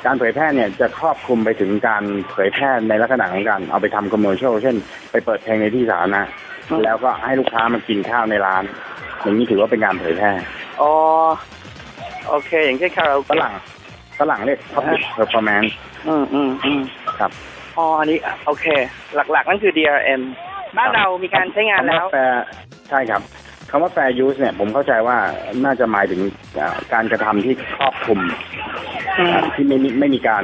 การเผยแพร่เนี่ยจะครอบคลุมไปถึงการเผยแพร่ในลักษณะของการเอาไปทำ commercial เช่น ไปเปิดเพลงในที่สาธารณะอืมแล้วก็ให้ลูกค้ามากินข้าวในร้าน อย่างนี้ถือว่าเป็นการเผยแพร่อ๋อโอเค อย่างเช่นคาราโอฝเกะรั่งฝรั่งเรียก public performance อืมอืมอืมครับอ๋ออันนี้โอเค หลักๆนั่นคือ DRM บ้านเรามีการใช้งานแล้วคำว่า fair ใช่ครับคำว่า fair use เนี่ยผมเข้าใจว่าน่าจะหมายถึงอ่าการกระทำที่ครอบคลุมอืมอ่าที่ไม่มีไม่มีการ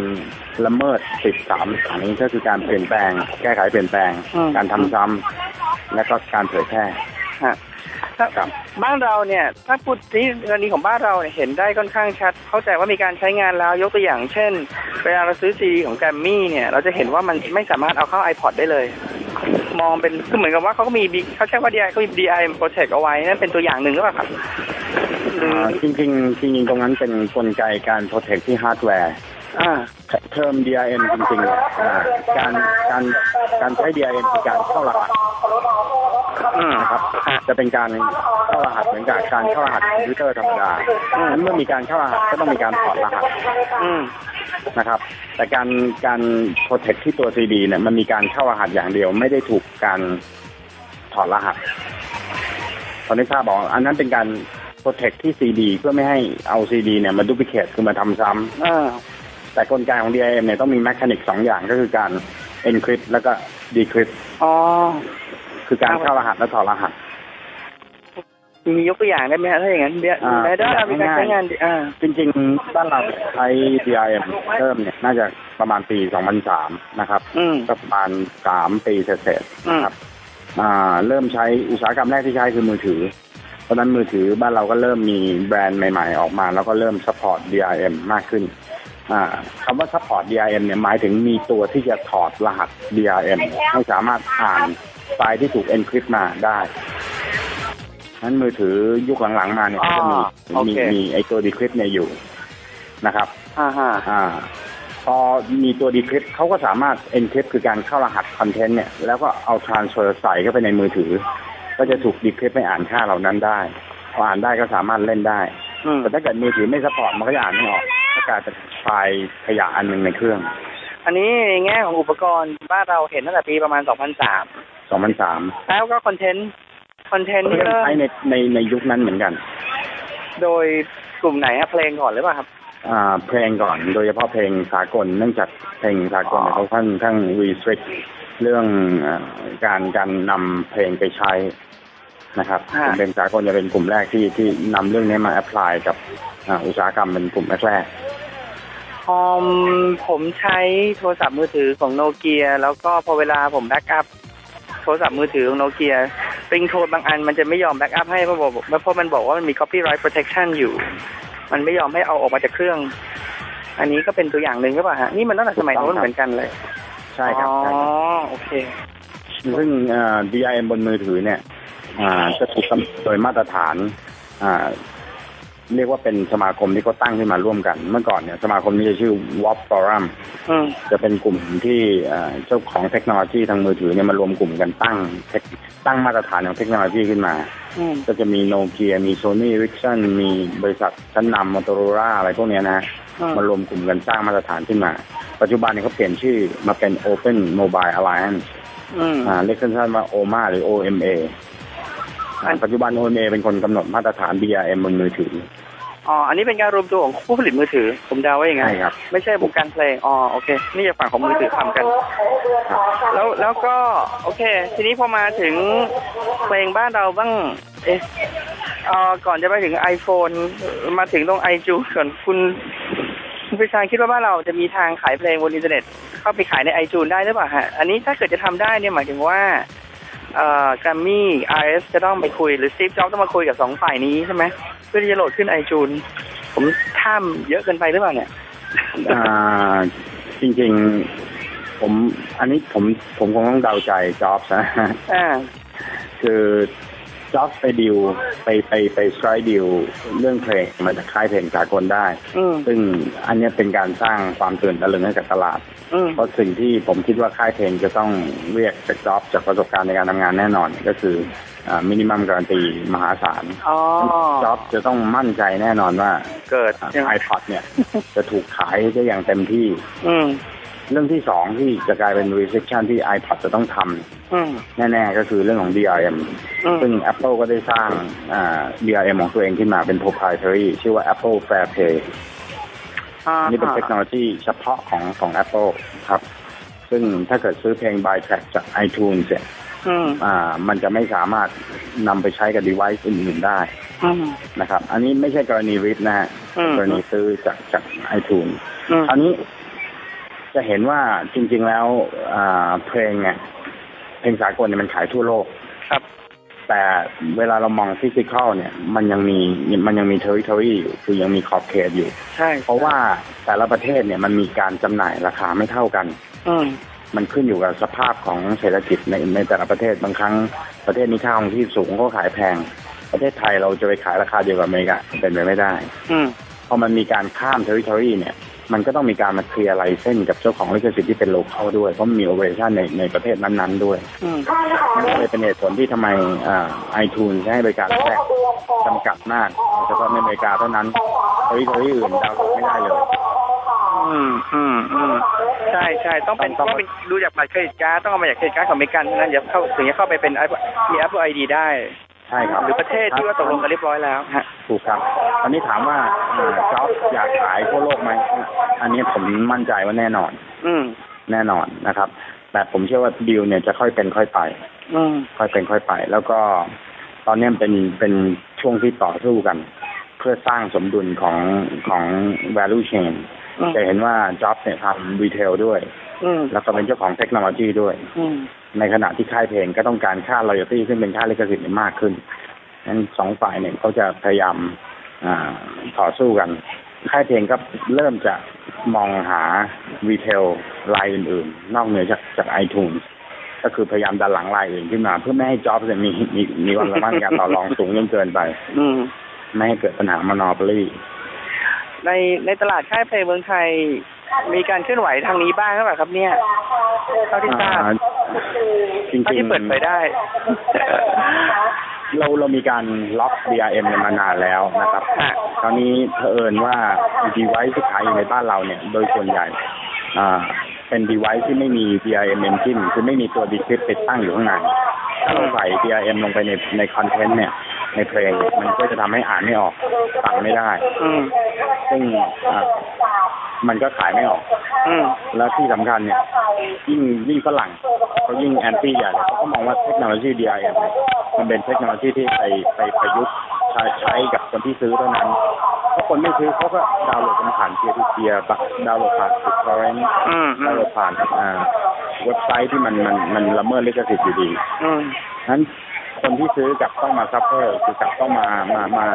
ละเมิดสิทธิสามอันนี้ก็คือการเปลี่ยนแปลง แก้ไขเปลี่ยนแปลงอืมการทำซ้ำและก็การเผยแพร่ฮะถ้า ครับบ้านเราเนี่ย ถ้าพูดที่กรณีของบ้านเราเนี่ยเห็นได้ค่อนข้างชัด เข้าใจว่ามีการใช้งานแล้วยกตัวอย่าง เช่น เวลาเราซื้อซีดีของแกรมมี่เนี่ย เราจะเห็นว่ามันไม่สามารถเอาเข้า iPod ได้เลย มองเป็นคือเหมือนกับว่าเขาก็มี D- เขาใช้ว่า DI เขามี DRM Protect เอาไว้นั่นเป็นตัวอย่างหนึ่งหรือเปล่าครับหรืออ่าจริงๆจริงๆตรงนั้นเป็นกลไกการ protect ที่ฮาร์ดแวร์ อ่าเทอม DRM จริงๆเนี่ยอ่าการการการใช้ DRM คือการเข้ารหัสอืมนะครับ จะเป็นการเข้ารหัสเหมือนกับการเข้ารหัสคอมพิวเตอร์ธรรมดาอืมนั้นเมื่อมีการเข้ารหัสก็ต้องมีการถอดรหัสอืมนะครับ แต่การการ protect ที่ตัวซีดีเนี่ยมันมีการเข้ารหัสอย่างเดียว ไม่ได้ถูกการถอดรหัสตอนนี้ทราบบอกอันนั้นเป็นการ protect ที่ซีดีเพื่อไม่ให้เอาซีดีเนี่ยมา duplicate คือมาทำซ้ำอ่า แต่กลไกของ DRM เนี่ยต้องมี mechanic สองอย่างก็คือการ encrypt แล้วก็ decrypt อ๋อ คือการเข้ารหัสและถอดรหัส มียกตัวอย่างได้ไหมฮะถ้าอย่างนั้นเดี๋ยวอ่าในด้านมีการใช้งานดิอ่า จริงๆบ้านเราใช้ DRM เริ่มเนี่ยน่าจะประมาณปี 2003 นะครับ อืม ก็ประมาณสามปีเศษๆอืมนะครับอ่าเริ่มใช้อุตสาหกรรมแรกที่ใช้คือมือถือ เพราะฉะนั้นมือถือบ้านเราก็เริ่มมีแบรนด์ใหม่ ๆ ออกมา แล้วก็เริ่ม support DRM มากขึ้นอ่า คำว่า support DRM เนี่ยหมายถึงมีตัวที่จะถอดรหัส DRM ให้สามารถอ่านไฟล์ที่ถูก encrypt มาได้นั้นมือถือยุคหลังๆมาเนี่ยก็จะมีอ๋อโอมีเคมีไอตัว decrypt เนี่ยอยู่นะครับอ่าฮะอ่าพอมีตัว decrypt เขาก็สามารถ encrypt คือการเข้ารหัส content เนี่ยแล้วก็เอา transfer ใส่เข้าไปในมือถือ ก็จะถูก decrypt ให้อ่านค่าเหล่านั้นได้ พออ่านได้ก็สามารถเล่นได้อืมแต่ถ้าเกิดมือถือไม่ support มันก็จะอ่านไม่ออก ก็กลายเป็นไฟล์ขยะอันหนึ่งในเครื่อง อันนี้ในแง่ของอุปกรณ์บ้านเราเห็นตั้งแต่ปีประมาณ 2003 2003 แล้วก็คอนเทนต์คอนเทนต์ก็นี่ก็ใช้ในในในยุคนั้นเหมือนกัน โดยกลุ่มไหนฮะเพลงก่อนหรือเปล่าครับอ่าเพลงก่อนโดยเฉพาะเพลงสากลเนื่องจากเพลงสากลเนี่ยเขาค่อนข้าง restrict เรื่องอาการการนำเพลงไปใช้ นะครับฮะเพลงสากลจะเป็นกลุ่มแรกที่ที่นำเรื่องนี้มา apply กับอ่าอุตสาหกรรมเป็นกลุ่มแรกออมผมใช้โทรศัพท์มือถือของโนเกีย แล้วก็พอเวลาผม backup โทรศัพท์มือถือของโนเกียริงโทนบางอันมันจะไม่ยอม backup ให้เพราะบอกเพราะมันบอกว่ามันมี copyright protection อยู่ มันไม่ยอมให้เอาออกมาจากเครื่อง อันนี้ก็เป็นตัวอย่างหนึ่งหรือเปล่าฮะนี่มันตั้งแต่สมัยโน้นเหมือนกันเลยๆใช่ครับอ๋อใช่ครับโอเค ซึ่งอ่า DIM บนมือถือเนี่ย อ่าจะถูกกำหนดโดยมาตรฐานอ่าเรียกว่าเป็นสมาคมที่เขาตั้งขึ้นมาร่วมกัน เมื่อก่อนเนี่ยสมาคมนี้จะชื่อ WAP Forum อืมจะเป็นกลุ่มที่อ่าเจ้าของเทคโนโลยีทางมือถือเนี่ยมารวมกลุ่มกันตั้งเทคตั้งมาตรฐานของเทคโนโลยีขึ้นมาอืมก็จะมีโนเกียมีโซนี่ริกชันมีบริษัทชั้นนำมอเตอร์โรล่าอะไรพวกเนี้ยนะอืมมารวมกลุ่มกันสร้างมาตรฐานขึ้นมา ปัจจุบันเนี่ยเขาเปลี่ยนชื่อมาเป็น Open Mobile Alliance อืมอ่าเรียกสั้นๆว่า OMA หรือ OMA อ่า ปัจจุบัน OMA เป็นคนกำหนดมาตรฐาน DRM บนมือถืออ๋อ อันนี้เป็นการรวมตัวของผู้ผลิตมือถือ ผมเดาว่าอย่างไงใช่ครับ ไม่ใช่วงการเพลง อ๋อ โอเค นี่จะฝั่งของมือถือทำกันครับแล้ว แล้วก็ โอเค ทีนี้พอมาถึงเพลงบ้านเราบ้าง เอ๊ะเอ่อก่อนจะไปถึง iPhone มาถึงตรง iTunes ก่อนคุณคุณพิชานคิดว่าบ้านเราจะมีทางขายเพลงบนอินเทอร์เน็ต เข้าไปขายในไอจูนได้หรือเปล่าฮะ อันนี้ถ้าเกิดจะทำได้เนี่ยหมายถึงว่า เอ่อแกรมมี่ไอเอสจะต้องไปคุยหรือสตีฟจ็อบต้องมาคุยกับสองฝ่ายนี้ใช่ไหมเพื่อที่จะโหลดขึ้นไอจูนผมข้ามเยอะเกินไปหรือเปล่าเนี่ยอ่าจริงๆผมอันนี้ผมผมคงต้องเดาใจจ็อบนะอ่าคือ จ็อบไปดิวไปไปไป strike deal เรื่องเพลงมาจากค่ายเพลงสากลได้อืมซึ่งอันเนี้ยเป็นการสร้างความตื่นตะลึงให้กับตลาดอืมเพราะสิ่งที่ผมคิดว่าค่ายเพลงจะต้องเรียกจากจ็อบจากประสบการณ์ในการทำงานแน่นอนก็คือมินิมัมการันตีมหาศาลอ๋อจ็อบจะต้องมั่นใจแน่นอนว่า เกิดใช่ไหมไอพอดเนี่ย จะถูกขายได้อย่างเต็มที่อืม เรื่องที่สองที่จะกลายเป็น restriction ที่ iPod จะต้องทอืมำแน่ๆก็คือเรื่องของ DRM อืมซึ่ง Apple ก็ได้สร้างอ่า DRM ของตัวเองขึ้นมาเป็น proprietary ชื่อว่า Apple Fairplay อ่าอันนี่เป็นเทคโนโลยีเฉพาะของของ Apple ครับ ซึ่งถ้าเกิดซื้อเพลง by track จาก iTunes เนี่ยอืมอ่ามันจะไม่สามารถนำไปใช้กับ device อื่นๆได้อืมนะครับ อันนี้ไม่ใช่กรณีริปนะฮะอืมกรณีซื้อจากจาก iTunes อืมอันนี้ จะเห็นว่าจริง ๆแล้วอ่าเพลงเนี่ยเพลงสากลเนี่ยมันขายทั่วโลกครับ แต่เวลาเรามอง physical เนี่ย มันยังมีมันยังมี territory อยู่คือยังมีขอบเขตอยู่ ใช่ เพราะว่าแต่ละประเทศเนี่ยมันมีการจำหน่ายราคาไม่เท่ากัน อืมมันขึ้นอยู่กับสภาพของเศรษฐกิจในในแต่ละประเทศบางครั้งประเทศนี้ค่าครองชีพสูงก็ขายแพง ประเทศไทยเราจะไปขายราคาเดียวกับอเมริกาเป็นไปไม่ได้ อืมพอมันมีการข้าม territory เนี่ย มันก็ต้องมีการมาเคลียร์ license กับเจ้าของลิขสิทธิ์ที่เป็น local ด้วยเพราะมันมี operation ในในประเทศนั้นๆด้วยอืมนั่นก็เลยเป็นเหตุผลที่ทำไม iTunes ให้บริการแรกจำกัดมากเฉพาะในอเมริกาเท่านั้น territory อื่นดาวน์โหลดไม่ได้เลยอืมอืมอืมใช่ใช่ต้องเป็นต้องเป็นดูจากบัตร credit card ต้องเอามาจาก credit card ของอเมริกันเท่านั้นเดี๋ยวเขาถึงจะเข้าไปเป็น Apple- มี Apple ID ได้ ใช่ครับหรือประเทศที่ว่าตกลงกันเรียบร้อยแล้วฮะถูกครับอันนี้ถามว่าจ็อบอยากขายทั่วโลกไหมอันนี้ผมมั่นใจว่าแน่นอน อืมแน่นอนนะครับ แต่ผมเชื่อว่าดีลเนี่ยจะค่อยเป็นค่อยไป อืมค่อยเป็นค่อยไป แล้วก็ตอนนี้เป็นเป็นช่วงที่ต่อสู้กัน เพื่อสร้างสมดุลของของ value chain อืมจะเห็นว่าจ็อบเนี่ยทำรีเทลด้วยอืม แล้วก็เป็นเจ้าของเทคโนโลยีด้วยอืมในขณะที่ค่ายเพลงก็ต้องการค่า royalty ซึ่งเป็นค่าลิขสิทธิ์เนี่ยมากขึ้นนั้นสองฝ่ายเนี่ยเขาจะพยายามอ่าต่อสู้กัน ค่ายเพลงก็เริ่มจะมองหารีเทลรายอื่นๆ นอกเหนือจากจากไอทูนก็คือพยายามดันหลังรายอื่นขึ้นมา เพื่อไม่ให้จ็อบเนี่ยมีมีมีความสามารถในการต่อรองสูงจนเกินไป อืมไม่ให้เกิดปัญหามอนอปลีในในตลาดค่ายเพลงเมืองไทย มีการเคลื่อนไหวทางนี้บ้างหรือเปล่าครับ เนี่ยเท่าที่ทราบจริงเท่าที่เปิดเผยได้ๆเราเรามีการล็อก DRM เนี่ยมานานแล้วนะครับฮะตอนนี้เผอิญว่า device ที่ขายอยู่ในบ้านเราเนี่ย โดยส่วนใหญ่อ่าเป็น device ที่ไม่มี DRM engine คือไม่มีตัว decrypt ติดตั้งอยู่ข้างในถ้าเราใส่ DRM ลงไปในในคอนเทนต์เนี่ย ในเพลงเนี่ยมันก็จะทำให้อ่านไม่ออกฟังไม่ได้อืมซึ่งอ่า มันก็ขายไม่ออก อืมแล้วที่สำคัญเนี่ย ยิ่งยิ่งฝรั่งเขายิ่ง anti ใหญ่เลยเขาก็มองว่าเทคโนโลยี DRM เนี่ยมันเป็นเทคโนโลยีที่ไปไปประยุกต์ใช้ใช้กับคนที่ซื้อเท่านั้นถ้าคนไม่ซื้อเขาก็ดาวน์โหลดกันผ่าน peer-to-peer ดาวน์โหลดผ่าน BitTorrent อืมดาวน์โหลดผ่านอ่าเว็บไซต์ที่มันมันมันละเมิดลิขสิทธิ์อยู่ดีอืมนั้น คนที่ซื้อกลับต้องมา suffer คือกลับต้องมามามา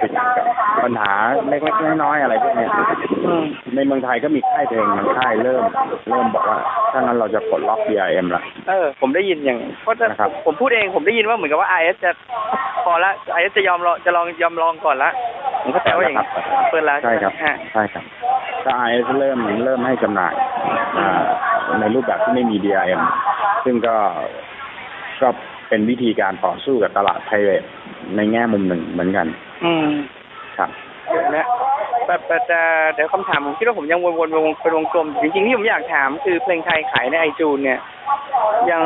ติดกับปัญหาเล็กๆน้อยๆอะไรพวกเนี้ยอืมในเมืองไทยก็มีค่ายเพลงบางค่ายเริ่ม เริ่มบอกว่าถ้างั้นเราจะปลดล็อก DRM ละเออ ผมได้ยินอย่างเพราะจะนะครับผมพูดเองผมได้ยินว่าเหมือนกับว่า IS จะพอละ IS จะยอมลองจะลองยอมลองก่อนละผมเข้าใจว่าอย่างนี้เปิดแล้วใช่ครับฮะใช่ครับก็ไอเริ่มเริ่มให้จำหน่ายอ่าในรูปแบบที่ไม่มี DRM ซึ่งก็ก็ เป็นวิธีการต่อสู้กับตลาดไพเรตในแง่มุมหนึ่งเหมือนกัน อืมครับเดี๋ยวนะแต่แต่แต่เดี๋ยวคำถามผมคิดว่าผมยังวนๆเป็นวงเป็นวงกลม จริงๆที่ผมอยากถามคือเพลงไทยขายในไอจูนเนี่ย ยัง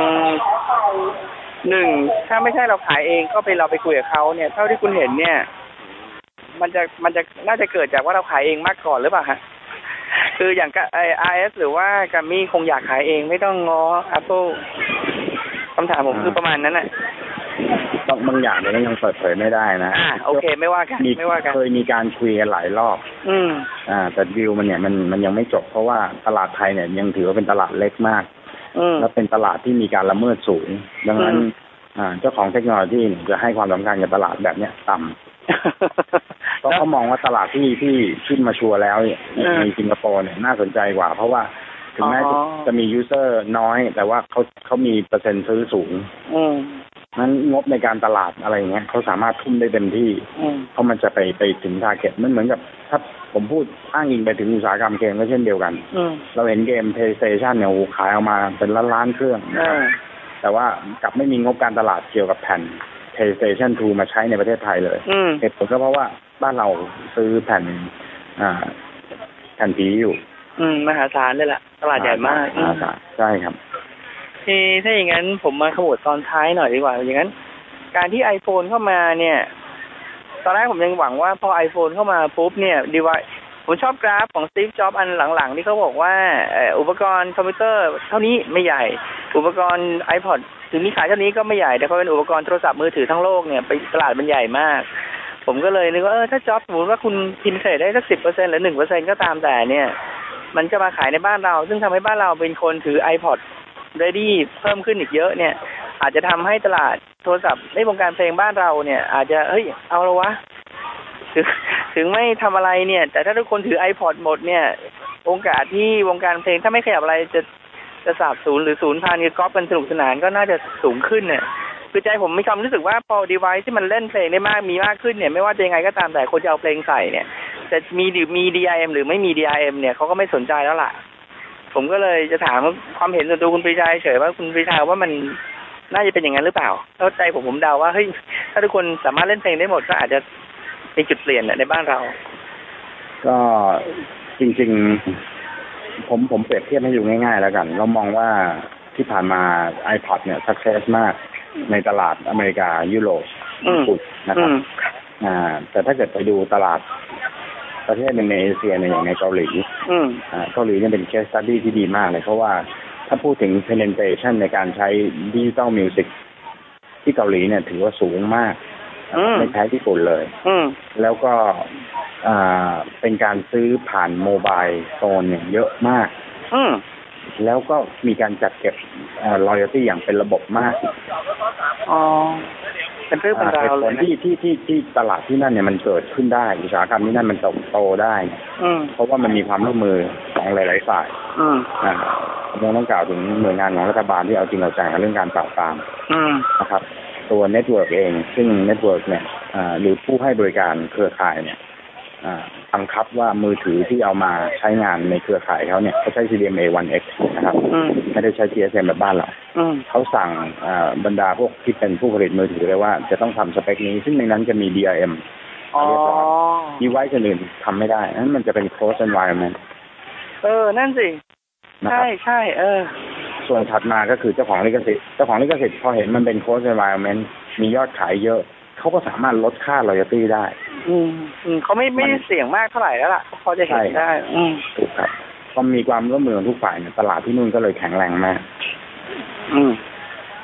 หนึ่งถ้าไม่ใช่เราขายเองก็ไปเราไปคุยกับเขาเนี่ย เท่าที่คุณเห็นเนี่ย มันจะมันจะน่าจะเกิดจากว่าเราขายเองมากก่อนหรือเปล่าฮะคืออย่างกับไอไอเอสหรือว่ากัมมี่คงอยากขายเองไม่ต้องง้อ Apple คำถามผมคือประมาณนั้นแหละต้องบางอย่างเนี่ยยังเปิดเผยไม่ได้นะอ่าโอเค ไม่ว่ากันมีไม่ว่ากันเคยมีการคุยกันหลายรอบ อืมอ่า แต่ดิวมันเนี่ยมันมันยังไม่จบเพราะว่าตลาดไทยเนี่ยยังถือว่าเป็นตลาดเล็กมากอืมและเป็นตลาดที่มีการละเมิดสูง ดังนั้นอืมอ่า เจ้าของเทคโนโลยีเนี่ยจะให้ความสำคัญกับตลาดแบบเนี้ยต่ำเพราะเขามองว่าตลาดที่ที่ที่ mature แล้วเนี่ยอืมในสิงคโปร์เนี่ยน่าสนใจกว่า เพราะว่า ถึงแม้จะอ๋อจะมี user น้อย แต่ว่าเขาเขามีเปอร์เซ็นต์ซื้อสูงอืมนั้นงบในการตลาดอะไรอย่างเงี้ยเขาสามารถทุ่มได้เต็มที่อืมเพราะมันจะไปไปถึง target มันเหมือนกับ ถ้าผมพูดอ้างอิงไปถึงอุตสาหกรรมเกมก็เช่นเดียวกัน อืมเราเห็นเกม PlayStation เนี่ยโอ้โหขายออกมาเป็นล้านล้านๆเครื่องนะอ่าครับแต่ว่ากลับไม่มีงบการตลาดเกี่ยวกับแผ่น PlayStation 2 มาใช้ในประเทศไทยเลยอืมเหตุผลก็เพราะว่าบ้านเราซื้อแผ่นอ่าแผ่นผีอยู่ อืมมหาศาลเลยล่ะตลาดใหญ่มากมหาศาลใช่ครับเอ่อถ้าอย่างนั้นผมมาขมวดตอนท้ายหน่อยดีกว่า อย่างนั้น การที่ iPhone เข้ามาเนี่ย ตอนแรกผมยังหวังว่าพอ iPhone เข้ามาปุ๊บเนี่ยดีว่าผมชอบกราฟของ Steve Jobs อันหลังๆ ที่เขาบอกว่าเอ่ออุปกรณ์คอมพิวเตอร์เท่านี้ไม่ใหญ่ อุปกรณ์ iPod ถึงมีขายเท่านี้ก็ไม่ใหญ่ แต่พอเป็นอุปกรณ์โทรศัพท์มือถือทั้งโลกเนี่ยไปตลาดมันใหญ่มาก ผมก็เลยนึกว่าเออถ้าจ็อบสมมติว่าคุณพินเทรดได้สักสิบเปอร์เซ็นหรือหนึ่งเปอร์เซ็นก็ตามแต่เนี่ย มันจะมาขายในบ้านเรา ซึ่งทำให้บ้านเราเป็นคนถือ iPod ready เพิ่มขึ้นอีกเยอะเนี่ย อาจจะทำให้ตลาดโทรศัพท์ในวงการเพลงบ้านเราเนี่ย อาจจะเฮ้ยเอาละวะถึงถึงไม่ทำอะไรเนี่ย แต่ถ้าทุกคนถือ iPod หมดเนี่ยโอกาสที่วงการเพลงถ้าไม่ขยับอะไรจะจะสาบสูญหรือศูนย์พันกับก๊อปกันสนุกสนานก็น่าจะสูงขึ้นเนี่ยคือใจผมมีความรู้สึกว่าพอ device ที่มันเล่นเพลงได้มากมีมากขึ้นเนี่ย ไม่ว่าจะยังไงก็ตามแต่คนจะเอาเพลงใส่เนี่ย จะมีหรือมี DRM หรือไม่มี DRM เนี่ยเขาก็ไม่สนใจแล้วล่ะ ผมก็เลยจะถามความเห็นส่วนตัวคุณปรีชาเฉยๆว่าคุณปรีชาว่ามันน่าจะเป็นอย่างนั้นหรือเปล่าแล้วใจผมผมเดาว่าเฮ้ยถ้าทุกคนสามารถเล่นเพลงได้หมดก็อาจจะเป็นจุดเปลี่ยนน่ะในบ้านเรา ก็จริง ๆ ผมผมเปรียบเทียบให้อยู่ง่าย ๆ แล้วกัน เรามองว่าที่ผ่านมา iPod เนี่ย success มากในตลาดอเมริกายุโรปอืมญี่ปุ่นนะครับอืมอ่า แต่ถ้าเกิดไปดูตลาด ประเทศหนึ่งในเอเชียเนี่ยอย่างในเกาหลีอืมอ่าเกาหลีเนี่ยเป็น case study ที่ดีมากเลยเพราะว่าถ้าพูดถึง penetration ในการใช้ digital music ที่เกาหลีเนี่ยถือว่าสูงมากอืมไม่แพ้ญี่ปุ่นเลยอืมแล้วก็อ่าเป็นการซื้อผ่าน mobile phone เนี่ยเยอะมากอืมแล้วก็มีการจัดเก็บอ่า royalty อย่างเป็นระบบมากอ๋อ เป็นเรื่องเป็นราวอ่าเหตุเลยนะที่ที่ที่ที่ตลาดที่นั่นเนี่ยมันเกิดขึ้นได้อุตสาหกรรมที่นั่นมันโตโตได้อืมเพราะว่ามันมีความร่วมมือของหลาย ๆ ฝ่ายอืมนะผมยังต้องกล่าวถึงหน่วยงานของรัฐบาลที่เอาจริงเอาจังกับเรื่องการปราบปรามอืมนะครับ ตัว network เอง ซึ่ง network เนี่ยอ่าหรือผู้ให้บริการเครือข่ายเนี่ยอ่า บังคับว่ามือถือที่เอามาใช้งานในเครือข่ายเขาเนี่ยเขาใช้ CDMA 1X นะครับอืมไม่ได้ใช้ GSM แบบบ้านเราอืมเขาสั่งอ่าบรรดาพวกที่เป็นผู้ผลิตมือถือเลยว่าจะต้องทำสเปคนี้ ซึ่งในนั้นจะมี DRM อ๋อเรียบร้อยดีไว้อื่นทำไม่ได้ นั้นมันจะเป็น closed environment เออ นั่นสินะคใช่รับใช่เออ ส่วนถัดมาก็คือเจ้าของลิขสิทธิ์ เจ้าของลิขสิทธิ์พอเห็นมันเป็น closed environment มียอดขายเยอะ เขาก็สามารถลดค่า royalty ได้ อืมอืมเขาไม่ไม่ได้เสี่ยงมากเท่าไหร่แล้วล่ะพอจะเห็นใช่ได้ อืมถูกครับพอมีความร่วมมือของทุกฝ่ายเนี่ยตลาดที่นู่นก็เลยแข็งแรงมาก อืม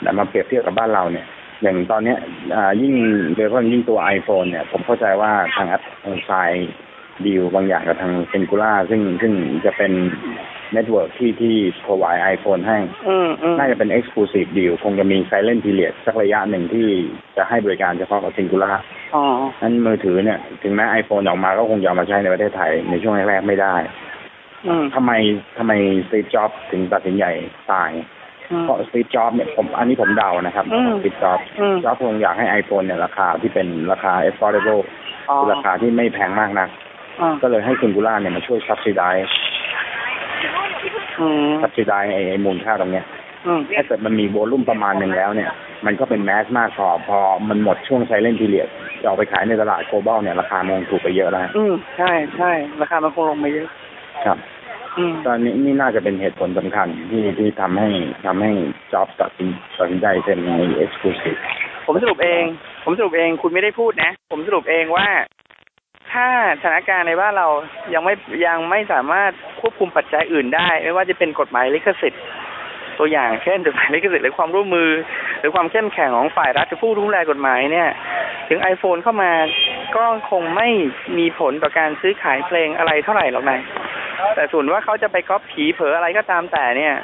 แต่มาเปรียบเทียบกับบ้านเราเนี่ย อย่างตอนเนี้ยอ่ายิ่งโดยเฉพาะยิ่งตัว iPhone เนี่ย ผมเข้าใจว่าทางแอปทาง sign deal บางอย่างกับทาง Cingular ซึ่งซึ่งจะเป็น network ที่ที่ provide iPhone ให้อืมอืมน่าจะเป็น exclusive deal คงจะมี silent period สักระยะหนึ่งที่จะให้บริการเฉพาะกับ Singular อ๋อนั้นมือถือเนี่ย ถึงแม้ iPhone ออกมาก็คงจะเอามาใช้ในประเทศไทย ในช่วงแรกๆไม่ได้อืมทำไมทำไม Steve Jobs ถึงตัดสินใจตายอืมเพราะ Steve Jobs เนี่ยผมอันนี้ผมเดานะครับอืม Steve Jobs อืม Jobs คงอยากให้ iPhone เนี่ยราคาที่เป็นราคา affordable อ๋อคือราคาที่ไม่แพงมากนักอ่าก็เลยให้ Singular เนี่ยมาช่วย subsidize อืม subsidize ไอ้ไอ้มูลค่าตรงเนี้ยอืมถ้าเกิดมันมีโวลุ่มประมาณหนึ่งแล้วเนี่ย มันก็เป็นแมสมากพอพอมันหมดช่วงไซเลน t ีเ i ียดจะเอาไปขายในตลาดโกลบอลเนี่ยราคามันถูกไปเยอะแล้วอืมใช่ใช่ราคามันคงลงมาเยอะ ครับอืมตอนนี้นี่น่าจะเป็นเหตุผลสำคัญที่ที่ทำให้ทำให้จ็อบตัดสินตัดสินใจเป็นในเอ็กซ์คลูซีฟผมสรุปเอง ผมสรุปเองคุณไม่ได้พูดนะ ผมสรุปเองว่า ถ้าสถานการณ์ในบ้านเรายังไม่ยังไม่สามารถควบคุมปัจจัยอื่นได้ ไม่ว่าจะเป็นกฎหมายลิขสิทธิ์ ตัวอย่างเช่นกฎหมายลิขสิทธิ์หรือความร่วมมือ หรือความเข้มแข็งของฝ่ายรัฐผู้ดูแลกฎหมายเนี่ย ถึง iPhone เข้ามาก็คงไม่มีผลต่อการซื้อขายเพลงอะไรเท่าไหร่หรอกนายแต่ส่วนว่าเขาจะไปก๊อปผีเผออะไรก็ตามแต่เนี่ย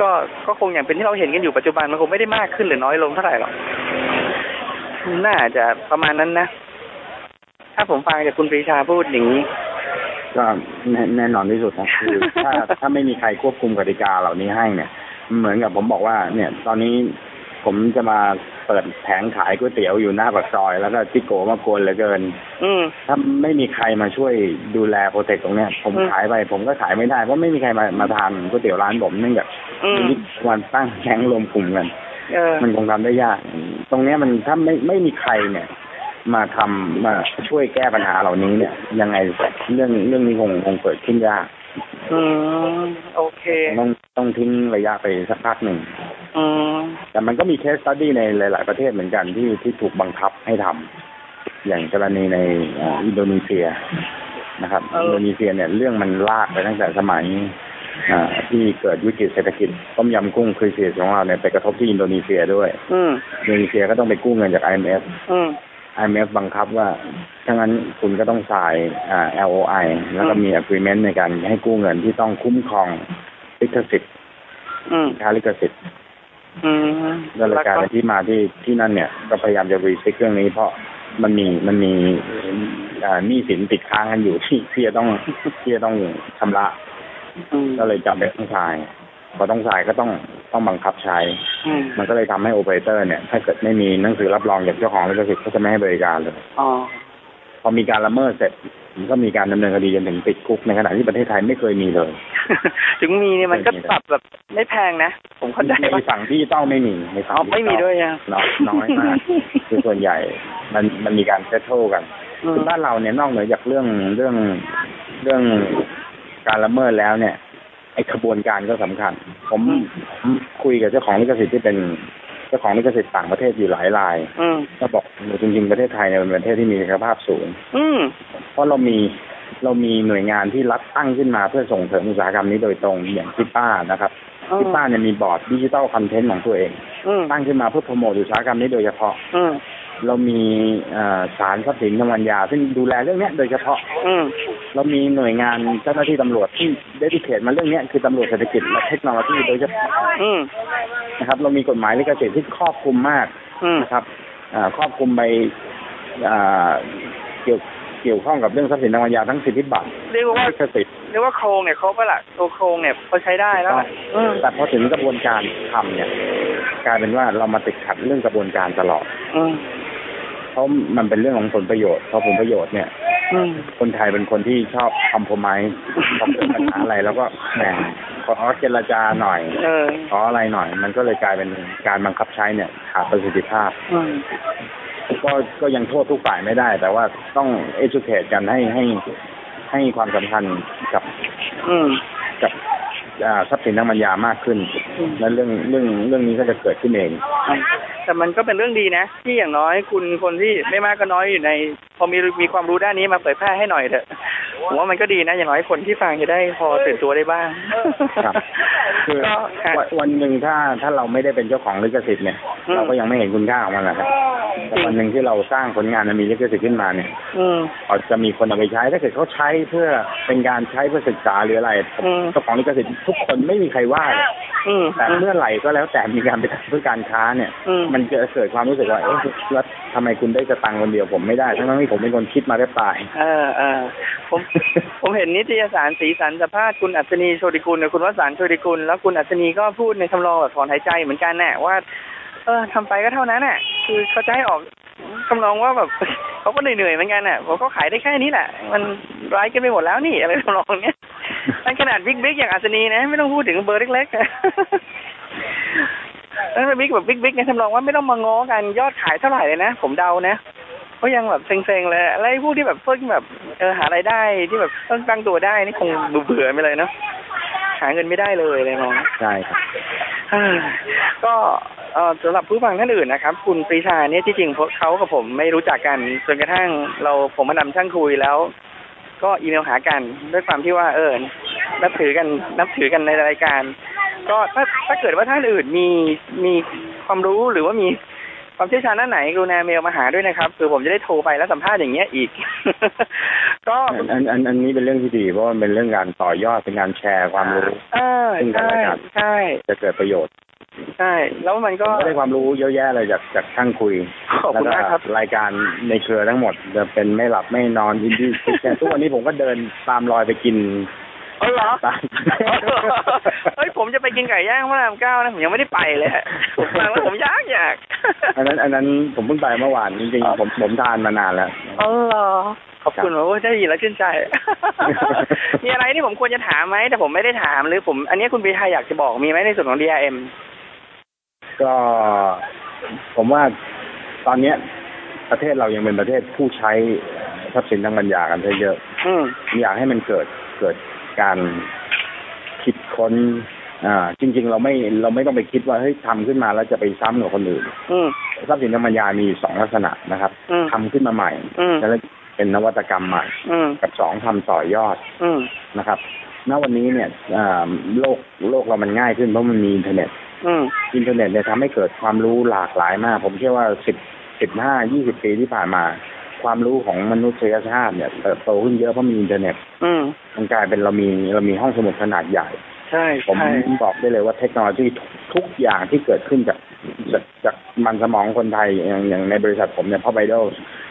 ก็ก็คงอย่างเป็นที่เราเห็นกันอยู่ปัจจุบันมันคงไม่ได้มากขึ้นหรือน้อยลงเท่าไหร่หรอกน่าจะประมาณนั้นนะ ถ้าผมฟังจากคุณปรีชาพูดอย่างนี้ก็แน่แน่นอนที่สุดนะคือถ้าถ้าไม่มีใครควบคุมกติกาเหล่านี้ให้เนี่ย เหมือนกับผมบอกว่า เนี่ย ตอนนี้ผมจะมาเปิดแผงขายก๋วยเตี๋ยวอยู่หน้าปากซอย แล้วก็จิโกมากวนเหลือเกิน อืมถ้าไม่มีใครมาช่วยดูแลโปรเทคตรงเนี้ยผมอืมขายไป ผมก็ขายไม่ได้เพราะไม่มีใครมามาทานก๋วยเตี๋ยวร้านผมเนื่องจากอืมวันตั้งแก๊งรวมกลุ่มกันเออมันคงทำได้ยาก ตรงเนี้ยมันถ้าไม่ไม่มีใครเนี่ย มาทำมาช่วยแก้ปัญหาเหล่านี้เนี่ย ยังไงเรื่องเรื่องนี้คงคงเกิดขึ้นยากอืมโอเค ต้องต้องทิ้งระยะไปสักพักหนึ่งอืมแต่มันก็มี case study ในหลาย ๆ ประเทศเหมือนกันที่ที่ถูกบังคับให้ทำอย่างกรณีในเอ่ออินโดนีเซียนะครับเอออิอินโดนีเซียเนี่ยเรื่องมันลากไปตั้งแต่สมัยอ่าที่เกิดวิกฤตเศรษฐกิจต้มยำกุ้ง crisis ของเราเนี่ยไปกระทบที่อินโดนีเซียด้วยอืมอินโดนีเซียก็ต้องไปกู้เงินจาก IMF อืม IMF บังคับว่าถ้างั้นคุณก็ต้องจ่ายอ่า LOI แล้วก็มี agreement ในการให้กู้เงินที่ต้องคุ้มครองลิขสิทธิ์อืมค่าลิขสิทธิ์อืมก็เลยกลายเป็นที่มาที่ที่นั่นเนี่ย ก็พยายามจะรีซิกเรื่องนี้เพราะมันมีมันมีอ่าหนี้สินติดค้างกันอยู่ที่ที่จะต้องที่จะต้องชำระอืมก็เลยจำเป็นต้องจ่าย พอต้องจ่ายก็ต้องต้องบังคับใช้อืมมันก็เลยทำให้โอเปอเรเตอร์เนี่ย ถ้าเกิดไม่มีหนังสือรับรองจากเจ้าของลิขสิทธิ์ก็จะไม่ให้บริการเลยอ๋อพอมีการละเมิดเสร็จมันก็มีการดำเนินคดีจนถึงติดคุกในขณะที่ประเทศไทยไม่เคยมีเลย ถึงมีเนี่ยมันก็ปรับแบบไม่แพงนะ ผมเข้าใจในว่าฝั่งที่ต้องไม่มีในอ๋ฝั่องที่ไม่มีด้วยยังน้อยน้อยมากคือส่วนใหญ่ มันมันมีการเซตโทกันอืคือมบ้านเราเนี่ยนอกเหนือจากเรื่องเรื่องเรื่องการละเมิดแล้วเนี่ยไอ้ขบวนการก็สำคัญผมผมคุยกับเจ้าของลิขสิทธิ์ที่เป็นเจ้าของลิขสิทธิ์ต่างประเทศอยู่หลายรายอืมก็บอกจริงๆประเทศไทยเนี่ยเป็นประเทศที่มีศักยภาพสูง อืมเพราะเรามีเรามีหน่วยงานที่รัฐตั้งขึ้นมาเพื่อส่งเสริมอุตสาหกรรมนี้โดยตรงอย่างทิป้านะครับอืมทิป้าเนี่ยมีบอร์ดดิจิทัลคอนเทนต์ของตัวเองอืมตั้งขึ้นมาเพื่อโปรโมทอุตสาหกรรมนี้โดยเฉพาะอืม เรามีเอ่อศาลทรัพย์สินทางปัญญา ซึ่งดูแลเรื่องเนี้ยโดยเฉพาะ อืมเรามีหน่วยงานเจ้าหน้าที่ตำรวจที่ได้ดิเคทมาเรื่องเนี้ยคือตำรวจเศรษฐกิจและเทคโนโลยีโดยเฉพาะอืมนะครับ เรามีกฎหมายลิขสิทธิ์ที่ครอบคลุมมากอืมนะครับอ่าครอบคลุมไปอ่าเกี่ยวเกี่ยวข้องกับเรื่องทรัพย์สินทางปัญญาทั้งสิทธิบัตรเรียกว่าลิขสิทธิ์เรียกว่าโครงเนี่ยครบแล้วล่ะตัวโครงเนี่ยพอใช้ได้แล้วล่ะอืมแต่พอถึงกระบวนการทำเนี่ยกลายเป็นว่าเรามาติดขัดเรื่องกระบวนการตลอดอืม เพราะมันเป็นเรื่องของผลประโยชน์พอผลประโยชน์เนี่ยอืมคนไทยเป็นคนที่ชอบคอมโพมายพอเกิดปัญหาอะไรแล้วก็แหมขอเจรจาหน่อยเออขออะไรหน่อย มันก็เลยกลายเป็นการบังคับใช้เนี่ยขาดประสิทธิภาพอืมก็ก็ยังโทษทุกฝ่ายไม่ได้ แต่ว่าต้องเอ u c a t e กันให้ให้ให้ความสำคัญกับอืมกับอ่าทรัพย์สินทางปัญญามากขึ้นอืมและเรื่องเรื่องเรื่องนี้ก็จะเกิดขึ้นเอง แต่มันก็เป็นเรื่องดีนะ ที่อย่างน้อยคุณคนที่ไม่มากก็น้อยอยู่ใน พอมีมีความรู้ด้านนี้มาเผยแพร่ให้หน่อยเถอะผมว่ามันก็ดีนะ อย่างน้อยคนที่ฟังจะได้พอตื่นตัวได้บ้างครับคือก็ค่ะวันวันหนึ่งถ้าถ้าเราไม่ได้เป็นเจ้าของลิขสิทธิ์เนี่ยอืมเราก็ยังไม่เห็นคุณค่าของมันนะครับแต่วันหนึ่งที่เราสร้างผลงานมันมีลิขสิทธิ์ขึ้นมาเนี่ยอืมพอจะมีคนเอาไปใช้ถ้าเกิดเขาใช้เพื่อเป็นการใช้เพื่อศึกษาหรืออะไรอืมเจ้าของลิขสิทธิ์ทุกคนไม่มีใครว่าเลยอืมแต่เมื่อไหร่ก็แล้วแต่มีการไปทำเพื่อการค้าเนี่ยอืมันจะเกิดความรู้สึกว่าเอ๊ะแล้วทำไมคุณได้สตังค์คนเดียวผมไม่ได้ ทั้งที่ผมเป็นคนคิดมาแทบตาย เออเออผมผมเห็นนิตยสารสีสันสัมภาษณ์คุณอัศนีโชติกุลกับคุณวสันต์โชติกุลแล้วคุณอัศนีก็พูดในทำนองแบบถอนหายใจเหมือนกันแน่ว่า เออทำไปก็เท่านั้นน่ะคือเขาจะให้ออกทำนองว่าแบบเขาก็เหนื่อยเหมือนกันน่ะเพราะขายได้แค่นี้แหละมันร้ายกันไปหมดแล้วนี่อะไรทำนองเนี้ยมันขนาด big big อย่างอัศนีนะ ไม่ต้องพูดถึงเบอร์เล็กๆ แล้ว big แบบ big big เนี่ยทำนองว่าไม่ต้องมาง้อกันยอดขายเท่าไหร่เลยนะผมเดานะก็ยังแบบเซ็งๆเลยแล้วไอ้พวกที่แบบเพิ่งแบบเออหารายได้ที่แบบเพิ่งตั้งตัวได้นี่คงเบื่อๆไปเลยเนาะหาเงินไม่ได้เลยเลยมองใช่ครับอ่าก็เอ่อสำหรับผู้ฟังท่านอื่นนะครับ คุณปรีชาเนี่ยที่จริงเขากับผมไม่รู้จักกันจนกระทั่งเราผมมานำช่างคุยแล้ว ก็อีเมลหากันด้วยความที่ว่าเออนับถือกันนับถือกันในรายการ ก็ถ้าถ้าเกิดว่าท่านอื่นมีมีความรู้หรือว่ามีความเชี่ยวชาญด้านไหนกรุณาเมลมาหาด้วยนะครับ คือผมจะได้โทรไปแล้วสัมภาษณ์อย่างเงี้ยอีก ก็อันอันอันอันนี้เป็นเรื่องที่ดีเพราะว่ามันเป็นเรื่องการต่อยอดเป็นการแชร์ความรู้เออซึ่งกันใช่และกันใช่จะเกิดประโยชน์ ใช่ แล้วมันก็ผมก็ได้ความรู้เยอะแยะเลยจากจากช่างคุยขอบคุณแล้วมากครับรายการในเครือทั้งหมดจะเป็นไม่หลับไม่นอนอินดี้คิดแค่ทุกวันนี้ผมก็เดินตามรอยไปกินเออเหรอตามเฮ้ยผมจะไปกินไก่ย่างพระรามเก้านะผมยังไม่ได้ไปเลยอะผมฟังแล้วผมอยากอยากอันนั้น อันนั้นผมเพิ่งไปเมื่อวานจริงๆผมผมทานมานานแล้วเออเหรอขอบคุณโอ้ยได้ยินแล้วชื่นใจ มีอะไรที่ผมควรจะถามไหมแต่ผมไม่ได้ถามหรือผม อันนี้คุณปีไทยอยากจะบอกมีไหมในส่วนของ DRM ก็ผมว่าตอนเนี้ย ประเทศเรายังเป็นประเทศผู้ใช้ทรัพย์สินทางปัญญากันเยอะอืมอยากให้มันเกิดเกิดการคิดค้นอ่าจริง ๆ เราไม่เราไม่ต้องไปคิดว่าเฮ้ยทำขึ้นมาแล้วจะไปซ้ำกับคนอื่นอืมทรัพย์สินทางปัญญามีสองลักษณะนะครับอืมทำขึ้นมาใหม่อืมแล้วเป็นนวัตกรรมใหม่อืมกับสองทำต่อยอดอืมนะครับณวันนี้เนี่ยอ่าโลกโลกเรามันง่ายขึ้นเพราะมันมีอินเทอร์เน็ต อืมอินเทอร์เน็ตเนี่ยทำให้เกิดความรู้หลากหลายมาก ผมเชื่อว่าสิบสิบห้ายี่สิบปีที่ผ่านมา ความรู้ของมนุษยชาติเนี่ยเติบโตขึ้นเยอะเพราะมีอินเทอร์เน็ตอืมมันกลายเป็นเรามีเรามีห้องสมุดขนาดใหญ่ ใช่ผมใช่บอกได้เลยว่าเทคโนโลยีทุกทุกอย่างที่เกิดขึ้นจากจากจากมันสมองคนไทยอย่างอย่างในบริษัทผมเนี่ย Pop Idol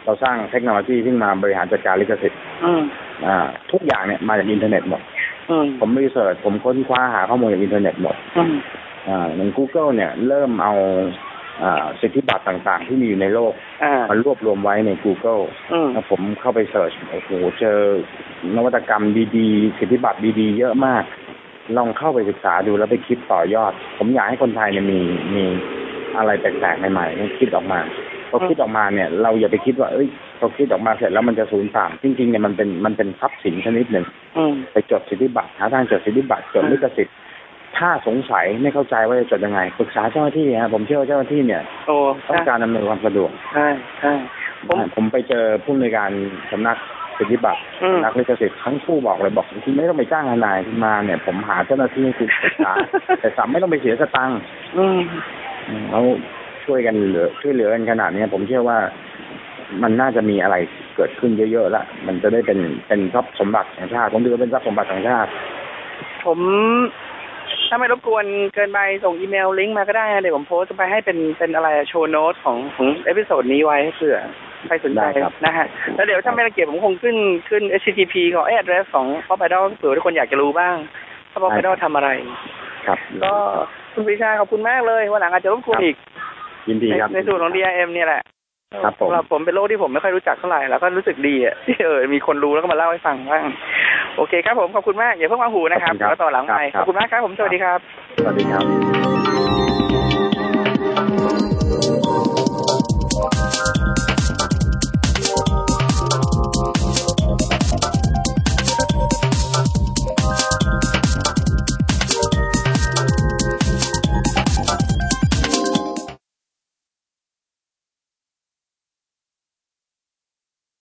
เราสร้างเทคโนโลยีที่มาบริหารจัดการลิขสิทธิ์อืมอ่า ทุกอย่างเนี่ยมาจากอินเทอร์เน็ตหมดอืมผม research ผมค้นคว้าหาข้อมูลจากอินเทอร์เน็ตหมด อืมอ่าอย่าง Google เนี่ยเริ่มเอาอ่าสิทธิบัตรต่างๆ ที่มีอยู่ในโลกอ่ามารวบรวมไว้ใน Google อืมแล้วผมเข้าไปเสิร์ชโอ้โหเจอนวัตกรรมดีๆ สิทธิบัตรดีๆ เยอะมาก ลองเข้าไปศึกษาดูแล้วไปคิดต่อยอด ผมอยากให้คนไทยเนี่ยมีมีอะไรแปลกๆใหม่ๆคิดออกมาพอคิดออกมาเนี่ย เราอย่าไปคิดว่าเอ้ยพอคิดออกมาเสร็จแล้วมันจะสูญเปล่าจริงๆเนี่ยมันเป็นมันเป็นทรัพย์สินชนิดหนึ่งอืมไปจดสิทธิบัตรหาทางจดสิทธิบัตรจดลิขสิทธิ์ ถ้าสงสัยไม่เข้าใจว่าจะจดยังไงปรึกษาเจ้าหน้าที่ฮะผมเชื่อว่าเจ้าหน้าที่เนี่ยโอ้ต้องการอำนวยความสะดวกใช่ใช่ผมผมไปเจอผู้ในวยการสำนักสิทธิบัตรอืมนักลิขสิทธิ์ทั้งคู่บอกเลยบอกคุณไม่ต้องไปจ้างทนายคุณมาเนี่ยผมหาเจ้าหน้าที่ให้คุณปรึกษาแต่สามไม่ต้องไปเสียสตังค์อืมแล้วช่วยกันเหลือช่วยเหลือกันขนาดเนี้ยผมเชื่อว่ามันน่าจะมีอะไรเกิดขึ้นเยอะๆละมันจะได้เป็นเป็นทรัพย์สมบัติของชาติผมถือว่าเป็นทรัพย์สมบัติของชาติ ผม ถ้าไม่รบกวนเกินไปส่งอีเมลลิงก์มาก็ได้นะเดี๋ยวผมโพสต์ไปให้เป็นเป็นอะไร show note ของของ episode นี้ไว้เผื่อใครสนใจได้ครับ นะฮะแล้วเดี๋ยวถ้าไม่รังเกียจผมคงขึ้นขึ้น HTTP ของ address ของ Pop Idol เผื่อทุกคนอยากจะรู้บ้างถ้า Pop Idol ทำอะไร ครับ ก็คุณปรีชาขอบคุณมากเลยวันหลังอาจจะรบกวนอีกยินดีในครับ ในส่วนของ DRM เนี่ยแหละ ครับผมเราผมเป็นโลกที่ผมไม่ค่อยรู้จักเท่าไหร่แล้วก็รู้สึกดีอะที่เออมีคนรู้แล้วก็มาเล่าให้ฟังบ้างโอเคครับผมขอบคุณมากอย่าเพิ่งวางหูนะครับแล้วต่อหลังไปขอบคุณมากครับผมสวัสดีครับ สวัสดีครับ